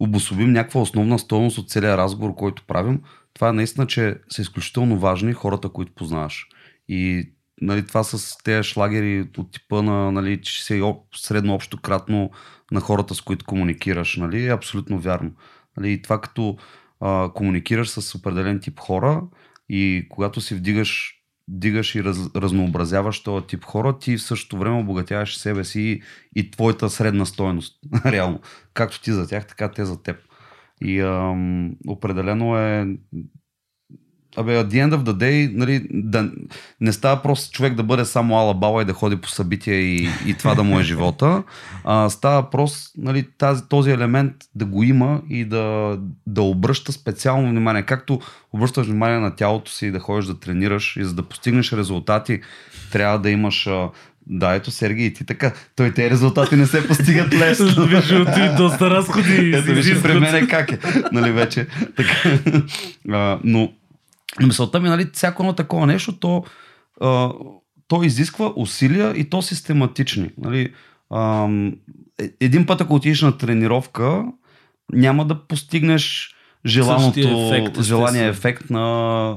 обособим някаква основна стоеност от целия разговор, който правим, това е наистина, че са изключително важни хората, които познаваш. И нали, това с тези шлагери от типа на, нали, че си средно общо кратно на хората, с които комуникираш, нали, е абсолютно вярно. Нали, и това като а, комуникираш с определен тип хора и когато си вдигаш дигаш и раз, разнообразяваш този тип хора, ти в същото време обогатяваш себе си и, и твоята средна стоеност. Реално. Както ти за тях, така те за теб. И ам, определено е Абе, at the end of the day, нали, да, не става просто човек да бъде само ала бала и да ходи по събития и, и това да му е живота. А, става просто нали, тази, този елемент да го има и да, да обръща специално внимание. Както обръщаш внимание на тялото си и да ходиш да тренираш и за да постигнеш резултати, трябва да имаш да, ето Сергей, ти така. Той тези резултати не се постигат лесно. Виж, ти доста разходи. Ето виж при мен как е. Нали вече. Така. А, но но мисълта ми, нали, всяко едно такова нещо, то, а, то изисква усилия и то систематични. Нали. А, е, един път, ако отидеш на тренировка, няма да постигнеш желаното, ефект, желания ефект на,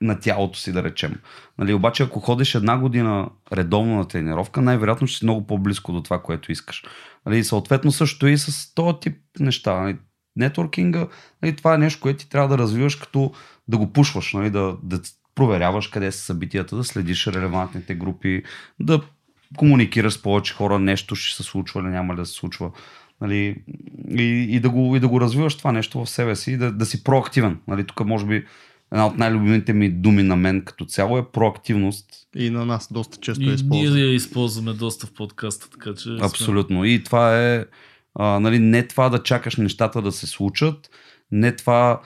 на тялото си, да речем. Нали, обаче, ако ходиш една година редовно на тренировка, най-вероятно ще си много по-близко до това, което искаш. Нали, съответно също и с този тип неща. Нали, нетворкинга, нали, това е нещо, което ти трябва да развиваш като да го пушваш, нали, да, да проверяваш къде са събитията, да следиш релевантните групи, да комуникираш с повече хора, нещо ще се случва или няма да се случва. Нали, и, и, да го, и да го развиваш това нещо в себе си, да, да си проактивен. Нали, тук може би една от най-любимите ми думи на мен като цяло е проактивност. И на нас доста често и я използваме. Ние я използваме доста в подкаста, така че... Абсолютно. И това е А, нали, не това да чакаш нещата да се случат, не това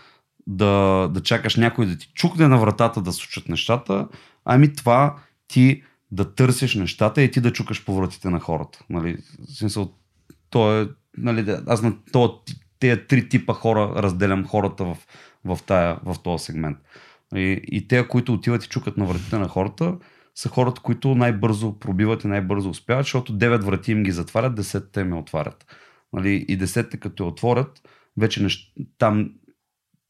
да, да чакаш някой да ти чукне на вратата да случат нещата, ами това ти да търсиш нещата и ти да чукаш по вратите на хората. Нали? В смисъл, то е, нали, аз на тези три типа хора разделям хората в, в, тая, в този сегмент. И, и те, които отиват и чукат на вратите на хората, са хората, които най-бързо пробиват и най-бързо успяват, защото 9 врати им ги затварят, 10 те ме отварят. Нали? И 10 като я отворят, вече нещ... там,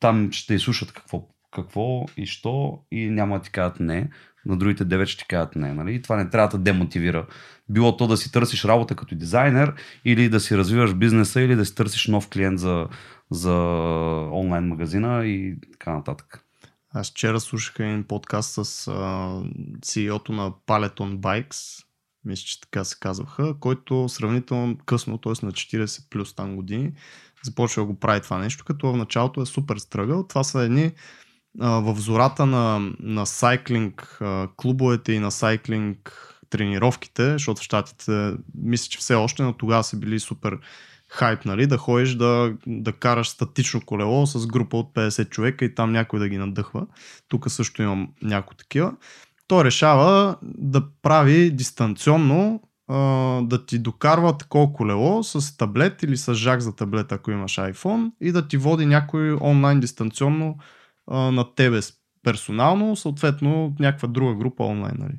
там ще изслушат какво, какво и що и няма да ти кажат не. На другите 9 ще ти кажат не. Нали? И това не трябва да демотивира. Било то да си търсиш работа като дизайнер или да си развиваш бизнеса или да си търсиш нов клиент за, за онлайн магазина и така нататък. Аз вчера слушах един подкаст с CEO-то на Paleton Bikes, мисля, че така се казваха, който сравнително късно, т.е. на 40 плюс там години, започва да го прави това нещо, като в началото е супер стръгъл. Това са едни в зората на, на сайклинг клубовете и на сайклинг тренировките, защото в щатите мисля, че все още, но тогава са били супер хайп, нали, да ходиш да, да караш статично колело с група от 50 човека и там някой да ги надъхва. Тук също имам някои такива. Той решава да прави дистанционно да ти докарва такова колело с таблет или с жак за таблет, ако имаш iPhone и да ти води някой онлайн дистанционно на тебе персонално, съответно някаква друга група онлайн. Нали.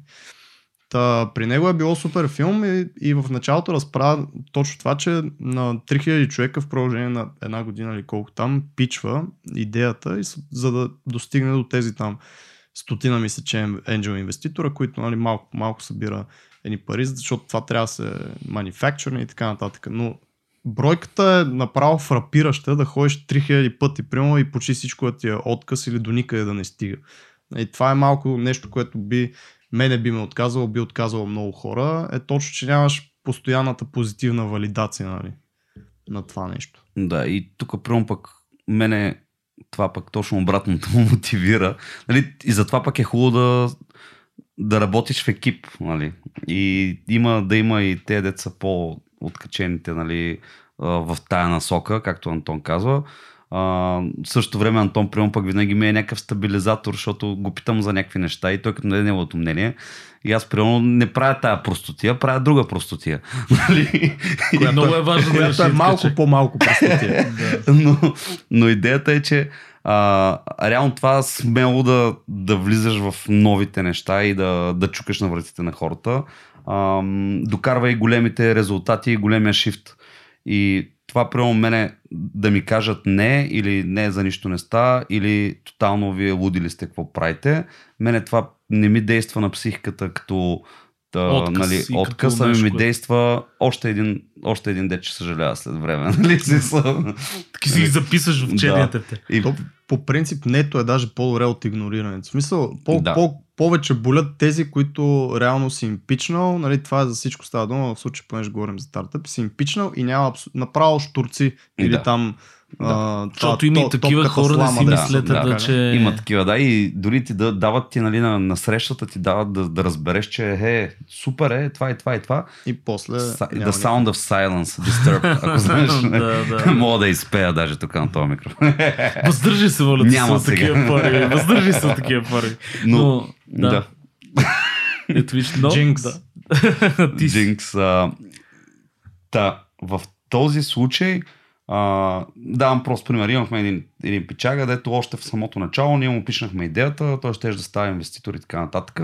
Та, при него е било супер филм и, и в началото разправя точно това, че на 3000 човека в продължение на една година или колко там пичва идеята, и, за да достигне до тези там стотина мисля, че е инвеститора, които нали, малко малко събира едни пари, защото това трябва да се манифакчурне и така нататък. Но бройката е направо фрапираща да ходиш 3000 пъти, примерно и почти всичко да ти е отказ или до никъде да не стига. И това е малко нещо, което би мене би ме отказало, би отказало много хора, е точно, че нямаш постоянната позитивна валидация нали, на това нещо. Да, и тук прямо пък мене това пък точно обратното му мотивира. Нали, и затова пък е хубаво да, да работиш в екип. Нали. И има да има и те деца по-откачените нали, в тая насока, както Антон казва. А, в същото време Антон Примон пък винаги ми е някакъв стабилизатор, защото го питам за някакви неща и той като не е неговото мнение. И аз примерно не правя тая простотия, правя друга простотия. Нали? Коя много е важно. Която е малко по-малко простотия. но, но идеята е, че а, реално това смело да, да влизаш в новите неща и да, да чукаш на вратите на хората. А, докарва и големите резултати и големия шифт. И това прямо мене да ми кажат не или не за нищо не става или тотално вие лудили сте какво правите. Мене това не ми действа на психиката като да, отказ, нали, отказ ами ми действа още един, още един дет, че съжалява след време. Нали, Таки си ги записаш в четенията. Да. И... То, по принцип нето е даже по-добре от игнорирането. В смисъл, по, да. по, повече болят тези, които реално си им пичнал, нали, това е за всичко става дума, в случай, понеже говорим за стартъп, си им пичнал и няма абсу... направо штурци или да. там да. Защото има и такива хора да си мислят, да, да, да, че... Има такива, да, и дори ти да, дават ти нали, на, на срещата, ти дават да, да разбереш, че е, супер е, това и това и това. И после... The sound of silence, disturb, ако знаеш. да, да. Мога да изпея даже тук на този микрофон. Въздържи се, моля, Няма са такива пари. Въздържи се такива пари. Но, Но да. да. Ето виж, но... Джинкс. Да. Джинкс. Та, в този случай а, давам просто пример. Имахме един, един пичага, дето още в самото начало ние му пишнахме идеята, той ще да става инвеститор и така нататък.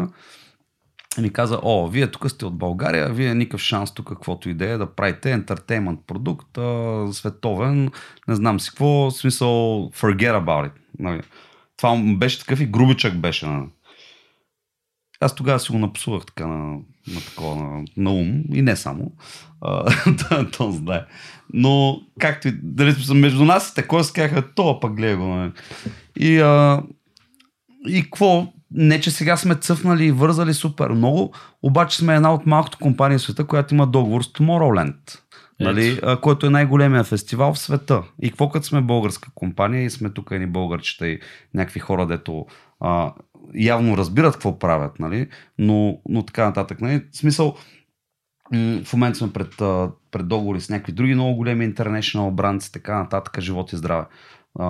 И ми каза, о, вие тук сте от България, вие никакъв шанс тук, каквото идея да правите ентертеймент продукт, а, световен, не знам си какво, смисъл, forget about it. Нали. Това беше такъв и грубичък беше. Нали. Аз тогава си го напсувах така на, на такова на, на ум и не само. то знае. Но както и дали между нас и такова си казаха, то пък гледа го. Нали. И, а, и какво? Не, че сега сме цъфнали и вързали супер много, обаче сме една от малкото компании в света, която има договор с Tomorrowland. Нали, а, който е най-големия фестивал в света. И какво като сме българска компания и сме тук едни българчета и някакви хора, дето а, явно разбират какво правят, нали? но, но така нататък. Нали? В смисъл, В момента сме пред, пред договори с някакви други много големи international brands така нататък, живот и здраве. А,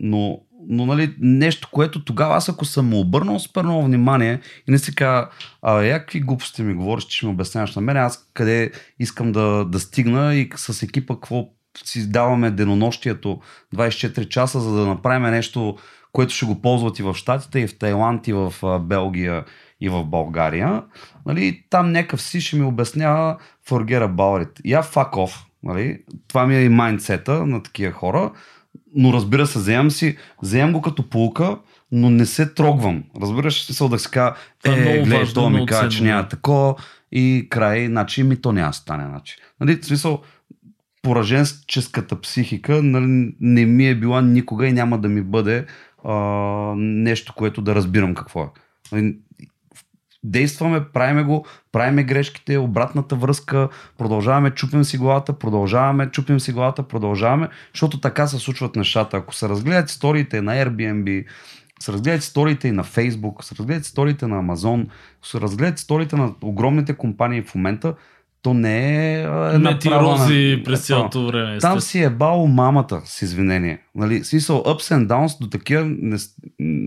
но, но нали, нещо, което тогава аз ако съм му обърнал супер внимание и не си кажа, а какви глупости ми говориш, че ще ми обясняваш на мен, аз къде искам да, да стигна и с екипа какво си даваме денонощието 24 часа, за да направим нещо, което ще го ползват и в Штатите, и в Тайланд, и в Белгия, и в България. Нали, там някакъв си ще ми обяснява forget about it. Я fuck off. Нали? Това ми е и майндсета на такива хора. Но разбира се, вземам си, вземам го като полука, но не се трогвам. Разбираш смисъл да си кажа, е, гледай, това ми казва, че няма такова и край, значи ми то няма стане. Значи. Нали, в смисъл, пораженческата психика нали, не ми е била никога и няма да ми бъде нещо, което да разбирам какво е. Нали, действаме, правиме го, правиме грешките, обратната връзка, продължаваме, чупим си главата, продължаваме, чупим си главата, продължаваме, защото така се случват нещата. Ако се разгледат историите на Airbnb, се разгледат историите и на Facebook, се разгледат историите на Amazon, се разгледат историите на огромните компании в момента, то не е една ти рози на... през цялото време. Там си е бал мамата, с извинение. Нали, смисъл, ups and downs до такива,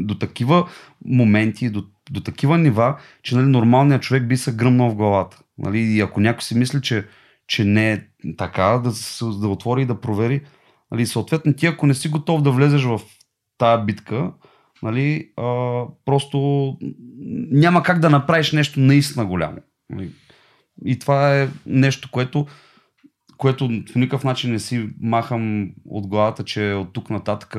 до такива моменти, до, до такива нива, че нали, нормалният човек би се гръмнал в главата. Нали, и ако някой си мисли, че, че не е така, да, да отвори и да провери. Нали, съответно, ти ако не си готов да влезеш в тая битка, нали, а, просто няма как да направиш нещо наистина голямо. Нали, и това е нещо, което, което в никакъв начин не си махам от главата, че от тук нататък,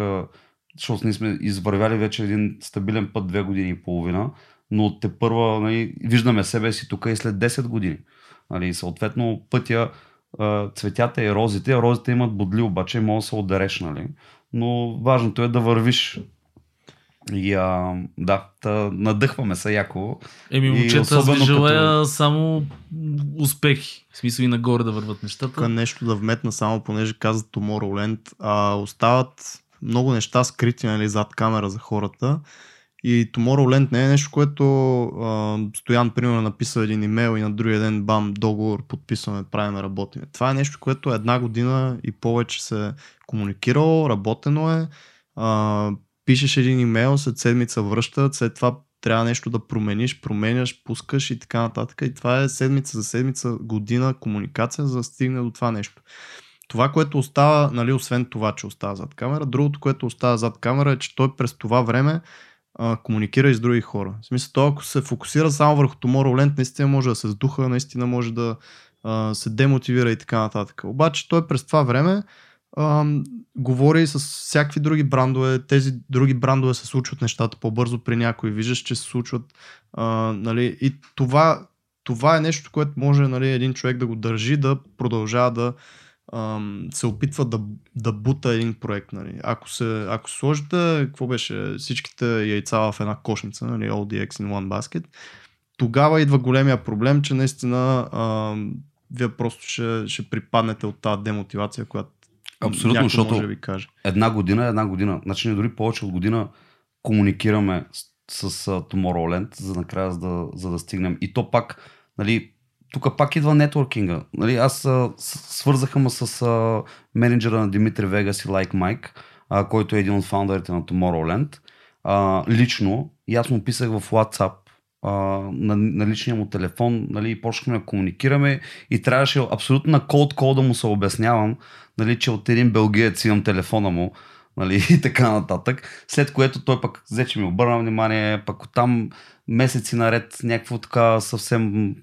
защото ние сме извървяли вече един стабилен път две години и половина, но те първа нали, виждаме себе си тук и след 10 години. Нали, съответно пътя, цветята и розите, розите имат бодли, обаче може да се отдереш, нали? но важното е да вървиш и а, да, та, надъхваме се яко. Еми, момчета, аз ви желая като... само успехи. В смисъл и нагоре да върват нещата. Тук нещо да вметна само, понеже каза Tomorrowland. А, остават много неща скрити нали, зад камера за хората. И Tomorrowland не е нещо, което а, Стоян, примерно, написал един имейл и на другия ден, бам, договор, подписваме, правим, работим. Това е нещо, което една година и повече се комуникирало, работено е. А, пишеш един имейл, след седмица връщат, след това трябва нещо да промениш, променяш, пускаш и така нататък. И това е седмица за седмица, година комуникация, за да стигне до това нещо. Това, което остава, нали, освен това, че остава зад камера, другото, което остава зад камера е, че той през това време а, комуникира и с други хора. В смисъл, той ако се фокусира само върху Tomorrowland, наистина може да се сдуха, наистина може да а, се демотивира и така нататък. Обаче той през това време говори с всякакви други брандове. Тези други брандове се случват нещата по-бързо при някои. Виждаш, че се случват. А, нали, и това, това е нещо, което може нали, един човек да го държи, да продължава да се опитва да, да бута един проект. Нали. Ако, се, ако сложите, какво беше, всичките яйца в една кошница, нали, all the eggs in one basket, тогава идва големия проблем, че наистина ам, вие просто ще, ще припаднете от тази демотивация, която Абсолютно, защото може да ви каже. една година една година. Значи ние дори повече от година комуникираме с, с uh, Tomorrowland, за накрая за да, за да стигнем. И то пак, нали, тук пак идва нетворкинга. Нали, аз uh, свързаха ме с uh, менеджера на Димитри Вегас и Like Mike, uh, който е един от фаундърите на Tomorrowland. Uh, лично, и аз му писах в WhatsApp а, на, на личния му телефон, нали, и почнахме да комуникираме и трябваше абсолютно на код кол да му се обяснявам, нали, че от един белгиец имам телефона му, нали, и така нататък. След което той пък взе, че ми обърна внимание, пък там месеци наред някакво така съвсем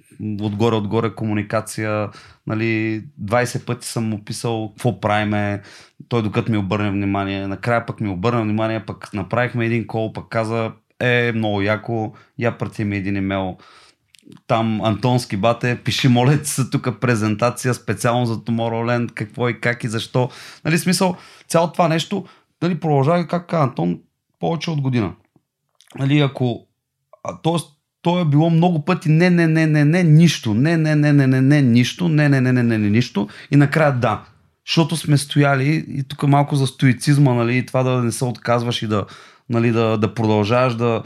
отгоре-отгоре комуникация, нали, 20 пъти съм му писал какво правиме, той докато ми обърне внимание, накрая пък ми обърна внимание, пък направихме един кол, пък каза, е много яко, я прати ми един имейл, там Антонски бате, пиши моля се тук презентация специално за Tomorrowland, какво и как и защо. Нали, смисъл, цялото това нещо, нали, продължава как Антон, повече от година. Нали, ако, тоест, то е било много пъти не, не, не, не, не, нищо, не, не, не, не, не, не, нищо, не, не, не, не, не, не, нищо и накрая да. Защото сме стояли и тук малко за стоицизма, нали, и това да не се отказваш и да, нали, да, да продължаваш да,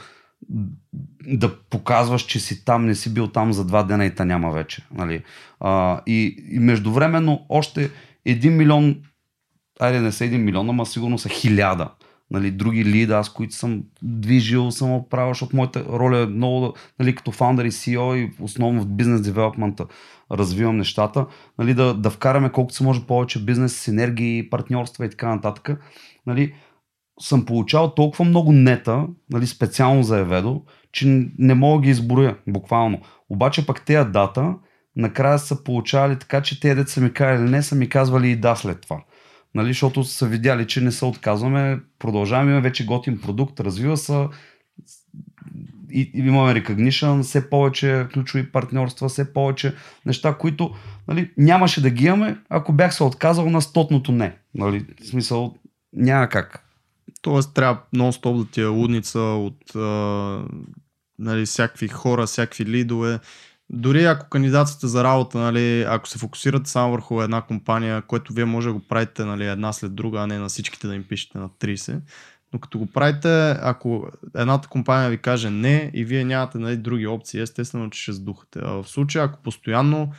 да показваш, че си там, не си бил там за два дена и та няма вече. Нали? А, и, и междувременно още един милион, айде не са един милион, ама сигурно са хиляда. Нали, други лида, аз които съм движил, съм оправил, защото моята роля е много, нали, като фаундър и CEO и основно в бизнес девелопмента развивам нещата, нали, да, да вкараме колкото се може повече бизнес, синергии, партньорства и така нататък. Нали, съм получавал толкова много нета, нали, специално за Еведо, че не мога да ги изброя, буквално. Обаче пък тези дата, накрая са получавали така, че те деца са ми казали не, са ми казвали и да след това. Нали, защото са видяли, че не се отказваме, продължаваме, вече готин продукт, развива се, и, и имаме recognition, все повече ключови партньорства, все повече неща, които нали, нямаше да ги имаме, ако бях се отказал на стотното не. Нали, в смисъл, няма как. Тоест трябва нон-стоп да ти е лудница от а, нали, всякакви хора, всякакви лидове. Дори ако кандидатствате за работа, нали, ако се фокусирате само върху една компания, което вие може да го правите нали, една след друга, а не на всичките да им пишете на 30, но като го правите, ако едната компания ви каже не и вие нямате нали, други опции, естествено, че ще сдухате. А в случая, ако постоянно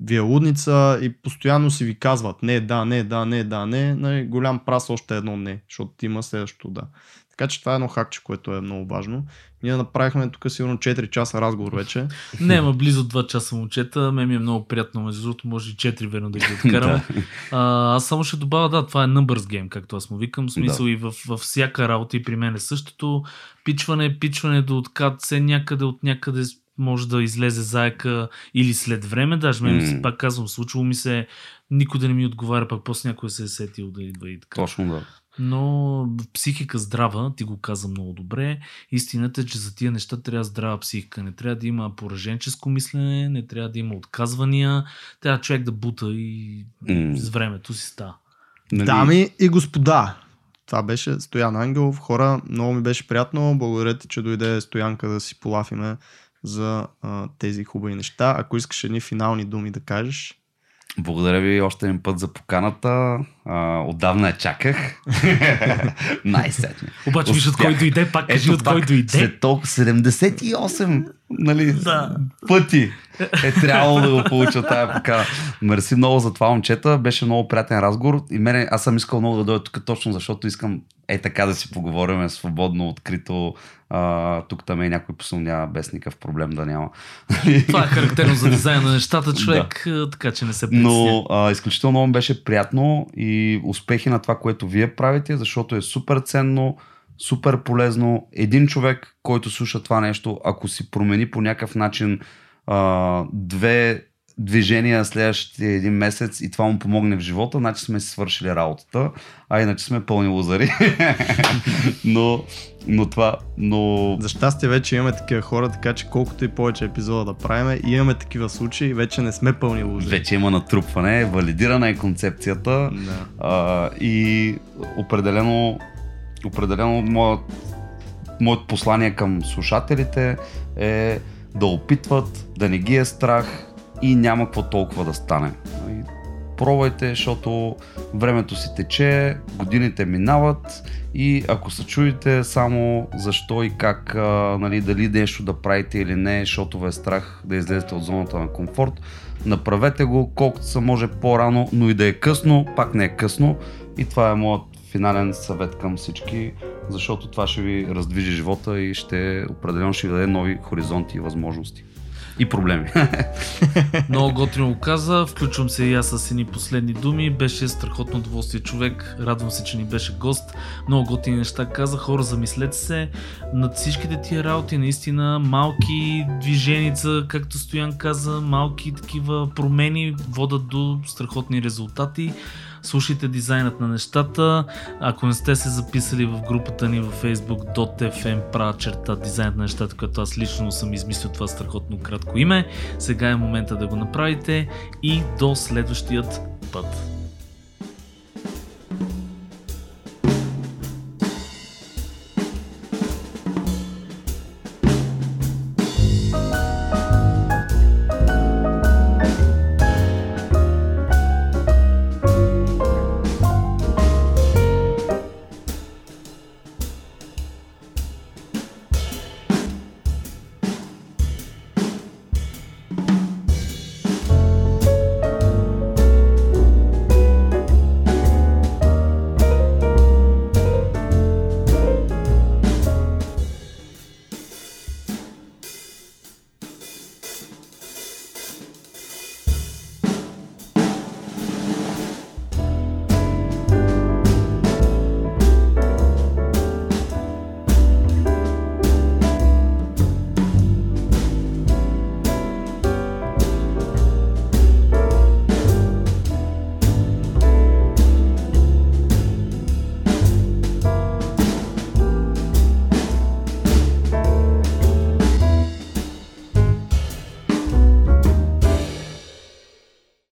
ви е лудница и постоянно си ви казват не, да, не, да, не, да, не, нали, голям прас още едно не, защото има следващото да. Така че това е едно хакче, което е много важно. Ние направихме тук сигурно 4 часа разговор вече. Не, ма близо 2 часа момчета. Ме ми е много приятно, между другото, може и 4 верно да ги откараме. а, аз само ще добавя, да, това е numbers game, както аз му викам. В смисъл да. и в, във всяка работа и при мен е същото. Пичване, пичване до откат се някъде от някъде може да излезе заека или след време, даже мен mm. пак казвам, случило ми се никой да не ми отговаря, пак после някой се е сетил да идва и така. Точно да. Но психика здрава, ти го каза много добре. Истината е, че за тия неща трябва здрава психика. Не трябва да има пораженческо мислене, не трябва да има отказвания. Трябва човек да бута и mm. с времето си става. Нали... Дами и господа, това беше Стоян Ангелов. Хора, много ми беше приятно. Благодаря ти, че дойде Стоянка да си полафиме за а, тези хубави неща. Ако искаш едни финални думи да кажеш. Благодаря ви още един път за поканата. А, отдавна я чаках. Най-сетне. Обаче виж от кой дойде, пак кажи от кой дойде. След толкова 78 нали, да. пъти е трябвало да го получа тази покана. Мерси много за това, момчета. Беше много приятен разговор. И мене, аз съм искал много да дойда тук точно, защото искам е така да си поговорим свободно, открито. А, тук там е някой посълнява без никакъв проблем да няма. Това е характерно за дизайна на нещата, човек, да. така че не се притесня. Но а, изключително много беше приятно и успехи на това, което вие правите, защото е супер ценно, супер полезно. Един човек, който слуша това нещо, ако си промени по някакъв начин а, две движения следващия един месец и това му помогне в живота, значи сме си свършили работата, а иначе сме пълни лозари. но, но това, но... За щастие вече имаме такива хора, така че колкото и повече епизода да правим, и имаме такива случаи, вече не сме пълни лозари. Вече има натрупване, валидирана е концепцията да. а, и определено, определено моят, моят послание към слушателите е да опитват, да не ги е страх и няма какво толкова да стане. Пробвайте, защото времето си тече, годините минават и ако се чуете само защо и как, нали, дали нещо да правите или не, защото ви е страх да излезете от зоната на комфорт, направете го колкото се може по-рано, но и да е късно, пак не е късно. И това е моят финален съвет към всички, защото това ще ви раздвижи живота и ще определено ще ви даде нови хоризонти и възможности. И проблеми. Много готино го каза. Включвам се и аз с едни последни думи. Беше страхотно удоволствие човек. Радвам се, че ни беше гост. Много готини неща каза. Хора, замислете се над всичките тия работи. Наистина малки движеница, както Стоян каза, малки такива промени водат до страхотни резултати слушайте дизайнът на нещата. Ако не сте се записали в групата ни във facebook.fm права черта дизайнът на нещата, като аз лично съм измислил това страхотно кратко име, сега е момента да го направите и до следващият път.